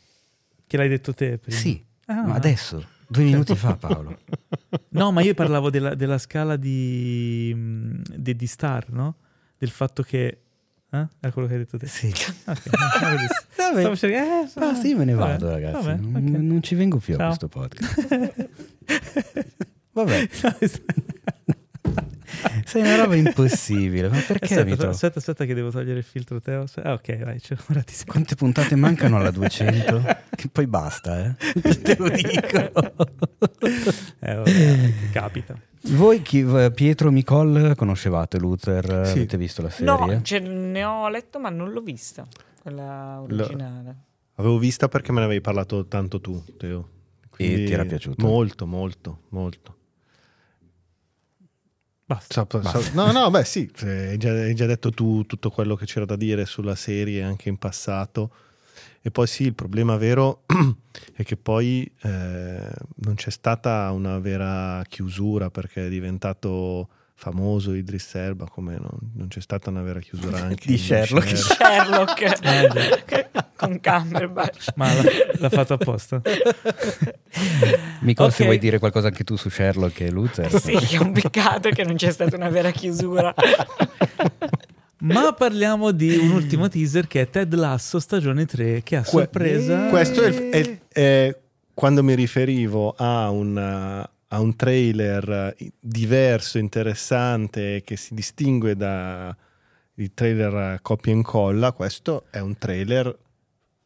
Che l'hai detto te prima? Sì, Ah. ma adesso, due minuti fa Paolo. No, ma io parlavo della, della scala di, mh, di, di Star, no? Del fatto che... Eh? Era quello che hai detto te? Sì. Ok, no, vedi, Vabbè. Stavo cercando... eh, Ah sì, me ne vabbè, vado ragazzi. vabbè, Non- ok. Non ci vengo più a Ciao. questo podcast. Vabbè, sei una roba impossibile. Ma perché aspetta, aspetta, aspetta che devo togliere il filtro Teo. Ah, ok, vai, cioè, ora ti. Quante puntate mancano alla 200? Che poi basta, eh? Te lo dico. Eh, vabbè, capita. Voi, chi, Pietro Micol, conoscevate Luther? Sì. Avete visto la serie? No, cioè, ne ho letto, ma non l'ho vista. Quella originale. Avevo vista perché me ne avevi parlato tanto tu, Teo. E ti era piaciuto? Molto, molto, molto. Basta. Sa- no, no, beh sì, cioè, hai già, hai già detto tu tutto quello che c'era da dire sulla serie anche in passato. E poi sì, il problema vero è che poi eh, non c'è stata una vera chiusura perché è diventato famoso Idris Elba, come non, non c'è stata una vera chiusura anche Di Sherlock. Sherlock. Sherlock con Cumberbatch. Ma l'ha, l'ha fatto apposta? Micol, Ok. se vuoi dire qualcosa anche tu su Sherlock e Luther. Sì, è un peccato che non c'è stata una vera chiusura. Ma parliamo di un ultimo teaser che è Ted Lasso stagione 3 che a Que- sorpresa... Questo è, il- è- è quando mi riferivo a un, a un trailer diverso, interessante, che si distingue da i trailer copia e incolla. Questo è un trailer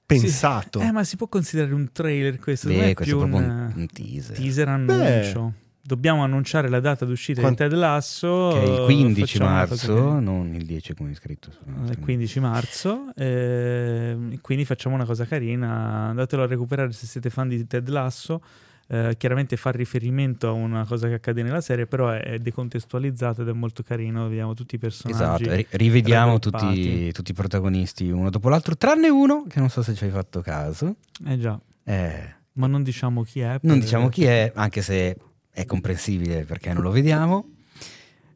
pensato. Sì. Eh, ma si può considerare un trailer questo? Beh, è questo più è un, un, un teaser. teaser annuncio. Dobbiamo annunciare la data d'uscita Quant- di Ted Lasso. Che è il 15 facciamo una cosa marzo, carina. non il 10 come è scritto. Il 15 marzo, eh, quindi facciamo una cosa carina, andatelo a recuperare se siete fan di Ted Lasso, eh, chiaramente fa riferimento a una cosa che accade nella serie, però è, è decontestualizzato ed è molto carino, vediamo tutti i personaggi. Esatto, ri- rivediamo tutti, tutti i protagonisti uno dopo l'altro, tranne uno che non so se ci hai fatto caso. Eh già, Eh, ma non diciamo chi è. non diciamo chi è, anche se è comprensibile perché non lo vediamo.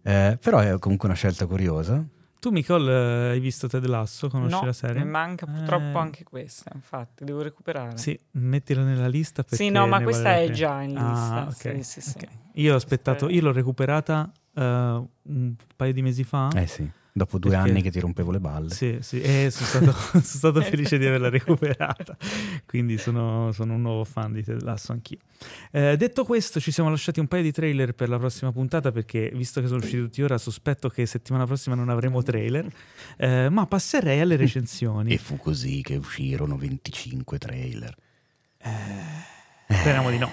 Eh, però è comunque una scelta curiosa. Tu, Nicole, hai visto Ted Lasso? Conosci no, la serie? mi manca purtroppo Eh, anche questa, infatti, devo recuperare. Sì, mettila nella lista. Sì, no, ma questa vale è già in lista. Ah, ok, Sì, sì, sì. ok. Io ho aspettato, io l'ho recuperata eh, un paio di mesi fa. Eh sì, dopo due Perché- anni che ti rompevo le balle. Sì, sì, e sono stato, sono stato felice di averla recuperata, quindi sono, sono un nuovo fan di Ted Lasso anch'io. Eh, detto questo, ci siamo lasciati un paio di trailer per la prossima puntata perché, visto che sono usciti tutti ora, sospetto che settimana prossima non avremo trailer, Eh, ma passerei alle recensioni. E fu così che uscirono 25 trailer. Speriamo di no.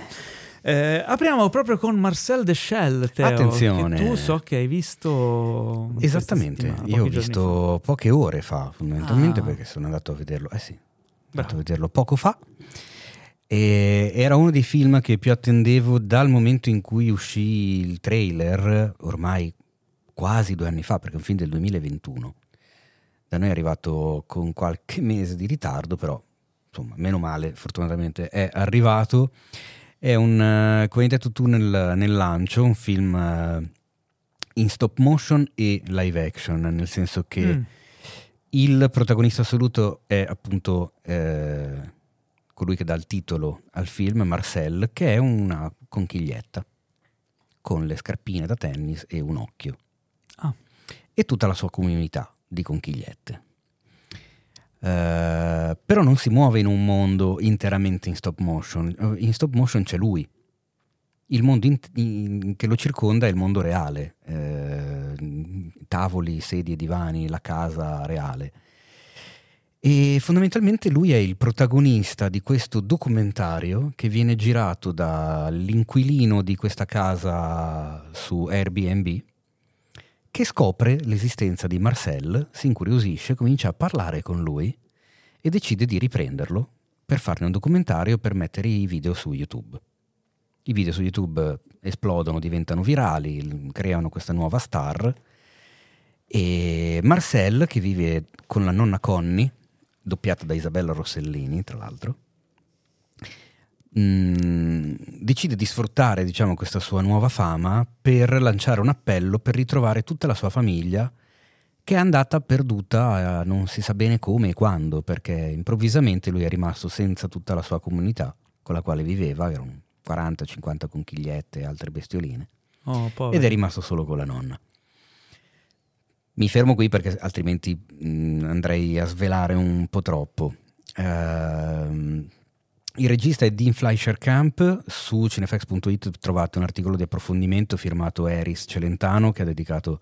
Eh, apriamo proprio con Marcel Deschelles, Teo, Attenzione. tu so che hai visto Esattamente, io ho visto poche ore fa, fondamentalmente Ah. perché sono andato a vederlo. Eh sì, sono andato a vederlo poco fa. E era uno dei film che più attendevo dal momento in cui uscì il trailer, ormai quasi due anni fa, perché è un film del 2021. Da noi è arrivato con qualche mese di ritardo, però insomma, meno male, fortunatamente è arrivato. È un, come hai detto tu nel, nel lancio, un film eh, in stop motion e live action, nel senso che Mm. il protagonista assoluto è appunto eh, colui che dà il titolo al film, Marcel, che è una conchiglietta con le scarpine da tennis e un occhio. Ah. E tutta la sua comunità di conchigliette. Eh, però non si muove in un mondo interamente in stop motion. Eh, In stop motion c'è lui. Il mondo in- in- che lo circonda è il mondo reale. Eh, tavoli, sedie, divani, la casa reale. E fondamentalmente lui è il protagonista di questo documentario che viene girato dall'inquilino di questa casa su Airbnb che scopre l'esistenza di Marcel, si incuriosisce, comincia a parlare con lui e decide di riprenderlo per farne un documentario per mettere i video su YouTube. I video su YouTube esplodono, diventano virali, creano questa nuova star e Marcel, che vive con la nonna Connie, doppiata da Isabella Rossellini, tra l'altro, mh, decide di sfruttare diciamo, questa sua nuova fama per lanciare un appello per ritrovare tutta la sua famiglia che è andata perduta, eh, non si sa bene come e quando, perché improvvisamente lui è rimasto senza tutta la sua comunità con la quale viveva, erano 40-50 conchigliette e altre bestioline, Oh, ed è rimasto solo con la nonna. Mi fermo qui perché altrimenti mh, andrei a svelare un po' troppo. Ehm, il regista è Dean Fleischer Camp, su cinefax.it trovate un articolo di approfondimento firmato Eris Celentano che ha dedicato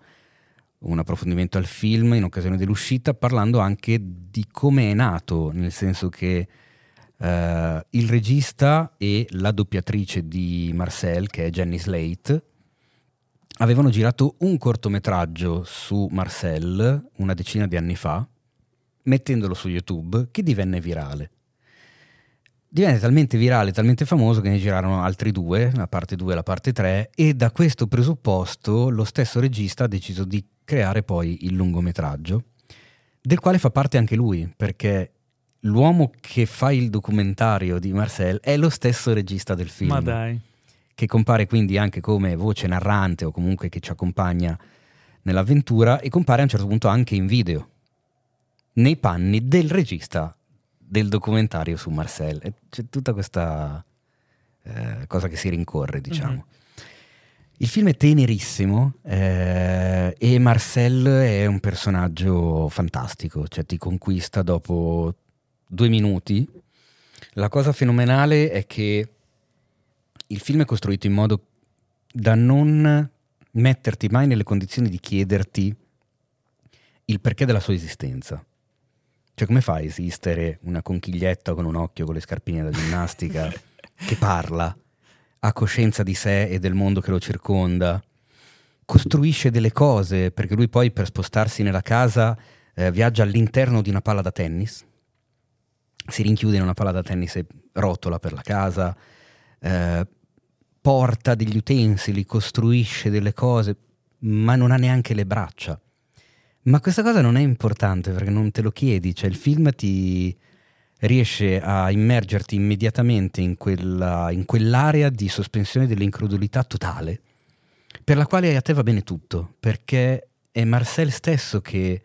un approfondimento al film in occasione dell'uscita, parlando anche di come è nato, nel senso che eh, il regista e la doppiatrice di Marcel, che è Jenny Slate, avevano girato un cortometraggio su Marcel una decina di anni fa, mettendolo su YouTube, che divenne virale. Divenne talmente virale, talmente famoso che ne girarono altri due, la parte 2 e la parte 3, e da questo presupposto lo stesso regista ha deciso di creare poi il lungometraggio, del quale fa parte anche lui, perché l'uomo che fa il documentario di Marcel è lo stesso regista del film Ma dai. che compare quindi anche come voce narrante o comunque che ci accompagna nell'avventura e compare a un certo punto anche in video, nei panni del regista del documentario su Marcel. E C'è tutta questa eh, cosa che si rincorre, diciamo. Il film è tenerissimo eh, e Marcel è un personaggio fantastico, cioè ti conquista dopo due minuti. La cosa fenomenale è che il film è costruito in modo da non metterti mai nelle condizioni di chiederti il perché della sua esistenza. Cioè, come fa a esistere una conchiglietta con un occhio con le scarpine da ginnastica che parla, ha coscienza di sé e del mondo che lo circonda, costruisce delle cose, perché lui poi per spostarsi nella casa eh, viaggia all'interno di una palla da tennis, si rinchiude in una palla da tennis e rotola per la casa, eh, porta degli utensili, costruisce delle cose, ma non ha neanche le braccia. Ma questa cosa non è importante perché non te lo chiedi, cioè il film ti riesce a immergerti immediatamente in, quella, in quell'area di sospensione dell'incredulità totale, per la quale a te va bene tutto, perché è Marcel stesso che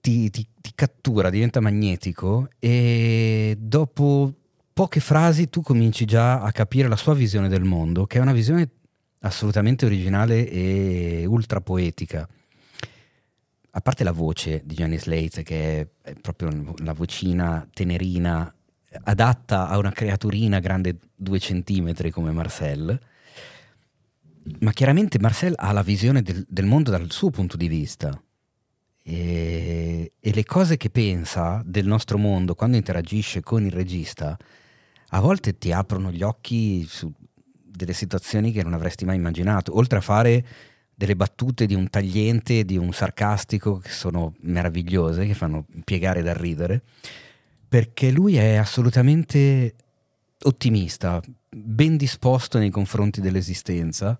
ti, ti- ti cattura, diventa magnetico e dopo poche frasi tu cominci già a capire la sua visione del mondo, che è una visione assolutamente originale e ultra poetica. A parte la voce di Johnny Slate, che è, proprio la vocina tenerina adatta a una creaturina grande due centimetri come Marcel, ma chiaramente Marcel ha la visione del, del mondo dal suo punto di vista. E, e le cose che pensa del nostro mondo quando interagisce con il regista a volte ti aprono gli occhi su delle situazioni che non avresti mai immaginato, oltre a fare delle battute di un tagliente, di un sarcastico che sono meravigliose, che fanno piegare da ridere, perché lui è assolutamente ottimista, ben disposto nei confronti dell'esistenza,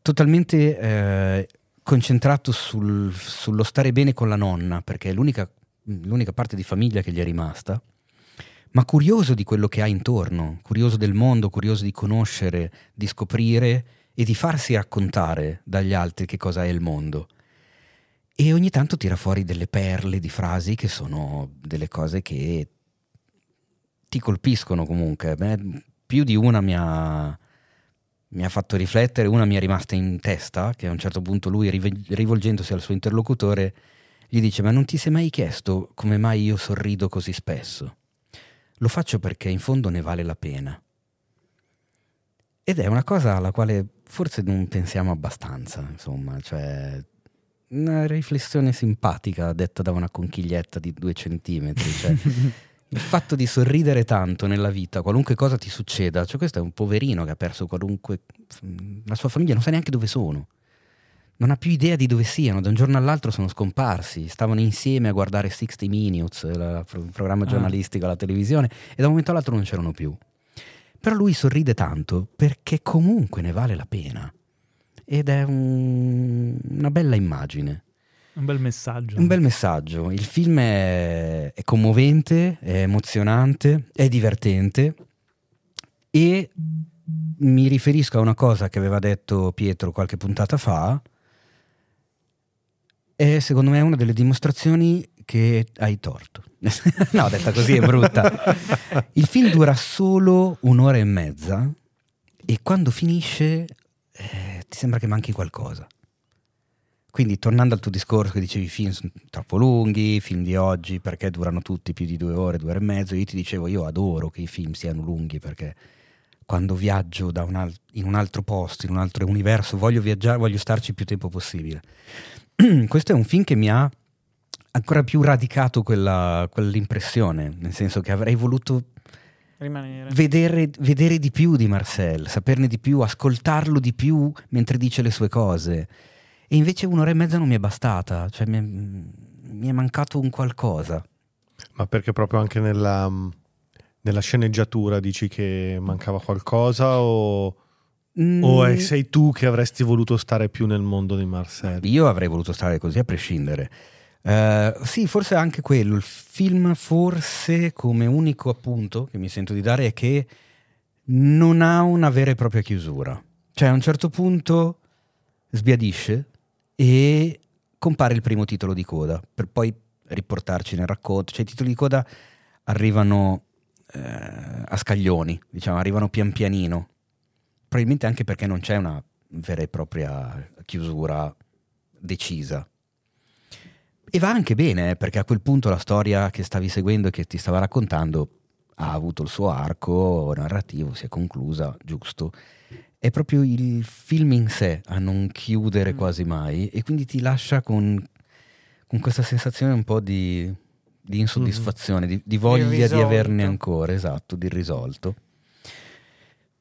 totalmente eh, concentrato sul- sullo stare bene con la nonna, perché è l'unica, l'unica parte di famiglia che gli è rimasta, ma curioso di quello che ha intorno, curioso del mondo, curioso di conoscere, di scoprire e di farsi raccontare dagli altri che cosa è il mondo. E ogni tanto tira fuori delle perle di frasi che sono delle cose che ti colpiscono comunque. Beh, più di una mi ha, mi ha fatto riflettere, una mi è rimasta in testa, che a un certo punto lui, rivolgendosi al suo interlocutore, gli dice ma non ti sei mai chiesto come mai io sorrido così spesso? Lo faccio perché in fondo ne vale la pena. Ed è una cosa alla quale forse non pensiamo abbastanza, insomma, cioè una riflessione simpatica detta da una conchiglietta di due centimetri. Cioè, il fatto di sorridere tanto nella vita, qualunque cosa ti succeda, cioè questo è un poverino che ha perso qualunque... la sua famiglia non sa neanche dove sono. non ha più idea di dove siano, da un giorno all'altro sono scomparsi, stavano insieme a guardare 60 Minutes, il programma Ah. giornalistico alla televisione, e da un momento all'altro non c'erano più. Però lui sorride tanto perché comunque ne vale la pena. Ed è un- una bella immagine. Un bel messaggio. Un bel messaggio. Il film è, è commovente, è emozionante, è divertente e mi riferisco a una cosa che aveva detto Pietro qualche puntata fa. È secondo me una delle dimostrazioni che hai torto. no, detta così è brutta. Il film dura solo un'ora e mezza e quando finisce eh, ti sembra che manchi qualcosa. Quindi tornando al tuo discorso che dicevi i film sono troppo lunghi, i film di oggi perché durano tutti più di due ore, due ore e mezzo, io ti dicevo io adoro che i film siano lunghi perché quando viaggio un al- in un altro posto, in un altro universo, voglio viaggiare, voglio starci il più tempo possibile. Questo è un film che mi ha ancora più radicato quella, quell'impressione, nel senso che avrei voluto Rimanere. vedere, vedere di più di Marcel, saperne di più, ascoltarlo di più mentre dice le sue cose. E invece un'ora e mezza non mi è bastata, cioè mi è, mi è mancato un qualcosa. Ma perché proprio anche nella, nella sceneggiatura dici che mancava qualcosa o, Mm, o è- sei tu che avresti voluto stare più nel mondo di Marcel? Io avrei voluto stare così a prescindere. Eh, sì, forse anche quello. Il film, forse come unico appunto che mi sento di dare è che non ha una vera e propria chiusura. Cioè, a un certo punto sbiadisce e compare il primo titolo di coda, per poi riportarci nel racconto. Cioè, i titoli di coda arrivano eh, a scaglioni, diciamo, arrivano pian pianino. Probabilmente anche perché non c'è una vera e propria chiusura decisa. E va anche bene, eh, perché a quel punto la storia che stavi seguendo e che ti stava raccontando ha avuto il suo arco narrativo, si è conclusa, giusto. È proprio il film in sé a non chiudere quasi mai e quindi ti lascia con, con questa sensazione un po' di, di insoddisfazione, di, di voglia di averne ancora, esatto, di irrisolto.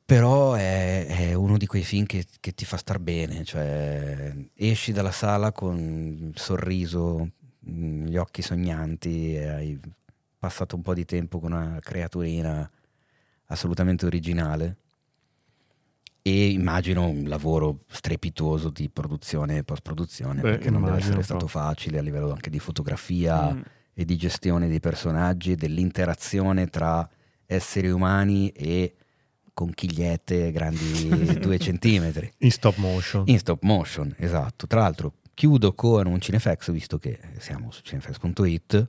Però è, è uno di quei film che, che ti fa star bene, cioè esci dalla sala con il sorriso, gli occhi sognanti e hai passato un po' di tempo con una creaturina assolutamente originale e immagino un lavoro strepitoso di produzione e post-produzione Beh, perché non deve essere stato facile a livello anche di fotografia Mm. e di gestione dei personaggi e dell'interazione tra esseri umani e conchigliette grandi due centimetri In stop motion. in stop motion, esatto. Tra l'altro, chiudo con un Cinefax, visto che siamo su cinefax.it.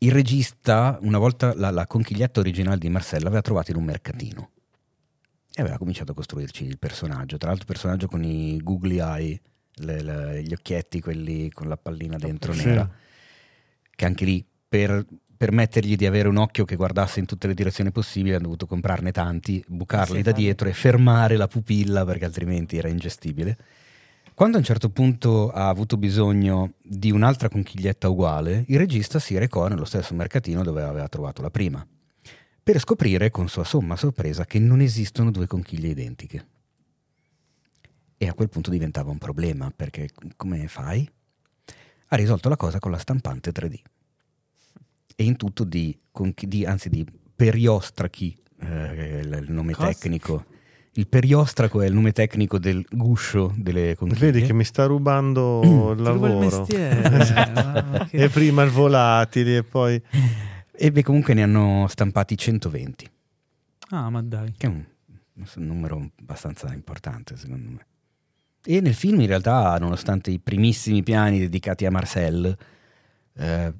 Il regista, una volta la, la conchiglietta originale di Marcella, l'aveva trovata in un mercatino e aveva cominciato a costruirci il personaggio. Tra l'altro, il personaggio con i googly eye, le- le- gli occhietti, quelli con la pallina dentro Sì. nera, che anche lì per permettergli di avere un occhio che guardasse in tutte le direzioni possibili hanno dovuto comprarne tanti, bucarli Sì, da dietro e fermare la pupilla perché altrimenti era ingestibile. Quando a un certo punto ha avuto bisogno di un'altra conchiglietta uguale, il regista si recò nello stesso mercatino dove aveva trovato la prima, per scoprire con sua somma sorpresa che non esistono due conchiglie identiche. E a quel punto diventava un problema, perché come fai? Ha risolto la cosa con la stampante 3D. E in tutto di, conchi- di- anzi di periostrachi, eh, il nome Cosa? tecnico. Il periostraco è il nome tecnico del guscio delle conchiglie. Vedi che mi sta rubando Mm, il Ti ruba il lavoro. mestiere. ma che- E prima il volatili e poi... E beh, comunque ne hanno stampati 120, Ah, ma dai. che è un, un numero abbastanza importante secondo me. E nel film in realtà, nonostante i primissimi piani dedicati a Marcel, eh,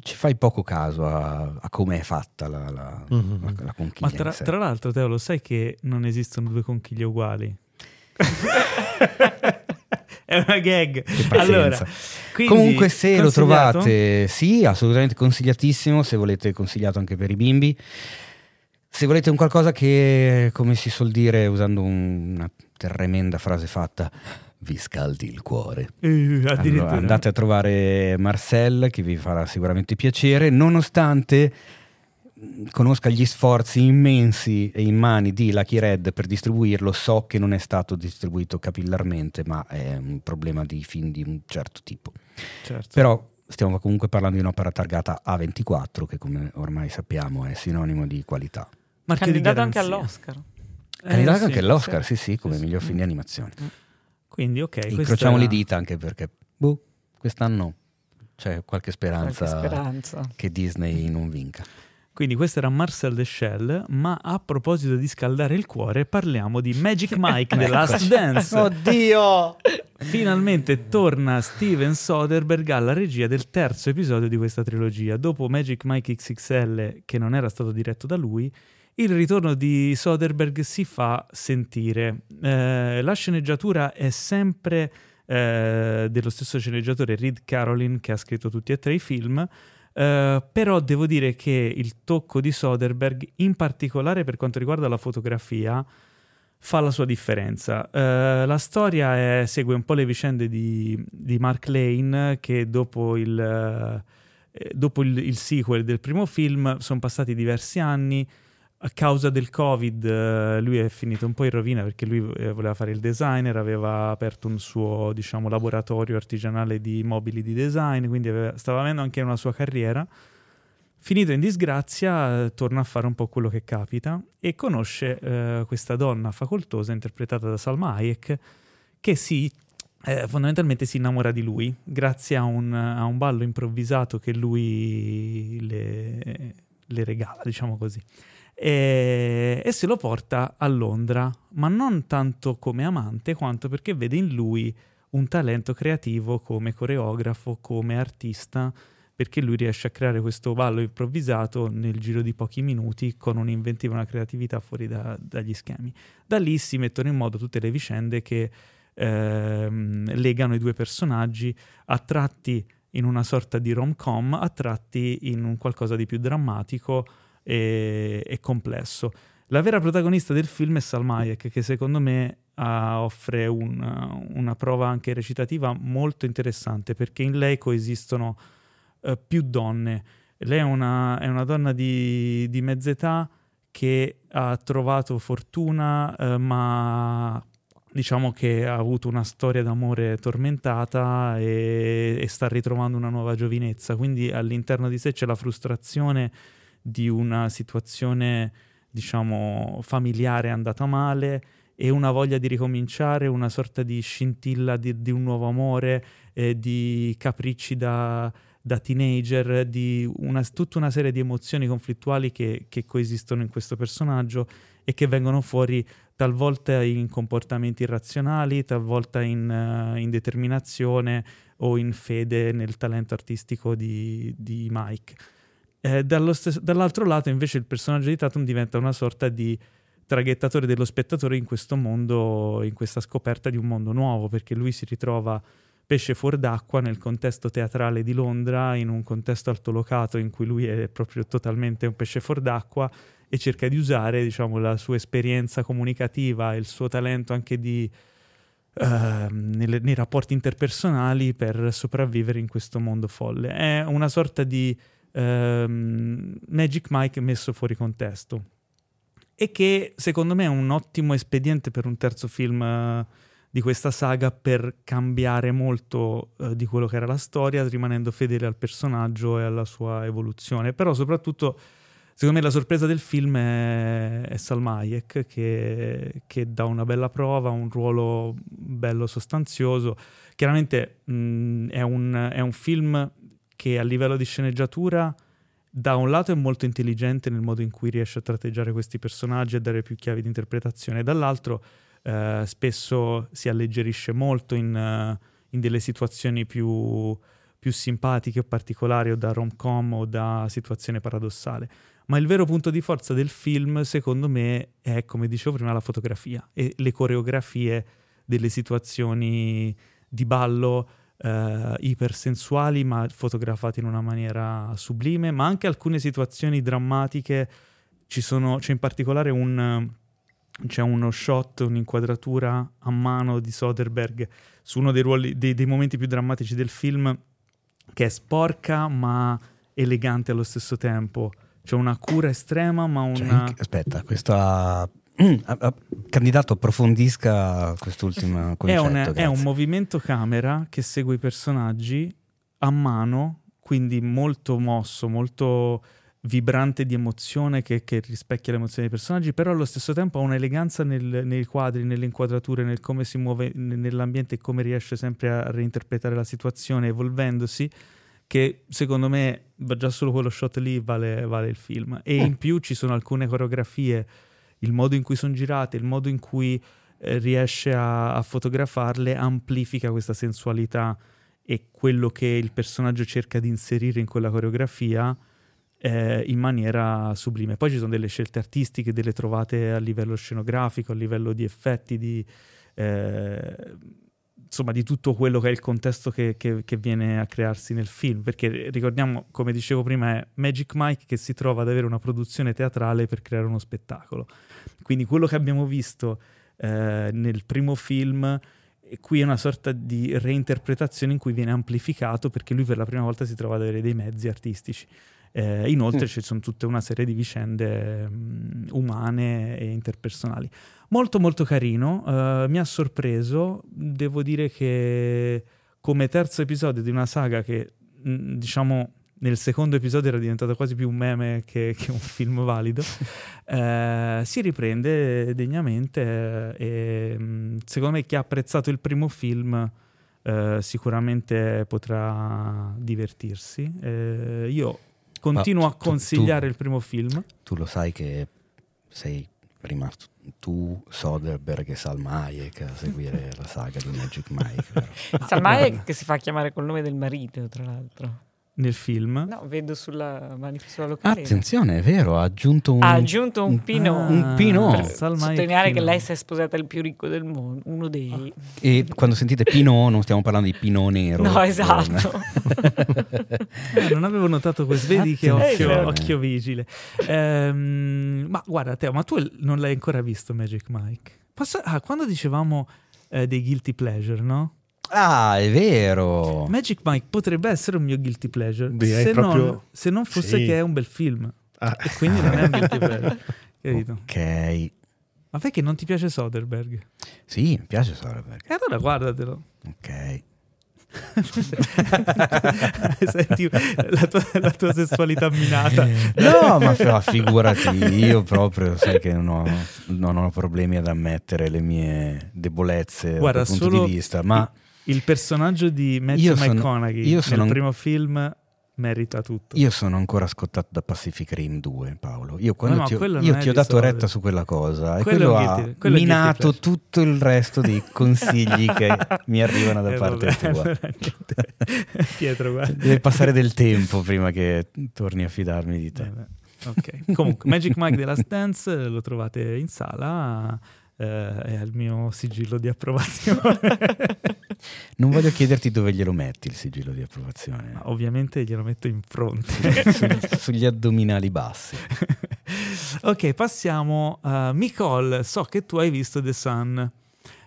ci fai poco caso a, a come è fatta la, la, Mhm. la- la conchiglia. Ma tra, in sé. tra l'altro, Teo, lo sai che non esistono due conchiglie uguali? È una gag. Allora, quindi, Comunque, se lo trovate, sì, assolutamente consigliatissimo. Se volete, consigliato anche per i bimbi. Se volete un qualcosa che, come si suol dire, usando un- una tremenda frase fatta, vi scaldi il cuore. Eh, Allora, addirittura. andate a trovare Marcel che vi farà sicuramente piacere, nonostante conosca gli sforzi immensi e immani di Lucky Red per distribuirlo, so che non è stato distribuito capillarmente, ma è un problema di film di un certo tipo. Certo. Però stiamo comunque parlando di un'opera targata A24, che come ormai sappiamo è sinonimo di qualità. Di Candidato anche all'Oscar. Eh, Candidato sì, anche all'Oscar, sì. sì, sì, come Sì, sì. miglior film di animazione. Quindi, ok. Incrociamo era- le dita anche perché boh, quest'anno c'è qualche speranza, Qualche speranza. che Disney non vinca. Quindi questo era Marcel Deschelles, ma a proposito di scaldare il cuore, parliamo di Magic Mike The Last Dance. Oddio! Finalmente torna Steven Soderbergh alla regia del terzo episodio di questa trilogia. Dopo Magic Mike XXL, che non era stato diretto da lui, il ritorno di Soderbergh si fa sentire. Eh, la sceneggiatura è sempre eh, dello stesso sceneggiatore Reed Carolin, che ha scritto tutti e tre i film. Eh, però devo dire che il tocco di Soderbergh, in particolare per quanto riguarda la fotografia, fa la sua differenza. Eh, la storia è- segue un po' le vicende di, di Mark Lane che dopo il, eh, dopo il, il sequel del primo film sono passati diversi anni. A causa del Covid eh, lui è finito un po' in rovina perché lui eh, voleva fare il designer, aveva aperto un suo diciamo, laboratorio artigianale di mobili di design, quindi aveva- stava avendo anche una sua carriera. Finito in disgrazia, torna a fare un po' quello che capita e conosce eh, questa donna facoltosa interpretata da Salma Hayek che si, eh, fondamentalmente si innamora di lui grazie a un, a un ballo improvvisato che lui le, le regala, diciamo così. E, e se lo porta a Londra, ma non tanto come amante quanto perché vede in lui un talento creativo come coreografo, come artista perché lui riesce a creare questo ballo improvvisato nel giro di pochi minuti con un'inventiva, una creatività fuori da- dagli schemi. Da lì si mettono in modo tutte le vicende che ehm, legano i due personaggi, a tratti in una sorta di rom-com, a tratti in un qualcosa di più drammatico e, e complesso. La vera protagonista del film è Salma Hayek, che secondo me ah, offre un- una prova anche recitativa molto interessante, perché in lei coesistono eh, più donne. Lei è una, è una donna di, di mezz'età che ha trovato fortuna, eh, ma diciamo che ha avuto una storia d'amore tormentata e, e sta ritrovando una nuova giovinezza. Quindi all'interno di sé c'è la frustrazione di una situazione, diciamo, familiare andata male e una voglia di ricominciare, una sorta di scintilla di, di un nuovo amore, eh, di capricci da, da teenager, di una- tutta una serie di emozioni conflittuali che, che coesistono in questo personaggio e che vengono fuori talvolta in comportamenti irrazionali, talvolta in, eh, in determinazione o in fede nel talento artistico di, di Mike. Eh, dallo stes- dall'altro lato, invece, il personaggio di Tatum diventa una sorta di traghettatore dello spettatore in questo mondo, in questa scoperta di un mondo nuovo, perché lui si ritrova pesce fuor d'acqua nel contesto teatrale di Londra, in un contesto altolocato in cui lui è proprio totalmente un pesce fuor d'acqua e cerca di usare, diciamo, la sua esperienza comunicativa e il suo talento anche di ehm, nelle- nei rapporti interpersonali per sopravvivere in questo mondo folle. È una sorta di ehm, Magic Mike messo fuori contesto e che secondo me è un ottimo espediente per un terzo film eh, di questa saga per cambiare molto eh, di quello che era la storia, rimanendo fedele al personaggio e alla sua evoluzione. Però soprattutto, secondo me, la sorpresa del film è, è Salma Hayek, che, che dà una bella prova, un ruolo bello sostanzioso. Chiaramente mh, è, un, è un film che a livello di sceneggiatura da un lato è molto intelligente nel modo in cui riesce a tratteggiare questi personaggi e dare più chiavi di interpretazione, dall'altro eh, spesso si alleggerisce molto in, eh, in delle situazioni più, più simpatiche o particolari o da rom-com o da situazione paradossale. Ma il vero punto di forza del film, secondo me, è, come dicevo prima, la fotografia e le coreografie delle situazioni di ballo eh, ipersensuali, ma fotografate in una maniera sublime, ma anche alcune situazioni drammatiche. Ci sono, c'è in particolare un, c'è uno shot, un'inquadratura a mano di Soderbergh su uno dei, ruoli, dei, dei momenti più drammatici del film, che è sporca ma elegante allo stesso tempo, c'è una cura estrema, ma Cioè, una... in- aspetta, questa... Mm, ah, ah, candidato, approfondisca quest'ultimo È concetto. un, è un movimento camera che segue i personaggi a mano, quindi molto mosso, molto vibrante di emozione che, che rispecchia le emozioni dei personaggi, però allo stesso tempo ha un'eleganza nel- nei quadri, nelle inquadrature, nel come si muove nell'ambiente e come riesce sempre a reinterpretare la situazione evolvendosi, che secondo me già solo quello shot lì vale, vale il film. E in più ci sono alcune coreografie, il modo in cui sono girate, il modo in cui eh, riesce a, a fotografarle amplifica questa sensualità e quello che il personaggio cerca di inserire in quella coreografia eh, in maniera sublime. Poi ci sono delle scelte artistiche, delle trovate a livello scenografico, a livello di effetti, di, eh, insomma di tutto quello che è il contesto che, che- che viene a crearsi nel film. Perché ricordiamo, come dicevo prima, è Magic Mike che si trova ad avere una produzione teatrale per creare uno spettacolo. Quindi quello che abbiamo visto eh, nel primo film e qui è una sorta di reinterpretazione in cui viene amplificato perché lui per la prima volta si trova ad avere dei mezzi artistici. Eh, inoltre Mm. ci sono tutta una serie di vicende mm, umane e interpersonali. Molto molto carino, eh, mi ha sorpreso, devo dire che come terzo episodio di una saga che mm, diciamo nel secondo episodio era diventato quasi più un meme che, che un film valido, eh, si riprende degnamente eh, e mm, secondo me chi ha apprezzato il primo film eh, sicuramente potrà divertirsi. Eh, io continuo Ma a tu- tu- consigliare il primo film. Tu lo sai che sei rimasto tu, Soderbergh e Salma Hayek a seguire la saga di Magic Mike. Salma Hayek che si fa chiamare col nome del marito, tra l'altro. Nel film? No, vedo sulla manifesto locale. Attenzione, è vero, ha aggiunto un... Ha aggiunto un Pinot. un Pinot. Per Salma Hayek sottolineare che Pinot. lei si è sposata il più ricco del mondo, uno dei... E quando sentite Pinot non stiamo parlando di Pinot nero. No, esatto. Ah, non avevo notato questo, vedi che occhio, occhio vigile. Ehm, ma guarda, Teo, ma tu non l'hai ancora visto Magic Mike? Posso- ah, quando dicevamo eh, dei guilty pleasure, no? Ah, è vero. Magic Mike potrebbe essere un mio guilty pleasure Direi se, proprio- non, se non fosse Sì. che è un bel film Ah. e quindi non è un guilty pleasure. Capito? Ok. Ma perché non ti piace Soderbergh? Sì, mi piace Soderbergh. E allora guardatelo. Ok. Senti la tua, la tua sessualità minata. No, ma figurati, io proprio sai che non ho, non ho problemi ad ammettere le mie debolezze Guarda, dal punto solo di vista, ma Il personaggio di Matthew sono- McConaughey io sono- nel primo film merita tutto. io sono ancora scottato da Pacific Rim 2, Paolo. Io quando no, ti ho, io ti ho dato retta su quella cosa e Quello ha guilty- quello minato tutto il resto dei consigli che mi arrivano da Eh, parte vabbè, tua. Pietro, guarda. Deve passare del tempo prima che torni a fidarmi di te. Eh, Ok, comunque Magic Mike The Last Dance lo trovate in sala, eh, è al mio sigillo di approvazione. Non voglio chiederti dove glielo metti il sigillo di approvazione. Ma ovviamente glielo metto in fronte. Su- sugli addominali bassi. ok, passiamo a Nicole. So che tu hai visto The Sun.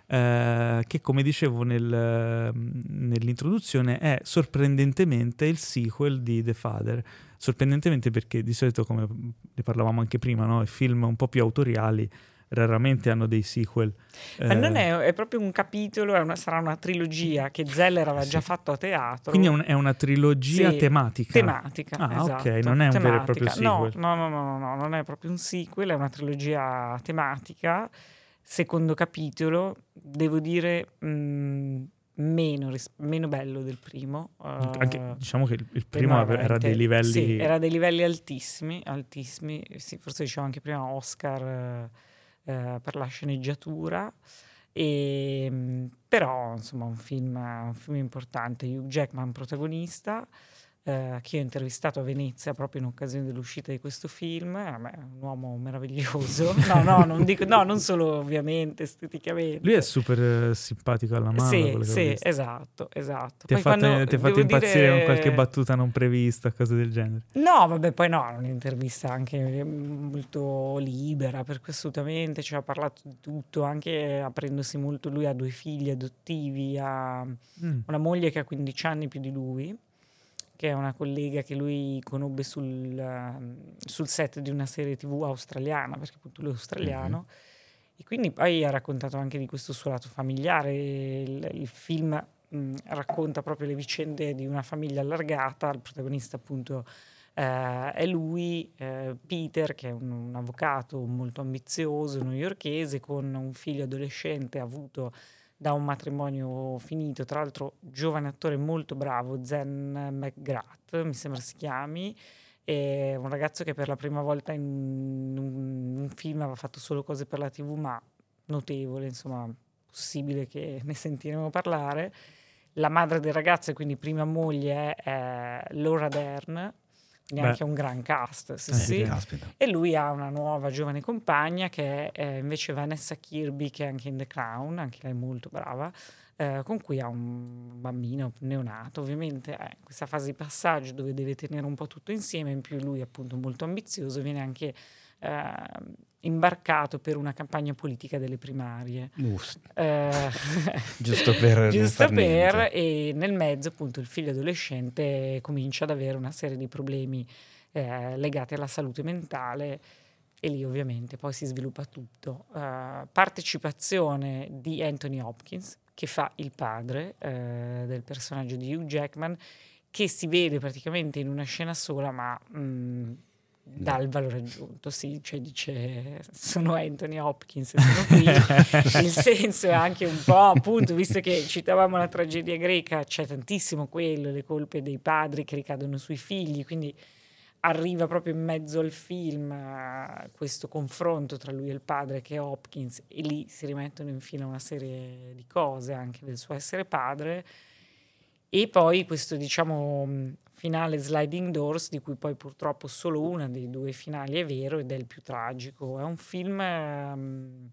eh, che come dicevo nel- nell'introduzione è sorprendentemente il sequel di The Father. Sorprendentemente perché di solito, come ne parlavamo anche prima, no? i film un po' più autoriali raramente hanno dei sequel. Ma Eh, non è, è proprio un capitolo, è una- sarà una trilogia che Zeller aveva già fatto a teatro. Quindi è, un- è una trilogia Sì, tematica. Tematica, Ah, esatto, ok, non è un vero e proprio sequel. No, no, no, no, no, non è proprio un sequel, è una trilogia tematica. Secondo capitolo, devo dire, mh, meno, ris- meno bello del primo. Anche- eh, diciamo che il, primo era dei livelli... Sì, era dei livelli altissimi, altissimi. Sì, forse dicevo anche prima Oscar eh, eh, per la sceneggiatura. E, mh, però, insomma, un film, un film importante. Hugh Jackman protagonista, eh, che ho intervistato a Venezia proprio in occasione dell'uscita di questo film. Me è un uomo meraviglioso. No, no, non, dico, no, non solo ovviamente esteticamente. Lui è super eh, simpatico alla mano. Sì, sì, esatto, esatto. Ti ha fatto, fatto impazzire dire- con qualche battuta non prevista, cose del genere. No, vabbè, poi no, è un'intervista anche molto libera, per cui assolutamente, ci ha parlato di tutto, anche aprendosi molto, lui ha due figli adottivi, ha Mm. una moglie che ha 15 anni più di lui che è una collega che lui conobbe sul, ehm, sul set di una serie tv australiana, perché appunto lui è australiano. E quindi poi ha raccontato anche di questo suo lato familiare. Il, il film mh, racconta proprio le vicende di una famiglia allargata. Il protagonista, appunto, eh, è lui, eh, Peter, che è un, un avvocato molto ambizioso, newyorkese, con un figlio adolescente avuto da un matrimonio finito, tra l'altro giovane attore molto bravo, Zen McGrath, mi sembra si chiami, è un ragazzo che per la prima volta in un, un film aveva fatto solo cose per la tv, ma notevole, insomma, possibile che ne sentiremo parlare. La madre del ragazzo, e quindi prima moglie, è Laura Dern, neanche un gran cast, sì, Eh, sì. E lui ha una nuova giovane compagna che è eh, invece Vanessa Kirby, che è anche in The Crown, anche lei molto brava, eh, con cui ha un bambino neonato. Ovviamente in questa fase di passaggio dove deve tenere un po' tutto insieme, in più lui appunto molto ambizioso, viene anche eh, imbarcato per una campagna politica delle primarie. Eh, Giusto per giusto per e nel mezzo appunto il figlio adolescente comincia ad avere una serie di problemi eh, legati alla salute mentale e lì ovviamente poi si sviluppa tutto. Eh, partecipazione di Anthony Hopkins che fa il padre eh, del personaggio di Hugh Jackman che si vede praticamente in una scena sola ma mh, dà il valore aggiunto, sì, cioè dice sono Anthony Hopkins e sono qui, il senso è anche un po' appunto, visto che citavamo la tragedia greca, c'è tantissimo quello, le colpe dei padri che ricadono sui figli, quindi arriva proprio in mezzo al film eh, questo confronto tra lui e il padre che è Hopkins e lì si rimettono in fila una serie di cose anche del suo essere padre. E poi questo diciamo finale sliding doors di cui poi purtroppo solo una dei due finali è vero ed è il più tragico. È un film ehm,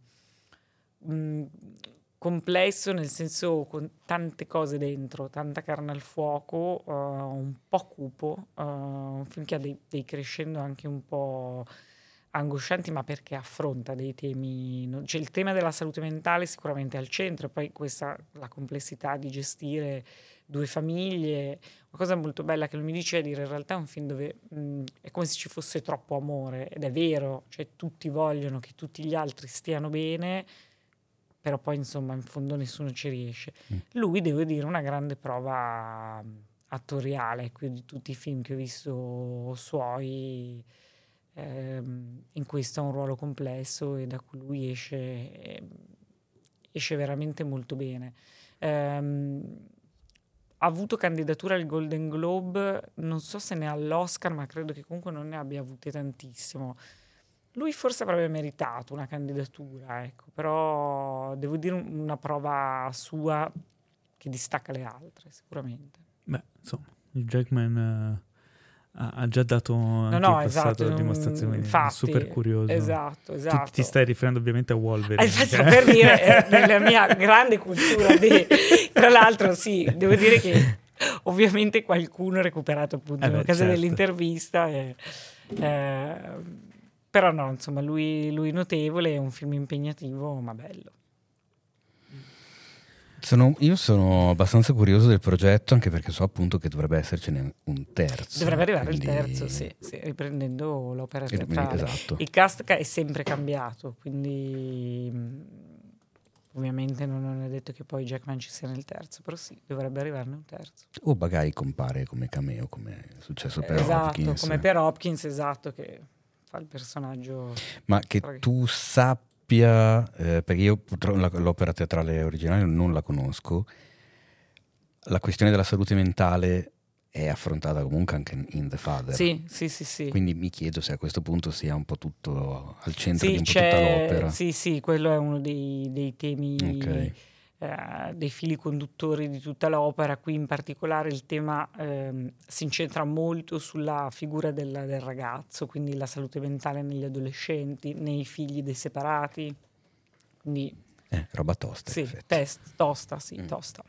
mh, complesso nel senso con tante cose dentro tanta carne al fuoco eh, un po' cupo eh, un film che ha dei, dei crescendo anche un po' angoscianti ma perché affronta dei temi no- cioè il tema della salute mentale sicuramente al centro e poi questa la complessità di gestire due famiglie una cosa molto bella che lui mi dice è dire in realtà è un film dove mh, è come se ci fosse troppo amore ed è vero cioè tutti vogliono che tutti gli altri stiano bene però poi insomma in fondo nessuno ci riesce lui devo dire una grande prova attoriale ecco, di tutti i film che ho visto suoi ehm, in questo ha un ruolo complesso e da cui lui esce, ehm, esce veramente molto bene. Ha avuto candidatura al Golden Globe, non so se ne ha all'Oscar, ma credo che comunque non ne abbia avute tantissimo. Lui forse avrebbe meritato una candidatura, ecco, però devo dire un- una prova sua che distacca le altre, sicuramente. Beh, insomma, il Jackman eh, ha, già dato anche no, passato esatto, dimostrazioni infatti, super curioso. esatto, Tu esatto. ti stai riferendo ovviamente a Wolverine. Eh, infatti, cioè. per dire, eh, nella mia grande cultura, di- tra l'altro, sì, devo dire che ovviamente qualcuno ha recuperato appunto Eh beh, occasione certo. dell'intervista. e, eh, però no, insomma, lui, lui notevole, è un film impegnativo, ma bello. Sono- io sono abbastanza curioso del progetto anche perché so appunto che dovrebbe essercene un terzo. Dovrebbe arrivare quindi- il terzo, sì, sì, riprendendo l'opera Eh, teatrale. esatto. Il cast ca- è sempre cambiato, quindi mh, ovviamente non non è detto che poi Jackman ci sia nel terzo, però sì, dovrebbe arrivarne un terzo. O magari compare come cameo, come è successo per esatto, Hopkins. come per Hopkins, esatto, che fa il personaggio. Ma che Prego. tu sappia, eh, perché io purtroppo l'opera teatrale originale non la conosco, la questione della salute mentale è affrontata comunque anche in The Father. Sì, sì, sì, sì. Quindi mi chiedo se a questo punto sia un po' tutto al centro Sì, di un po' tutta l'opera. sì, sì, quello è uno dei, dei temi, Ok. eh, dei fili conduttori di tutta l'opera. Qui in particolare il tema ehm, si incentra molto sulla figura del, del ragazzo, quindi la salute mentale negli adolescenti, nei figli dei separati. Quindi Eh, roba tosta. sì, test, tosta, sì, Mm. tosta.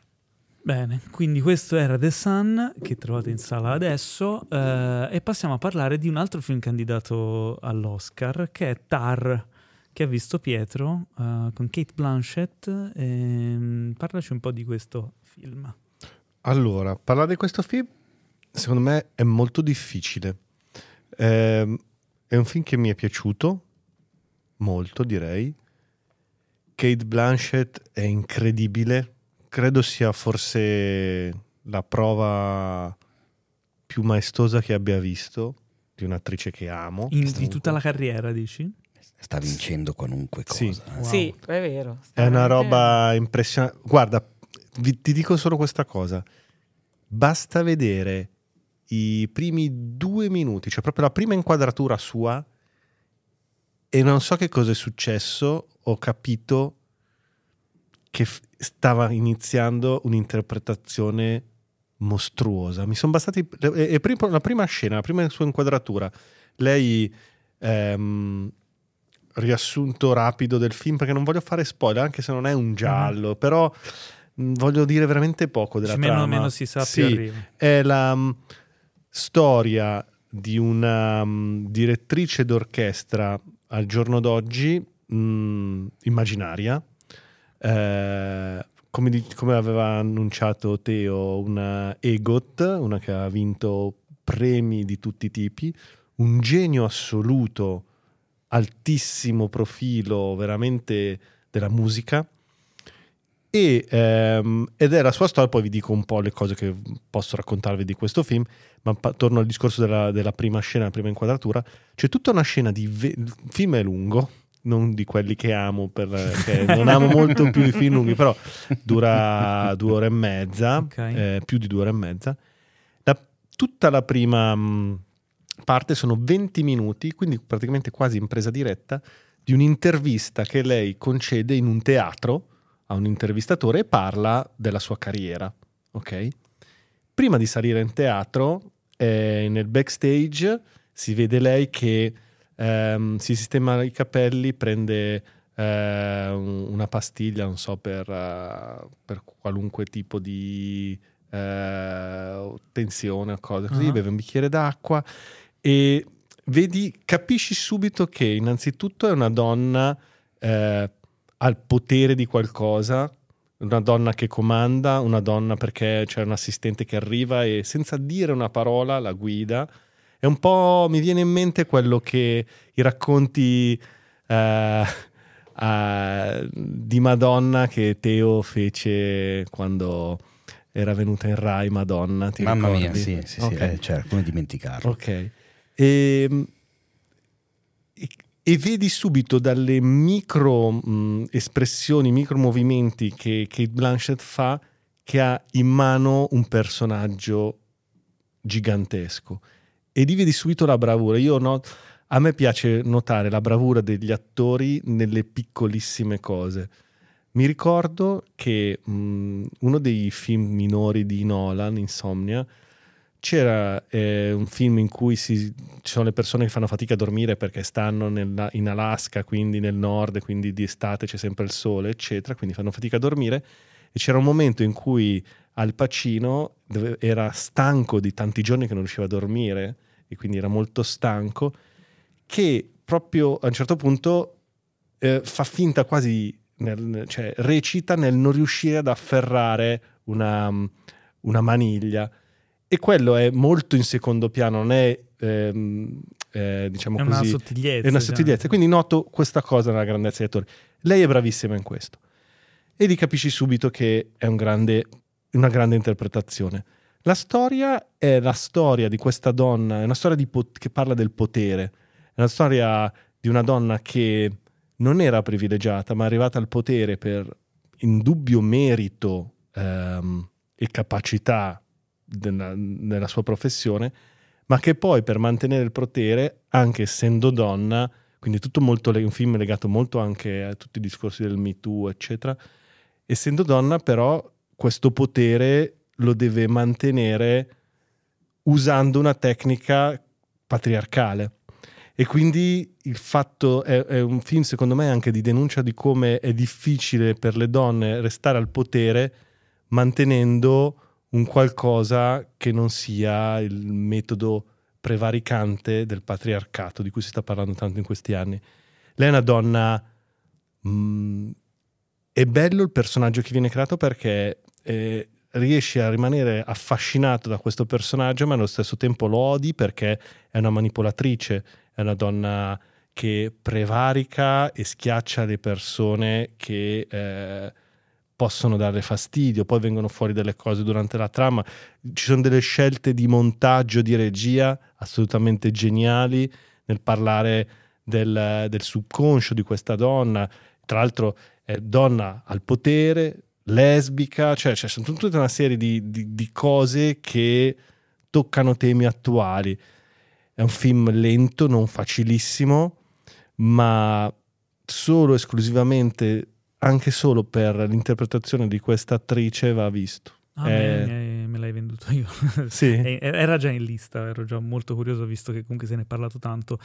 Bene, quindi questo era The Sun che trovate in sala adesso eh, e passiamo a parlare di un altro film candidato all'Oscar che è Tar, che ha visto Pietro eh, con Kate Blanchett. Ehm, parlaci un po' di questo film. Allora, parlare di questo film secondo me è molto difficile. Ehm, è un film che mi è piaciuto molto, direi. Kate Blanchett è incredibile. Credo sia forse la prova più maestosa che abbia visto di un'attrice che amo. In- di tutta la carriera, dici? Sta vincendo qualunque cosa. Sì. Wow. Sì, è vero. È una roba impressionante. Guarda, vi- ti dico solo questa cosa. Basta vedere i primi due minuti, cioè proprio la prima inquadratura sua, e non so che cosa è successo. Ho capito che f- stava iniziando un'interpretazione mostruosa. Mi sono bastati. e- e la prima scena, la prima sua inquadratura, lei. ehm, riassunto rapido del film perché non voglio fare spoiler anche se non è un giallo però mh, voglio dire veramente poco della meno, trama meno si sa Sì, è la mh, storia di una mh, direttrice d'orchestra al giorno d'oggi mh, immaginaria eh, come, come aveva annunciato Teo una EGOT una che ha vinto premi di tutti i tipi un genio assoluto altissimo profilo veramente della musica. E, ehm, ed è la sua storia, poi vi dico un po' le cose che posso raccontarvi di questo film, ma pa- torno al discorso della, della prima scena, la prima inquadratura, c'è tutta una scena di... ve- il film è lungo, non di quelli che amo, perché non amo molto più i film lunghi, però dura due ore e mezza, Ok. eh, più di due ore e mezza. La- tutta la prima mh, parte sono 20 minuti, quindi praticamente quasi in presa diretta, di un'intervista che lei concede in un teatro a un intervistatore e parla della sua carriera. Ok? Prima di salire in teatro, eh, nel backstage si vede lei che ehm, si sistema i capelli, prende eh, un- una pastiglia, non so, per, eh, per qualunque tipo di eh, tensione o cose così, Ah. beve un bicchiere d'acqua e vedi, capisci subito che innanzitutto è una donna eh, al potere di qualcosa, una donna che comanda, una donna perché c'è un assistente che arriva e senza dire una parola la guida. È un po', mi viene in mente quello che i racconti eh, eh, di Madonna che Teo fece quando era venuta in Rai Madonna. Ti Mamma mia, ricordi? sì, sì, sì, Ok. eh, certo, come dimenticarlo. Ok. E, e- e vedi subito dalle micro mh, espressioni, micro movimenti che Kate Blanchett fa che ha in mano un personaggio gigantesco. E lì vedi subito la bravura. Io no- a me piace notare la bravura degli attori nelle piccolissime cose. Mi ricordo che mh, uno dei film minori di Nolan, Insomnia, c'era eh, un film in cui si- ci sono le persone che fanno fatica a dormire perché stanno nella- in Alaska, quindi nel nord, quindi di estate c'è sempre il sole, eccetera, quindi fanno fatica a dormire. E c'era un momento in cui Al Pacino era stanco di tanti giorni che non riusciva a dormire e quindi era molto stanco, che proprio a un certo punto eh, fa finta quasi, nel- cioè recita nel non riuscire ad afferrare una, una maniglia. E quello è molto in secondo piano, non è ehm, eh, diciamo È una così. sottigliezza. È una cioè. sottigliezza. Quindi noto questa cosa nella grandezza degli attori. Lei è bravissima in questo. E lì capisci subito che è un grande- una grande interpretazione. La storia è la storia di questa donna, è una storia pot- che parla del potere. È una storia di una donna che non era privilegiata, ma è arrivata al potere per indubbio merito ehm, e capacità della- nella sua professione, ma che poi per mantenere il potere, anche essendo donna, quindi tutto molto un film legato molto anche a tutti i discorsi del Me Too, eccetera, essendo donna però questo potere lo deve mantenere usando una tecnica patriarcale. E quindi il fatto è, è un film, secondo me, anche di denuncia di come è difficile per le donne restare al potere mantenendo un qualcosa che non sia il metodo prevaricante del patriarcato di cui si sta parlando tanto in questi anni. Lei è una donna. mh, è bello il personaggio che viene creato perché eh, riesci a rimanere affascinato da questo personaggio, ma allo stesso tempo lo odi perché è una manipolatrice, è una donna che prevarica e schiaccia le persone che eh, possono dare fastidio, poi vengono fuori delle cose durante la trama. Ci sono delle scelte di montaggio, di regia assolutamente geniali nel parlare del, del subconscio di questa donna. Tra l'altro è donna al potere, lesbica, cioè, cioè sono tutta una serie di, di, di cose che toccano temi attuali. È un film lento, non facilissimo, ma solo esclusivamente, anche solo per l'interpretazione di questa attrice va visto. Ah, Eh, me, me l'hai venduto io. Sì. E- Era già in lista, ero già molto curioso visto che comunque se ne è parlato tanto.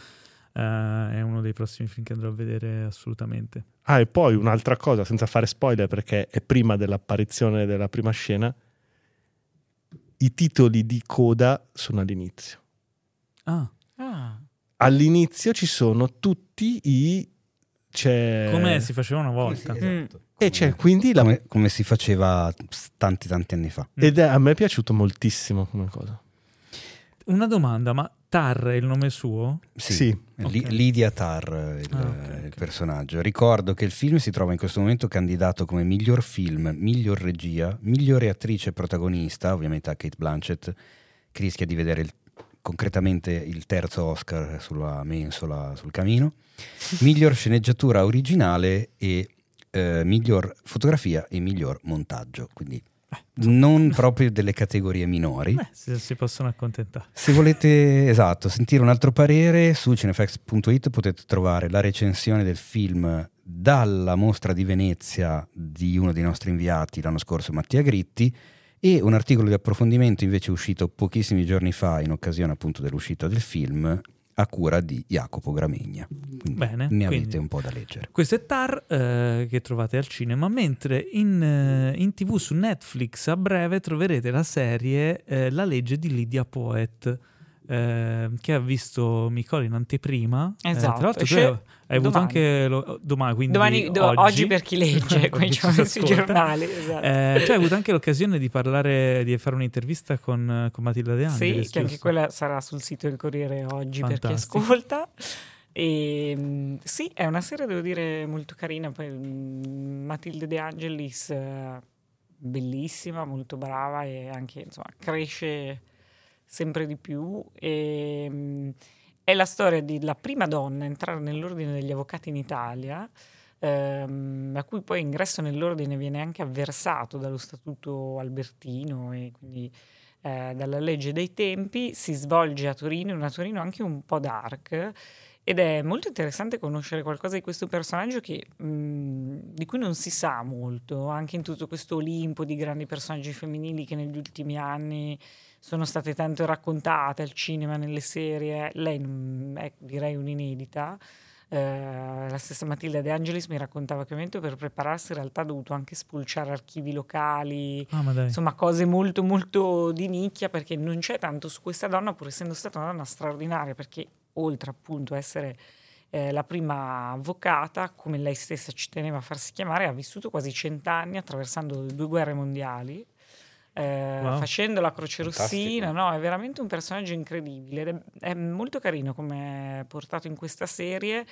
Eh, è uno dei prossimi film che andrò a vedere assolutamente. Ah, e poi un'altra cosa, senza fare spoiler, perché è prima dell'apparizione della prima scena, i titoli di coda sono all'inizio. Ah, Ah, All'inizio ci sono tutti i... C'è... come si faceva una volta. Esatto. E c'è quindi la... Come, come si faceva tanti tanti anni fa. Ed è, a me è piaciuto moltissimo come cosa. Una domanda, ma Tar è il nome suo? Sì, Sì. Li- Ok. Lydia Tarr, il, Ah, ok, il ok. personaggio. Ricordo che il film si trova in questo momento candidato come miglior film, miglior regia, migliore attrice protagonista, ovviamente a Kate Blanchett, che rischia di vedere il- concretamente il terzo Oscar sulla mensola sul camino, miglior sceneggiatura originale e eh, miglior fotografia e miglior montaggio. Quindi non proprio delle categorie minori. Eh, si, si possono accontentare. Se volete esatto, sentire un altro parere su cinefax.it potete trovare la recensione del film dalla mostra di Venezia di uno dei nostri inviati l'anno scorso, Mattia Gritti, e un articolo di approfondimento invece uscito pochissimi giorni fa in occasione appunto dell'uscita del film a cura di Jacopo Gramegna. Quindi Bene, ne avete un po' da leggere. Questo è Tar eh, che trovate al cinema, mentre in, eh, in tv su Netflix a breve troverete la serie eh, La legge di Lydia Poet. Eh, che ha visto Micoli in anteprima. Eh, Esatto, tra l'altro, tu esce hai, avuto domani. anche lo- domani, quindi Domani, do- oggi, oggi per chi legge, si sui giornali. Esatto. Eh, tu hai avuto anche l'occasione di parlare, di fare un'intervista con, con Matilda De Angelis. Sì, che anche giusto? quella sarà sul sito del Corriere oggi per chi Fantastico. ascolta. E, mm, sì, è una serie, devo dire, molto carina. Poi mm, Matilde De Angelis, eh, bellissima, molto brava e anche insomma, cresce sempre di più. E, mm, è la storia della prima donna a entrare nell'ordine degli avvocati in Italia. ehm, a cui poi ingresso nell'ordine viene anche avversato dallo statuto albertino e quindi eh, dalla legge dei tempi, si svolge a Torino, una Torino anche un po' dark. Ed è molto interessante conoscere qualcosa di questo personaggio che, mh, di cui non si sa molto, anche in tutto questo Olimpo di grandi personaggi femminili che negli ultimi anni sono state tanto raccontate al cinema, nelle serie. Lei è direi un'inedita. Eh, la stessa Matilda De Angelis mi raccontava che ovviamente per prepararsi in realtà ha dovuto anche spulciare archivi locali, Ah, insomma cose molto molto di nicchia perché non c'è tanto su questa donna pur essendo stata una donna straordinaria perché oltre appunto a essere eh, la prima avvocata come lei stessa ci teneva a farsi chiamare ha vissuto quasi cent'anni attraversando due guerre mondiali eh, Wow. facendo la Croce Rossina no, è veramente un personaggio incredibile ed è, è molto carino come è portato in questa serie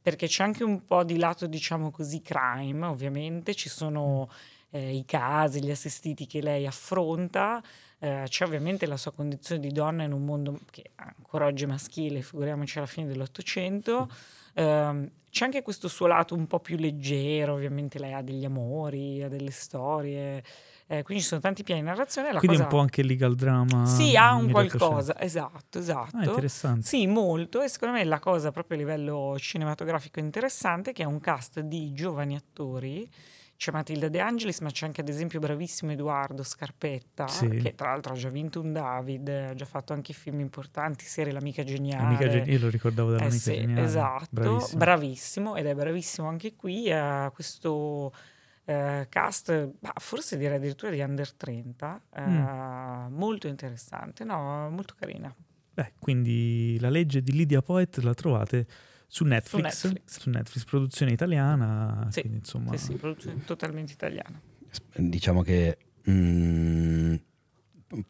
perché c'è anche un po' di lato diciamo così crime ovviamente ci sono eh, i casi, gli assistiti che lei affronta eh, c'è ovviamente la sua condizione di donna in un mondo che ancora oggi è maschile, figuriamoci alla fine dell'Ottocento. Ehm, c'è anche questo suo lato un po' più leggero, ovviamente lei ha degli amori, ha delle storie, eh, quindi ci sono tanti piani di narrazione. La Quindi cosa... un po' anche legal drama. Sì, ha un qualcosa, esatto, esatto. Ah, interessante. Sì, molto. E secondo me la cosa proprio a livello cinematografico interessante è che è un cast di giovani attori. C'è Matilda De Angelis, ma c'è anche ad esempio bravissimo Edoardo Scarpetta, Sì. che tra l'altro ha già vinto un David, ha già fatto anche film importanti, serie L'amica geniale. Amica Gen- io lo ricordavo Eh dall'amica sì, geniale. esatto, Bravissimo. bravissimo ed è bravissimo anche qui. Ha questo eh, cast, bah, forse direi addirittura di under 30, eh, Mm. molto interessante, no, molto carina. Beh, quindi la legge di Lydia Poet la trovate su Netflix, Netflix. su Netflix, produzione italiana, Sì, quindi insomma Sì, sì, produzione totalmente italiana. Diciamo che mm,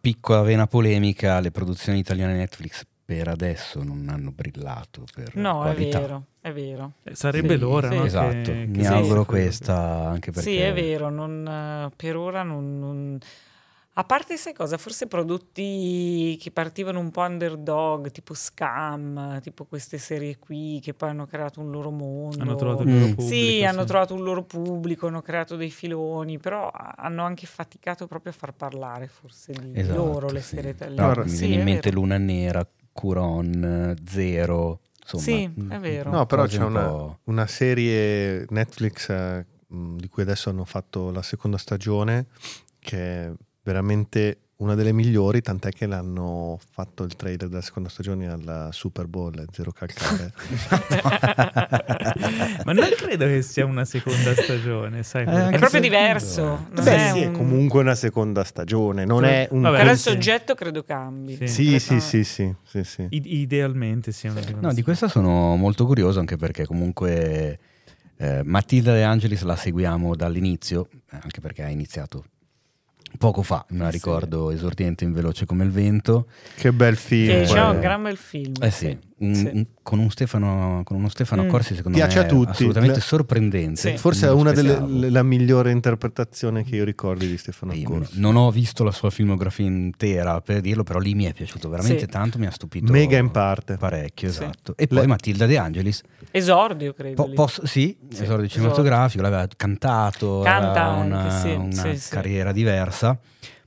piccola vena polemica, le produzioni italiane Netflix per adesso non hanno brillato per No, è qualità. vero, è vero. Eh, Sarebbe Sì, l'ora, sì. no? Esatto, che- mi che- auguro sì. questa anche perché Sì, è vero, non, per ora non, non- A parte, sai cosa, forse prodotti che partivano un po' underdog, tipo Scam, tipo queste serie qui, che poi hanno creato un loro mondo. Hanno trovato il loro Mm. pubblico. Sì, hanno trovato un loro pubblico, hanno creato dei filoni, però hanno anche faticato proprio a far parlare forse di Esatto, loro le sì. serie No, italiane. mi Sì, viene in è mente vero. Luna Nera, Curon, Zero, insomma. Sì, è vero. No, però c'è un una, una serie Netflix eh, di cui adesso hanno fatto la seconda stagione che è veramente una delle migliori, tant'è che l'hanno fatto il trailer della seconda stagione al Super Bowl, eh, zero calcare. Ma non credo che sia una seconda stagione, sai? Eh, È proprio diverso. Non Beh, è sì, è un- comunque una seconda stagione, non è un... Vabbè, Però il soggetto credo cambi. Sì. Sì, sì, sì, sì, sì, sì. I- idealmente sì. è una seconda No, di questa sono molto curioso anche perché comunque eh, Matilda De Angelis la seguiamo dall'inizio, eh, anche perché ha iniziato poco fa, me la Sì. ricordo esordiente in veloce come il vento. Che bel film. Che c'è Eh, un gran bel film. Eh sì, un- Sì. un- con, un Stefano, con uno Stefano Mm. Accorsi secondo Piace me a tutti. assolutamente Le- sorprendente. Sì. Forse è una lo delle la migliore interpretazione che io ricordi di Stefano Io Accorsi. non ho visto la sua filmografia intera per dirlo, però lì mi è piaciuto veramente Sì. tanto, mi ha stupito Mega in parte. parecchio, Sì. esatto. E poi Le- Matilda De Angelis, Esordio, credo. po- posso- sì, Sì, esordio esordio. cinematografico, l'aveva cantato, Canta aveva una, anche, sì, una sì, sì. carriera diversa.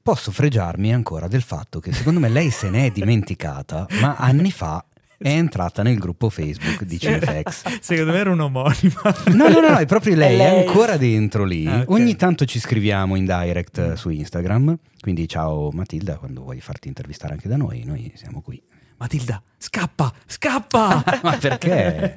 Posso fregiarmi ancora del fatto che secondo me lei se ne è dimenticata, ma anni fa è entrata nel gruppo Facebook di Cinefx. Secondo me era un'omonima. No, no, no, no, è proprio lei, È ancora dentro lì. Ah, ok. Ogni tanto ci scriviamo in direct eh, su Instagram. Quindi ciao Matilda, quando vuoi farti intervistare anche da noi, noi siamo qui. Matilda, scappa, scappa! Ma perché?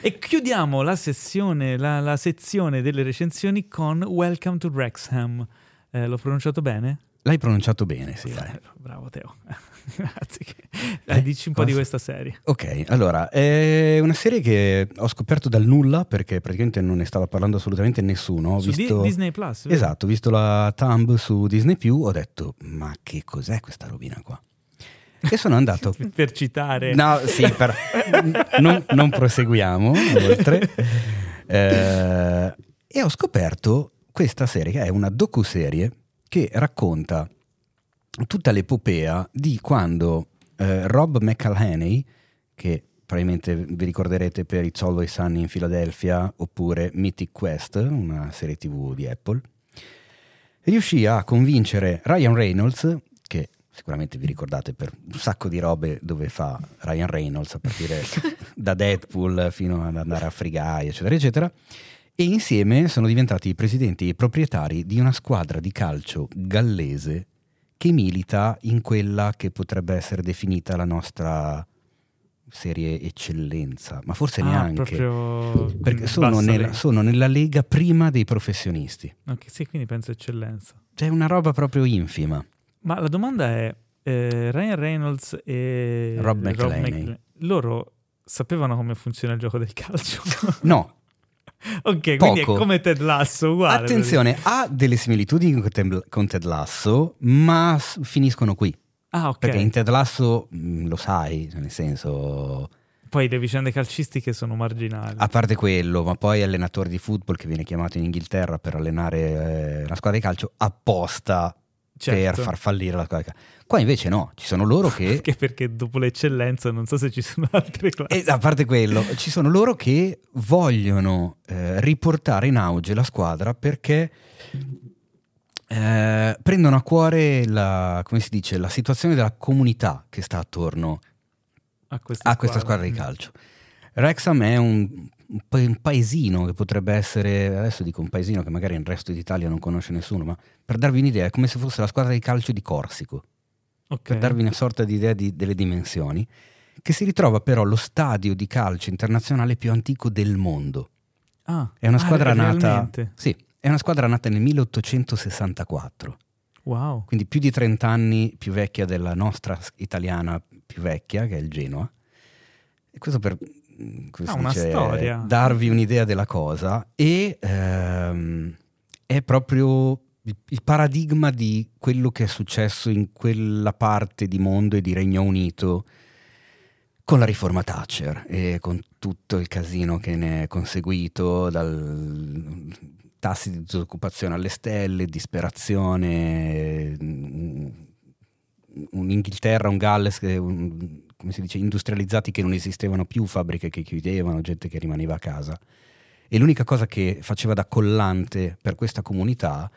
e chiudiamo la sessione, la, la sezione delle recensioni con Welcome to Wrexham. Eh, l'ho pronunciato bene? L'hai pronunciato bene, sì. Eh, Bravo Teo. Grazie. Eh, dici un po' cosa? di questa serie. Ok, allora, è una serie che ho scoperto dal nulla perché praticamente non ne stava parlando assolutamente nessuno. Ho Su Di- visto... Disney Plus. vero? Esatto, ho visto la thumb su Disney ho detto, ma che cos'è questa robina qua? E sono andato Per citare. No, sì, però non, non proseguiamo oltre. Eh, e ho scoperto questa serie che è una docuserie che racconta tutta l'epopea di quando eh, Rob McElhenney, che probabilmente vi ricorderete per It's Always Sunny in Philadelphia oppure Mythic Quest, una serie tv di Apple, riuscì a convincere Ryan Reynolds, che sicuramente vi ricordate per un sacco di robe dove fa Ryan Reynolds, a partire da Deadpool fino ad andare a Guy, eccetera, eccetera, e insieme sono diventati i presidenti e proprietari di una squadra di calcio gallese che milita in quella che potrebbe essere definita la nostra serie eccellenza, ma forse Ah, neanche. Perché sono nella, lega. sono nella lega prima dei professionisti. Ok, sì, quindi penso eccellenza. C'è una roba proprio infima. Ma la domanda è, eh, Ryan Reynolds e Rob. McElhenney, loro sapevano come funziona il gioco del calcio? No, ok, quindi è Poco. come Ted Lasso, uguale. attenzione, ha delle similitudini con Ted, Lasso, ma finiscono qui. Ah, ok. Perché in Ted Lasso mh, lo sai, nel senso, Poi le vicende calcistiche sono marginali. a parte quello, ma poi allenatore di football che viene chiamato in Inghilterra per allenare eh, la squadra di calcio apposta per Certo. far fallire la squadra di calcio. Qua invece no, ci sono loro che Anche perché dopo l'eccellenza non so se ci sono altre classi. E a parte quello, ci sono loro che vogliono eh, riportare in auge la squadra perché eh, prendono a cuore la, come si dice, la situazione della comunità che sta attorno a questa, a questa squadra di calcio. Wrexham è un, un paesino che potrebbe essere, adesso dico un paesino che magari nel resto d'Italia non conosce nessuno, ma per darvi un'idea è come se fosse la squadra di calcio di Corsico Ok. per darvi una sorta di idea di- delle dimensioni, che si ritrova però lo stadio di calcio internazionale più antico del mondo. Ah, È una ah, squadra nata, realmente? sì, è una squadra nata nel 1864, Wow. quindi più di 30 anni più vecchia della nostra italiana più vecchia, che è il Genoa. E questo per mm, Ah, dice, darvi un'idea della cosa. E ehm, è proprio il, paradigma di quello che è successo in quella parte di mondo e di Regno Unito con la riforma Thatcher e con tutto il casino che ne è conseguito, dal tassi di disoccupazione alle stelle, disperazione, un'Inghilterra, un Galles, che, un, come si dice, industrializzati che non esistevano più, fabbriche che chiudevano, gente che rimaneva a casa. E l'unica cosa che faceva da collante per questa comunità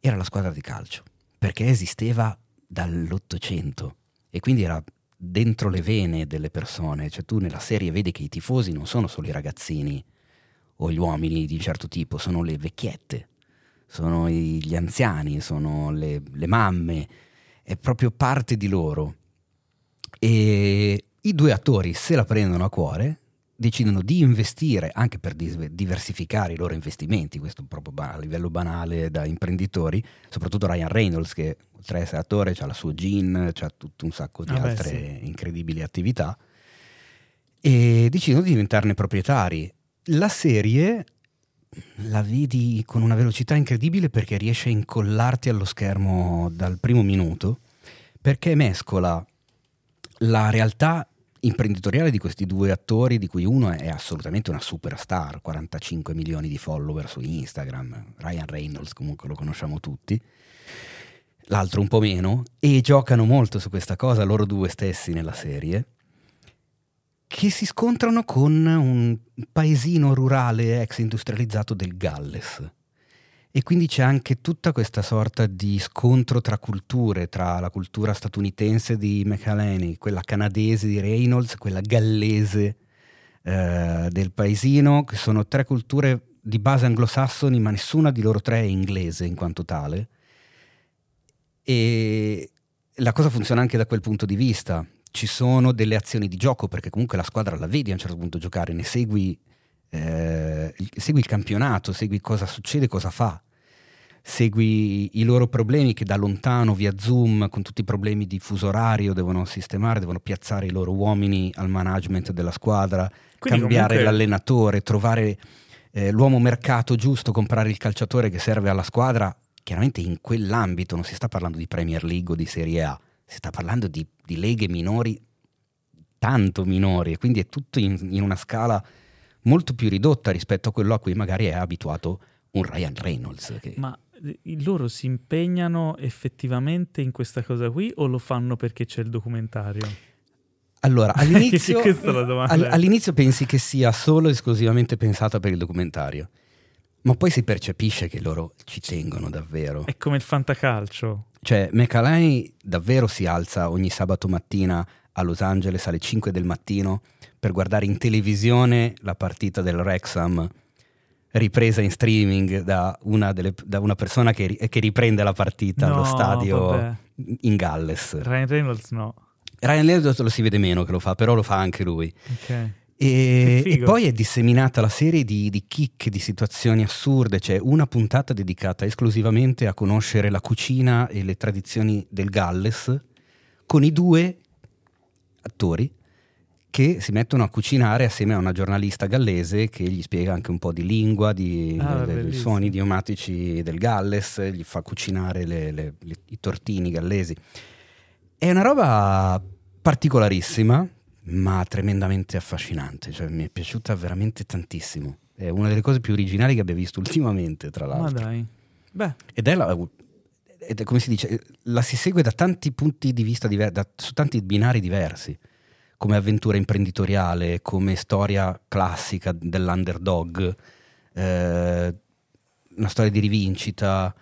era la squadra di calcio, perché esisteva dall'Ottocento e quindi era dentro le vene delle persone. Cioè tu nella serie vedi che i tifosi non sono solo i ragazzini o gli uomini di un certo tipo, sono le vecchiette, sono gli anziani, sono le, le mamme, è proprio parte di loro. E i due attori se la prendono a cuore, decidono di investire anche per diversificare i loro investimenti, questo proprio a livello banale da imprenditori, soprattutto Ryan Reynolds che oltre a essere attore ha la sua gin, ha tutto un sacco di ah altre beh, sì. incredibili attività e decidono di diventarne proprietari la serie la vedi con una velocità incredibile perché riesce a incollarti allo schermo dal primo minuto, perché mescola la realtà imprenditoriale di questi due attori, di cui uno è assolutamente una superstar, 45 milioni di follower su Instagram, Ryan Reynolds comunque lo conosciamo tutti, l'altro un po' meno, e giocano molto su questa cosa loro due stessi nella serie che si scontrano con un paesino rurale ex industrializzato del Galles. E quindi c'è anche tutta questa sorta di scontro tra culture, tra la cultura statunitense di McAlhenney, quella canadese di Reynolds, quella gallese eh, del paesino, che sono tre culture di base anglosassoni, ma nessuna di loro tre è inglese in quanto tale. E la cosa funziona anche da quel punto di vista ci sono delle azioni di gioco, perché comunque la squadra la vedi a un certo punto giocare, ne segui, eh, segui il campionato, segui cosa succede, cosa fa, segui i loro problemi che da lontano via Zoom, con tutti i problemi di fuso orario, devono sistemare, devono piazzare i loro uomini al management della squadra, Quindi cambiare comunque... l'allenatore, trovare eh, l'uomo mercato giusto, comprare il calciatore che serve alla squadra. Chiaramente in quell'ambito non si sta parlando di Premier League o di Serie A, si sta parlando di, di leghe minori, tanto minori, e quindi è tutto in, in, una scala molto più ridotta rispetto a quello a cui magari è abituato un Ryan Reynolds. Che... Ma eh, loro si impegnano effettivamente in questa cosa qui o lo fanno perché c'è il documentario? Allora, all'inizio, all, all'inizio pensi che sia solo e esclusivamente pensata per il documentario, ma poi si percepisce che loro ci tengono davvero. È come il fantacalcio. Cioè, McAlay davvero si alza ogni sabato mattina a Los Angeles alle 5 del mattino per guardare in televisione la partita del Wrexham ripresa in streaming da una, delle, da una persona che, che, riprende la partita no, allo stadio vabbè. in Galles. Ryan Reynolds no. Ryan Reynolds lo si vede meno che lo fa, però lo fa anche lui. Ok. E, e, poi è disseminata la serie di, di chicche, di situazioni assurde, c'è una puntata dedicata esclusivamente a conoscere la cucina e le tradizioni del Galles, con i due attori che si mettono a cucinare assieme a una giornalista gallese che gli spiega anche un po' di lingua, di, ah, dei suoni idiomatici del Galles, gli fa cucinare le, le, le, i tortini gallesi. È una roba particolarissima ma tremendamente affascinante, cioè, mi è piaciuta veramente tantissimo. È una delle cose più originali che abbia visto ultimamente, tra l'altro. Ma dai. Beh. Ed è la, ed è, come si dice, la si segue da tanti punti di vista diversi, su tanti binari diversi, come avventura imprenditoriale, come storia classica dell'underdog, eh, una storia di rivincita,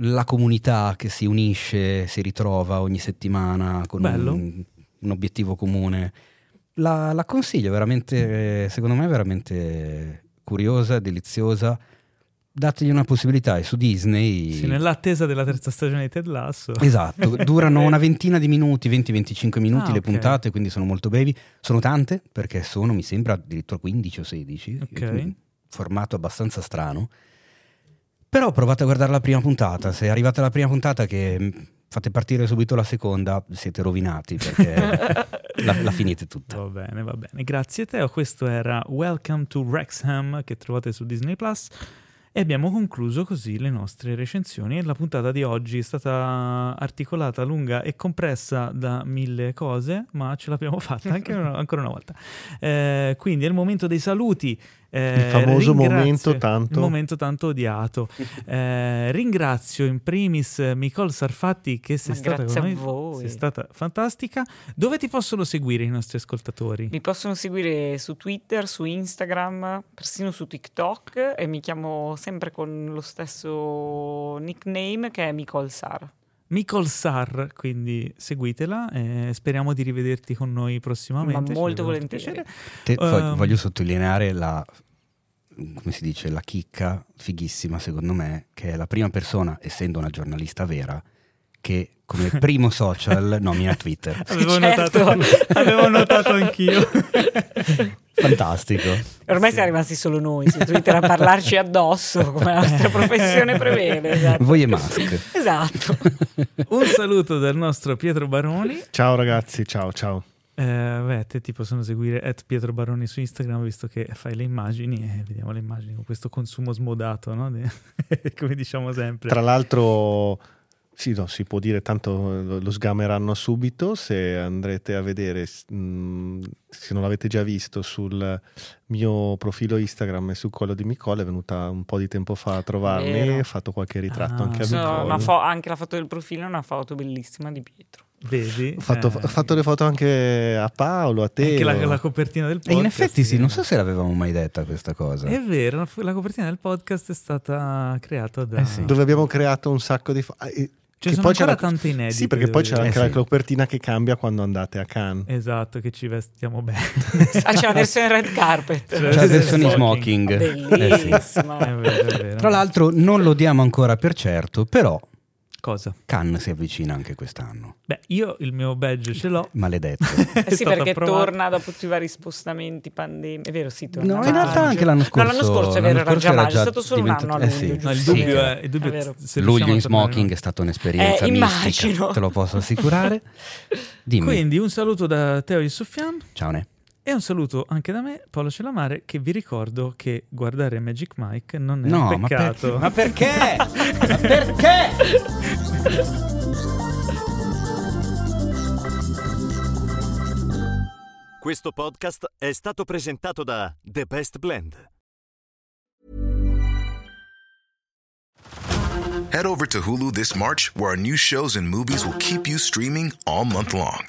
la comunità che si unisce, si ritrova ogni settimana con un un obiettivo comune. La, la consiglio veramente, secondo me, veramente curiosa, deliziosa. Dategli una possibilità, è su Disney. Sì, nell'attesa della terza stagione di Ted Lasso. Esatto, durano una ventina di minuti, 20-25 minuti ah, le okay. puntate, quindi sono molto brevi. Sono tante, perché sono, mi sembra, addirittura 15 o 16. Ok. Formato abbastanza strano. Però provate a guardare la prima puntata. Se arrivate alla prima puntata che fate partire subito la seconda, siete rovinati perché la, la, finite tutta. Va bene, va bene. Grazie Teo. Questo era Welcome to Wrexham che trovate su Disney Plus. E abbiamo concluso così le nostre recensioni. La puntata di oggi è stata articolata, lunga e compressa da mille cose, ma ce l'abbiamo fatta anche una- ancora una volta. Eh, quindi è il momento dei saluti. Eh, Il famoso momento tanto- il momento tanto odiato. Eh, ringrazio in primis Nicole Sarfatti che sei Ma stata grazie con a noi, voi. sei stata fantastica. Dove ti possono seguire i nostri ascoltatori? Mi possono seguire su Twitter, su Instagram, persino su TikTok e mi chiamo sempre con lo stesso nickname che è Nicole Sar. Nicole Sar, quindi seguitela e speriamo di rivederti con noi prossimamente. Ma molto volentieri. Te- Ehm, voglio sottolineare la come si dice, la chicca fighissima secondo me, che è la prima persona, essendo una giornalista vera, che come primo social nomina Twitter. Avevo, Certo. notato, avevo notato anch'io. Fantastico. Ormai siamo rimasti solo noi su Twitter a parlarci addosso come la nostra professione prevede. Esatto. Voi e Musk. Esatto. Un saluto dal nostro Pietro Baroni. Ciao ragazzi, ciao ciao. Eh, beh, te ti possono seguire at Pietro Baroni su Instagram visto che fai le immagini e vediamo le immagini con questo consumo smodato, no? De- come diciamo sempre. Tra l'altro, sì, no, si può dire, tanto lo, lo sgameranno subito se andrete a vedere, mh, se non l'avete già visto, sul mio profilo Instagram e su quello di Nicole, è venuta un po' di tempo fa a trovarmi Vero. e ho fatto qualche ritratto Ah. anche a Sono Nicole. fo- anche la foto del profilo è una foto bellissima di Pietro. Vedi? Ho fatto, Eh, ho fatto le foto anche a Paolo, a te. anche la, la copertina del E podcast. in effetti sì, non so se l'avevamo mai detta questa cosa. È vero, la- copertina del podcast è stata creata da... Eh sì. dove abbiamo creato un sacco di foto. Ce ne sono ancora tante inedite. Sì, perché poi c'è dire. anche Eh la sì. copertina che cambia quando andate a Cannes. Esatto, che ci vestiamo bene. Ah, c'è la versione red carpet. Cioè, C'è la versione smoking. smoking. Eh sì. Bellissima. È vero, è vero. Tra l'altro non lo diamo ancora per certo, però Cosa? Cannes si avvicina anche quest'anno. Beh, io il mio badge ce l'ho. Maledetto. Eh sì, perché approvato. torna dopo tutti i vari spostamenti, pandemici. È vero, sì, torna. No, in realtà anche l'anno scorso. No, l'anno scorso è vero, l'anno era già maggio, è stato solo un diventato- anno a eh luglio, sì. No, il Sì. dubbio è, il dubbio È se Luglio in smoking è stata un'esperienza Eh, mistica, immagino. te lo posso assicurare. Dimmi. Quindi un saluto da Teo e Soffian Ciao Ne. E un saluto anche da me, Paolo Celamare, che vi ricordo che guardare Magic Mike non è No, un ma, per- peccato. ma perché? ma perché? Questo podcast è stato presentato da The Best Blend. Head over to Hulu this March, where our new shows and movies will keep you streaming all month long.